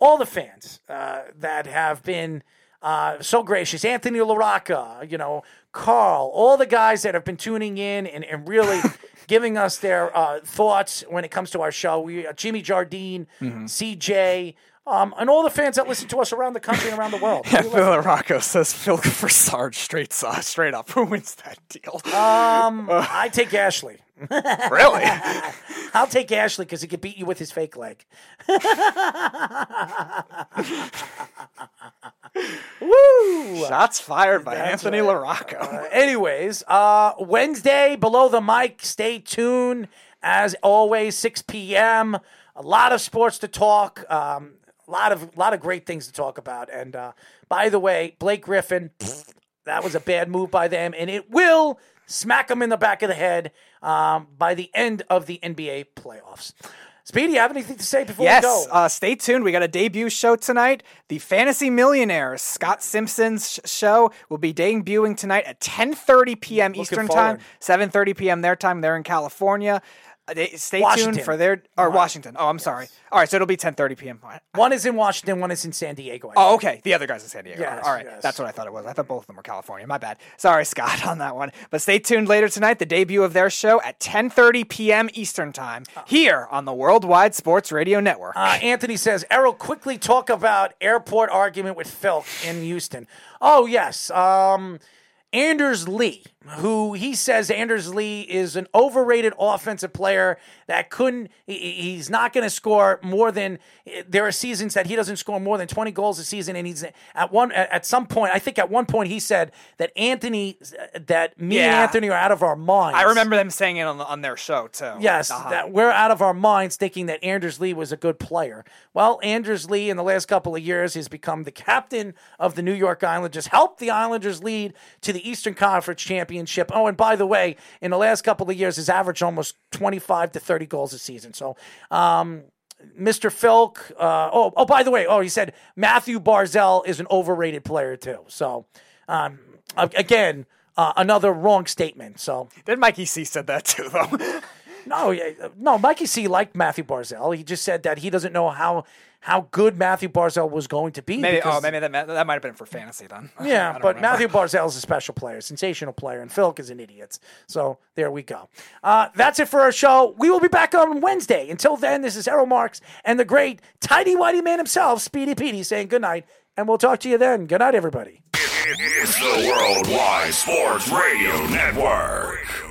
All the fans uh, that have been uh, so gracious. Anthony LaRocca, you know, Carl, all the guys that have been tuning in and, and really giving us their uh, thoughts when it comes to our show. We uh, Jimmy Jardine, CJ, um, and all the fans that listen to us around the country and around the world. Yeah, Phil Rocco says Phil for Sarge straight uh, straight up. Who wins that deal? Um, I take Ashley. Really? I'll take Ashley because he could beat you with his fake leg. Woo! Shots fired by That's Anthony right. LaRocco. Uh, anyways, uh, Wednesday below the mic. Stay tuned as always, 6 p.m. A lot of sports to talk. Um, a lot of lot of great things to talk about. And uh, by the way, Blake Griffin, that was a bad move by them, and it will smack him in the back of the head um, by the end of the NBA playoffs. Speedy, you have anything to say before yes, we go? uh, stay tuned. We got a debut show tonight. The Fantasy Millionaires, Scott Simpson's sh- show, will be debuting tonight at 10:30 p.m. Eastern time, 7:30 p.m. their time. They're in California. Uh, stay Washington. tuned for their or Washington. Oh, I'm sorry. All right, so it'll be 10:30 p.m. One is in Washington, one is in San Diego. Oh, okay. The other guy's in San Diego. Yes, All right. yes. That's what I thought it was. I thought both of them were California. My bad. Sorry, Scott, on that one. But stay tuned later tonight, the debut of their show at 10:30 p.m. Eastern Time here on the Worldwide Sports Radio Network. Uh, Anthony says, Errol, quickly talk about airport argument with Phil in Houston. Oh, yes. Um, Anders Lee, who he says Anders Lee is an overrated offensive player that couldn't, he's not going to score more than, there are seasons that he doesn't score more than 20 goals a season. And he's at one, at some point, I think at one point he said that Anthony, that me and Anthony are out of our minds. I remember them saying it on, the, on their show too. Yes, Uh-huh. that we're out of our minds thinking that Anders Lee was a good player. Well, Anders Lee in the last couple of years has become the captain of the New York Islanders, helped the Islanders lead to the Eastern Conference Championship. Oh, and by the way, in the last couple of years, has averaged almost 25 to 30 goals a season. So, um, Mr. Filk. Uh, oh, oh, by the way, oh, he said Matthew Barzal is an overrated player too. So, um, again, uh, another wrong statement. So, Then Mikey C said that too, though. no, no, Mikey C liked Matthew Barzal. He just said that he doesn't know how how good Matthew Barzal was going to be. maybe. because- Oh, maybe that that might have been for fantasy then. Yeah, but remember. Matthew Barzal is a special player, sensational player, and Philk is an idiot. So there we go. Uh, that's it for our show. We will be back on Wednesday. Until then, this is Errol Marks and the great tidy whitey man himself, Speedy Petey, saying good night, and we'll talk to you then. Good night, everybody. It's the Worldwide Sports Radio Network. Network.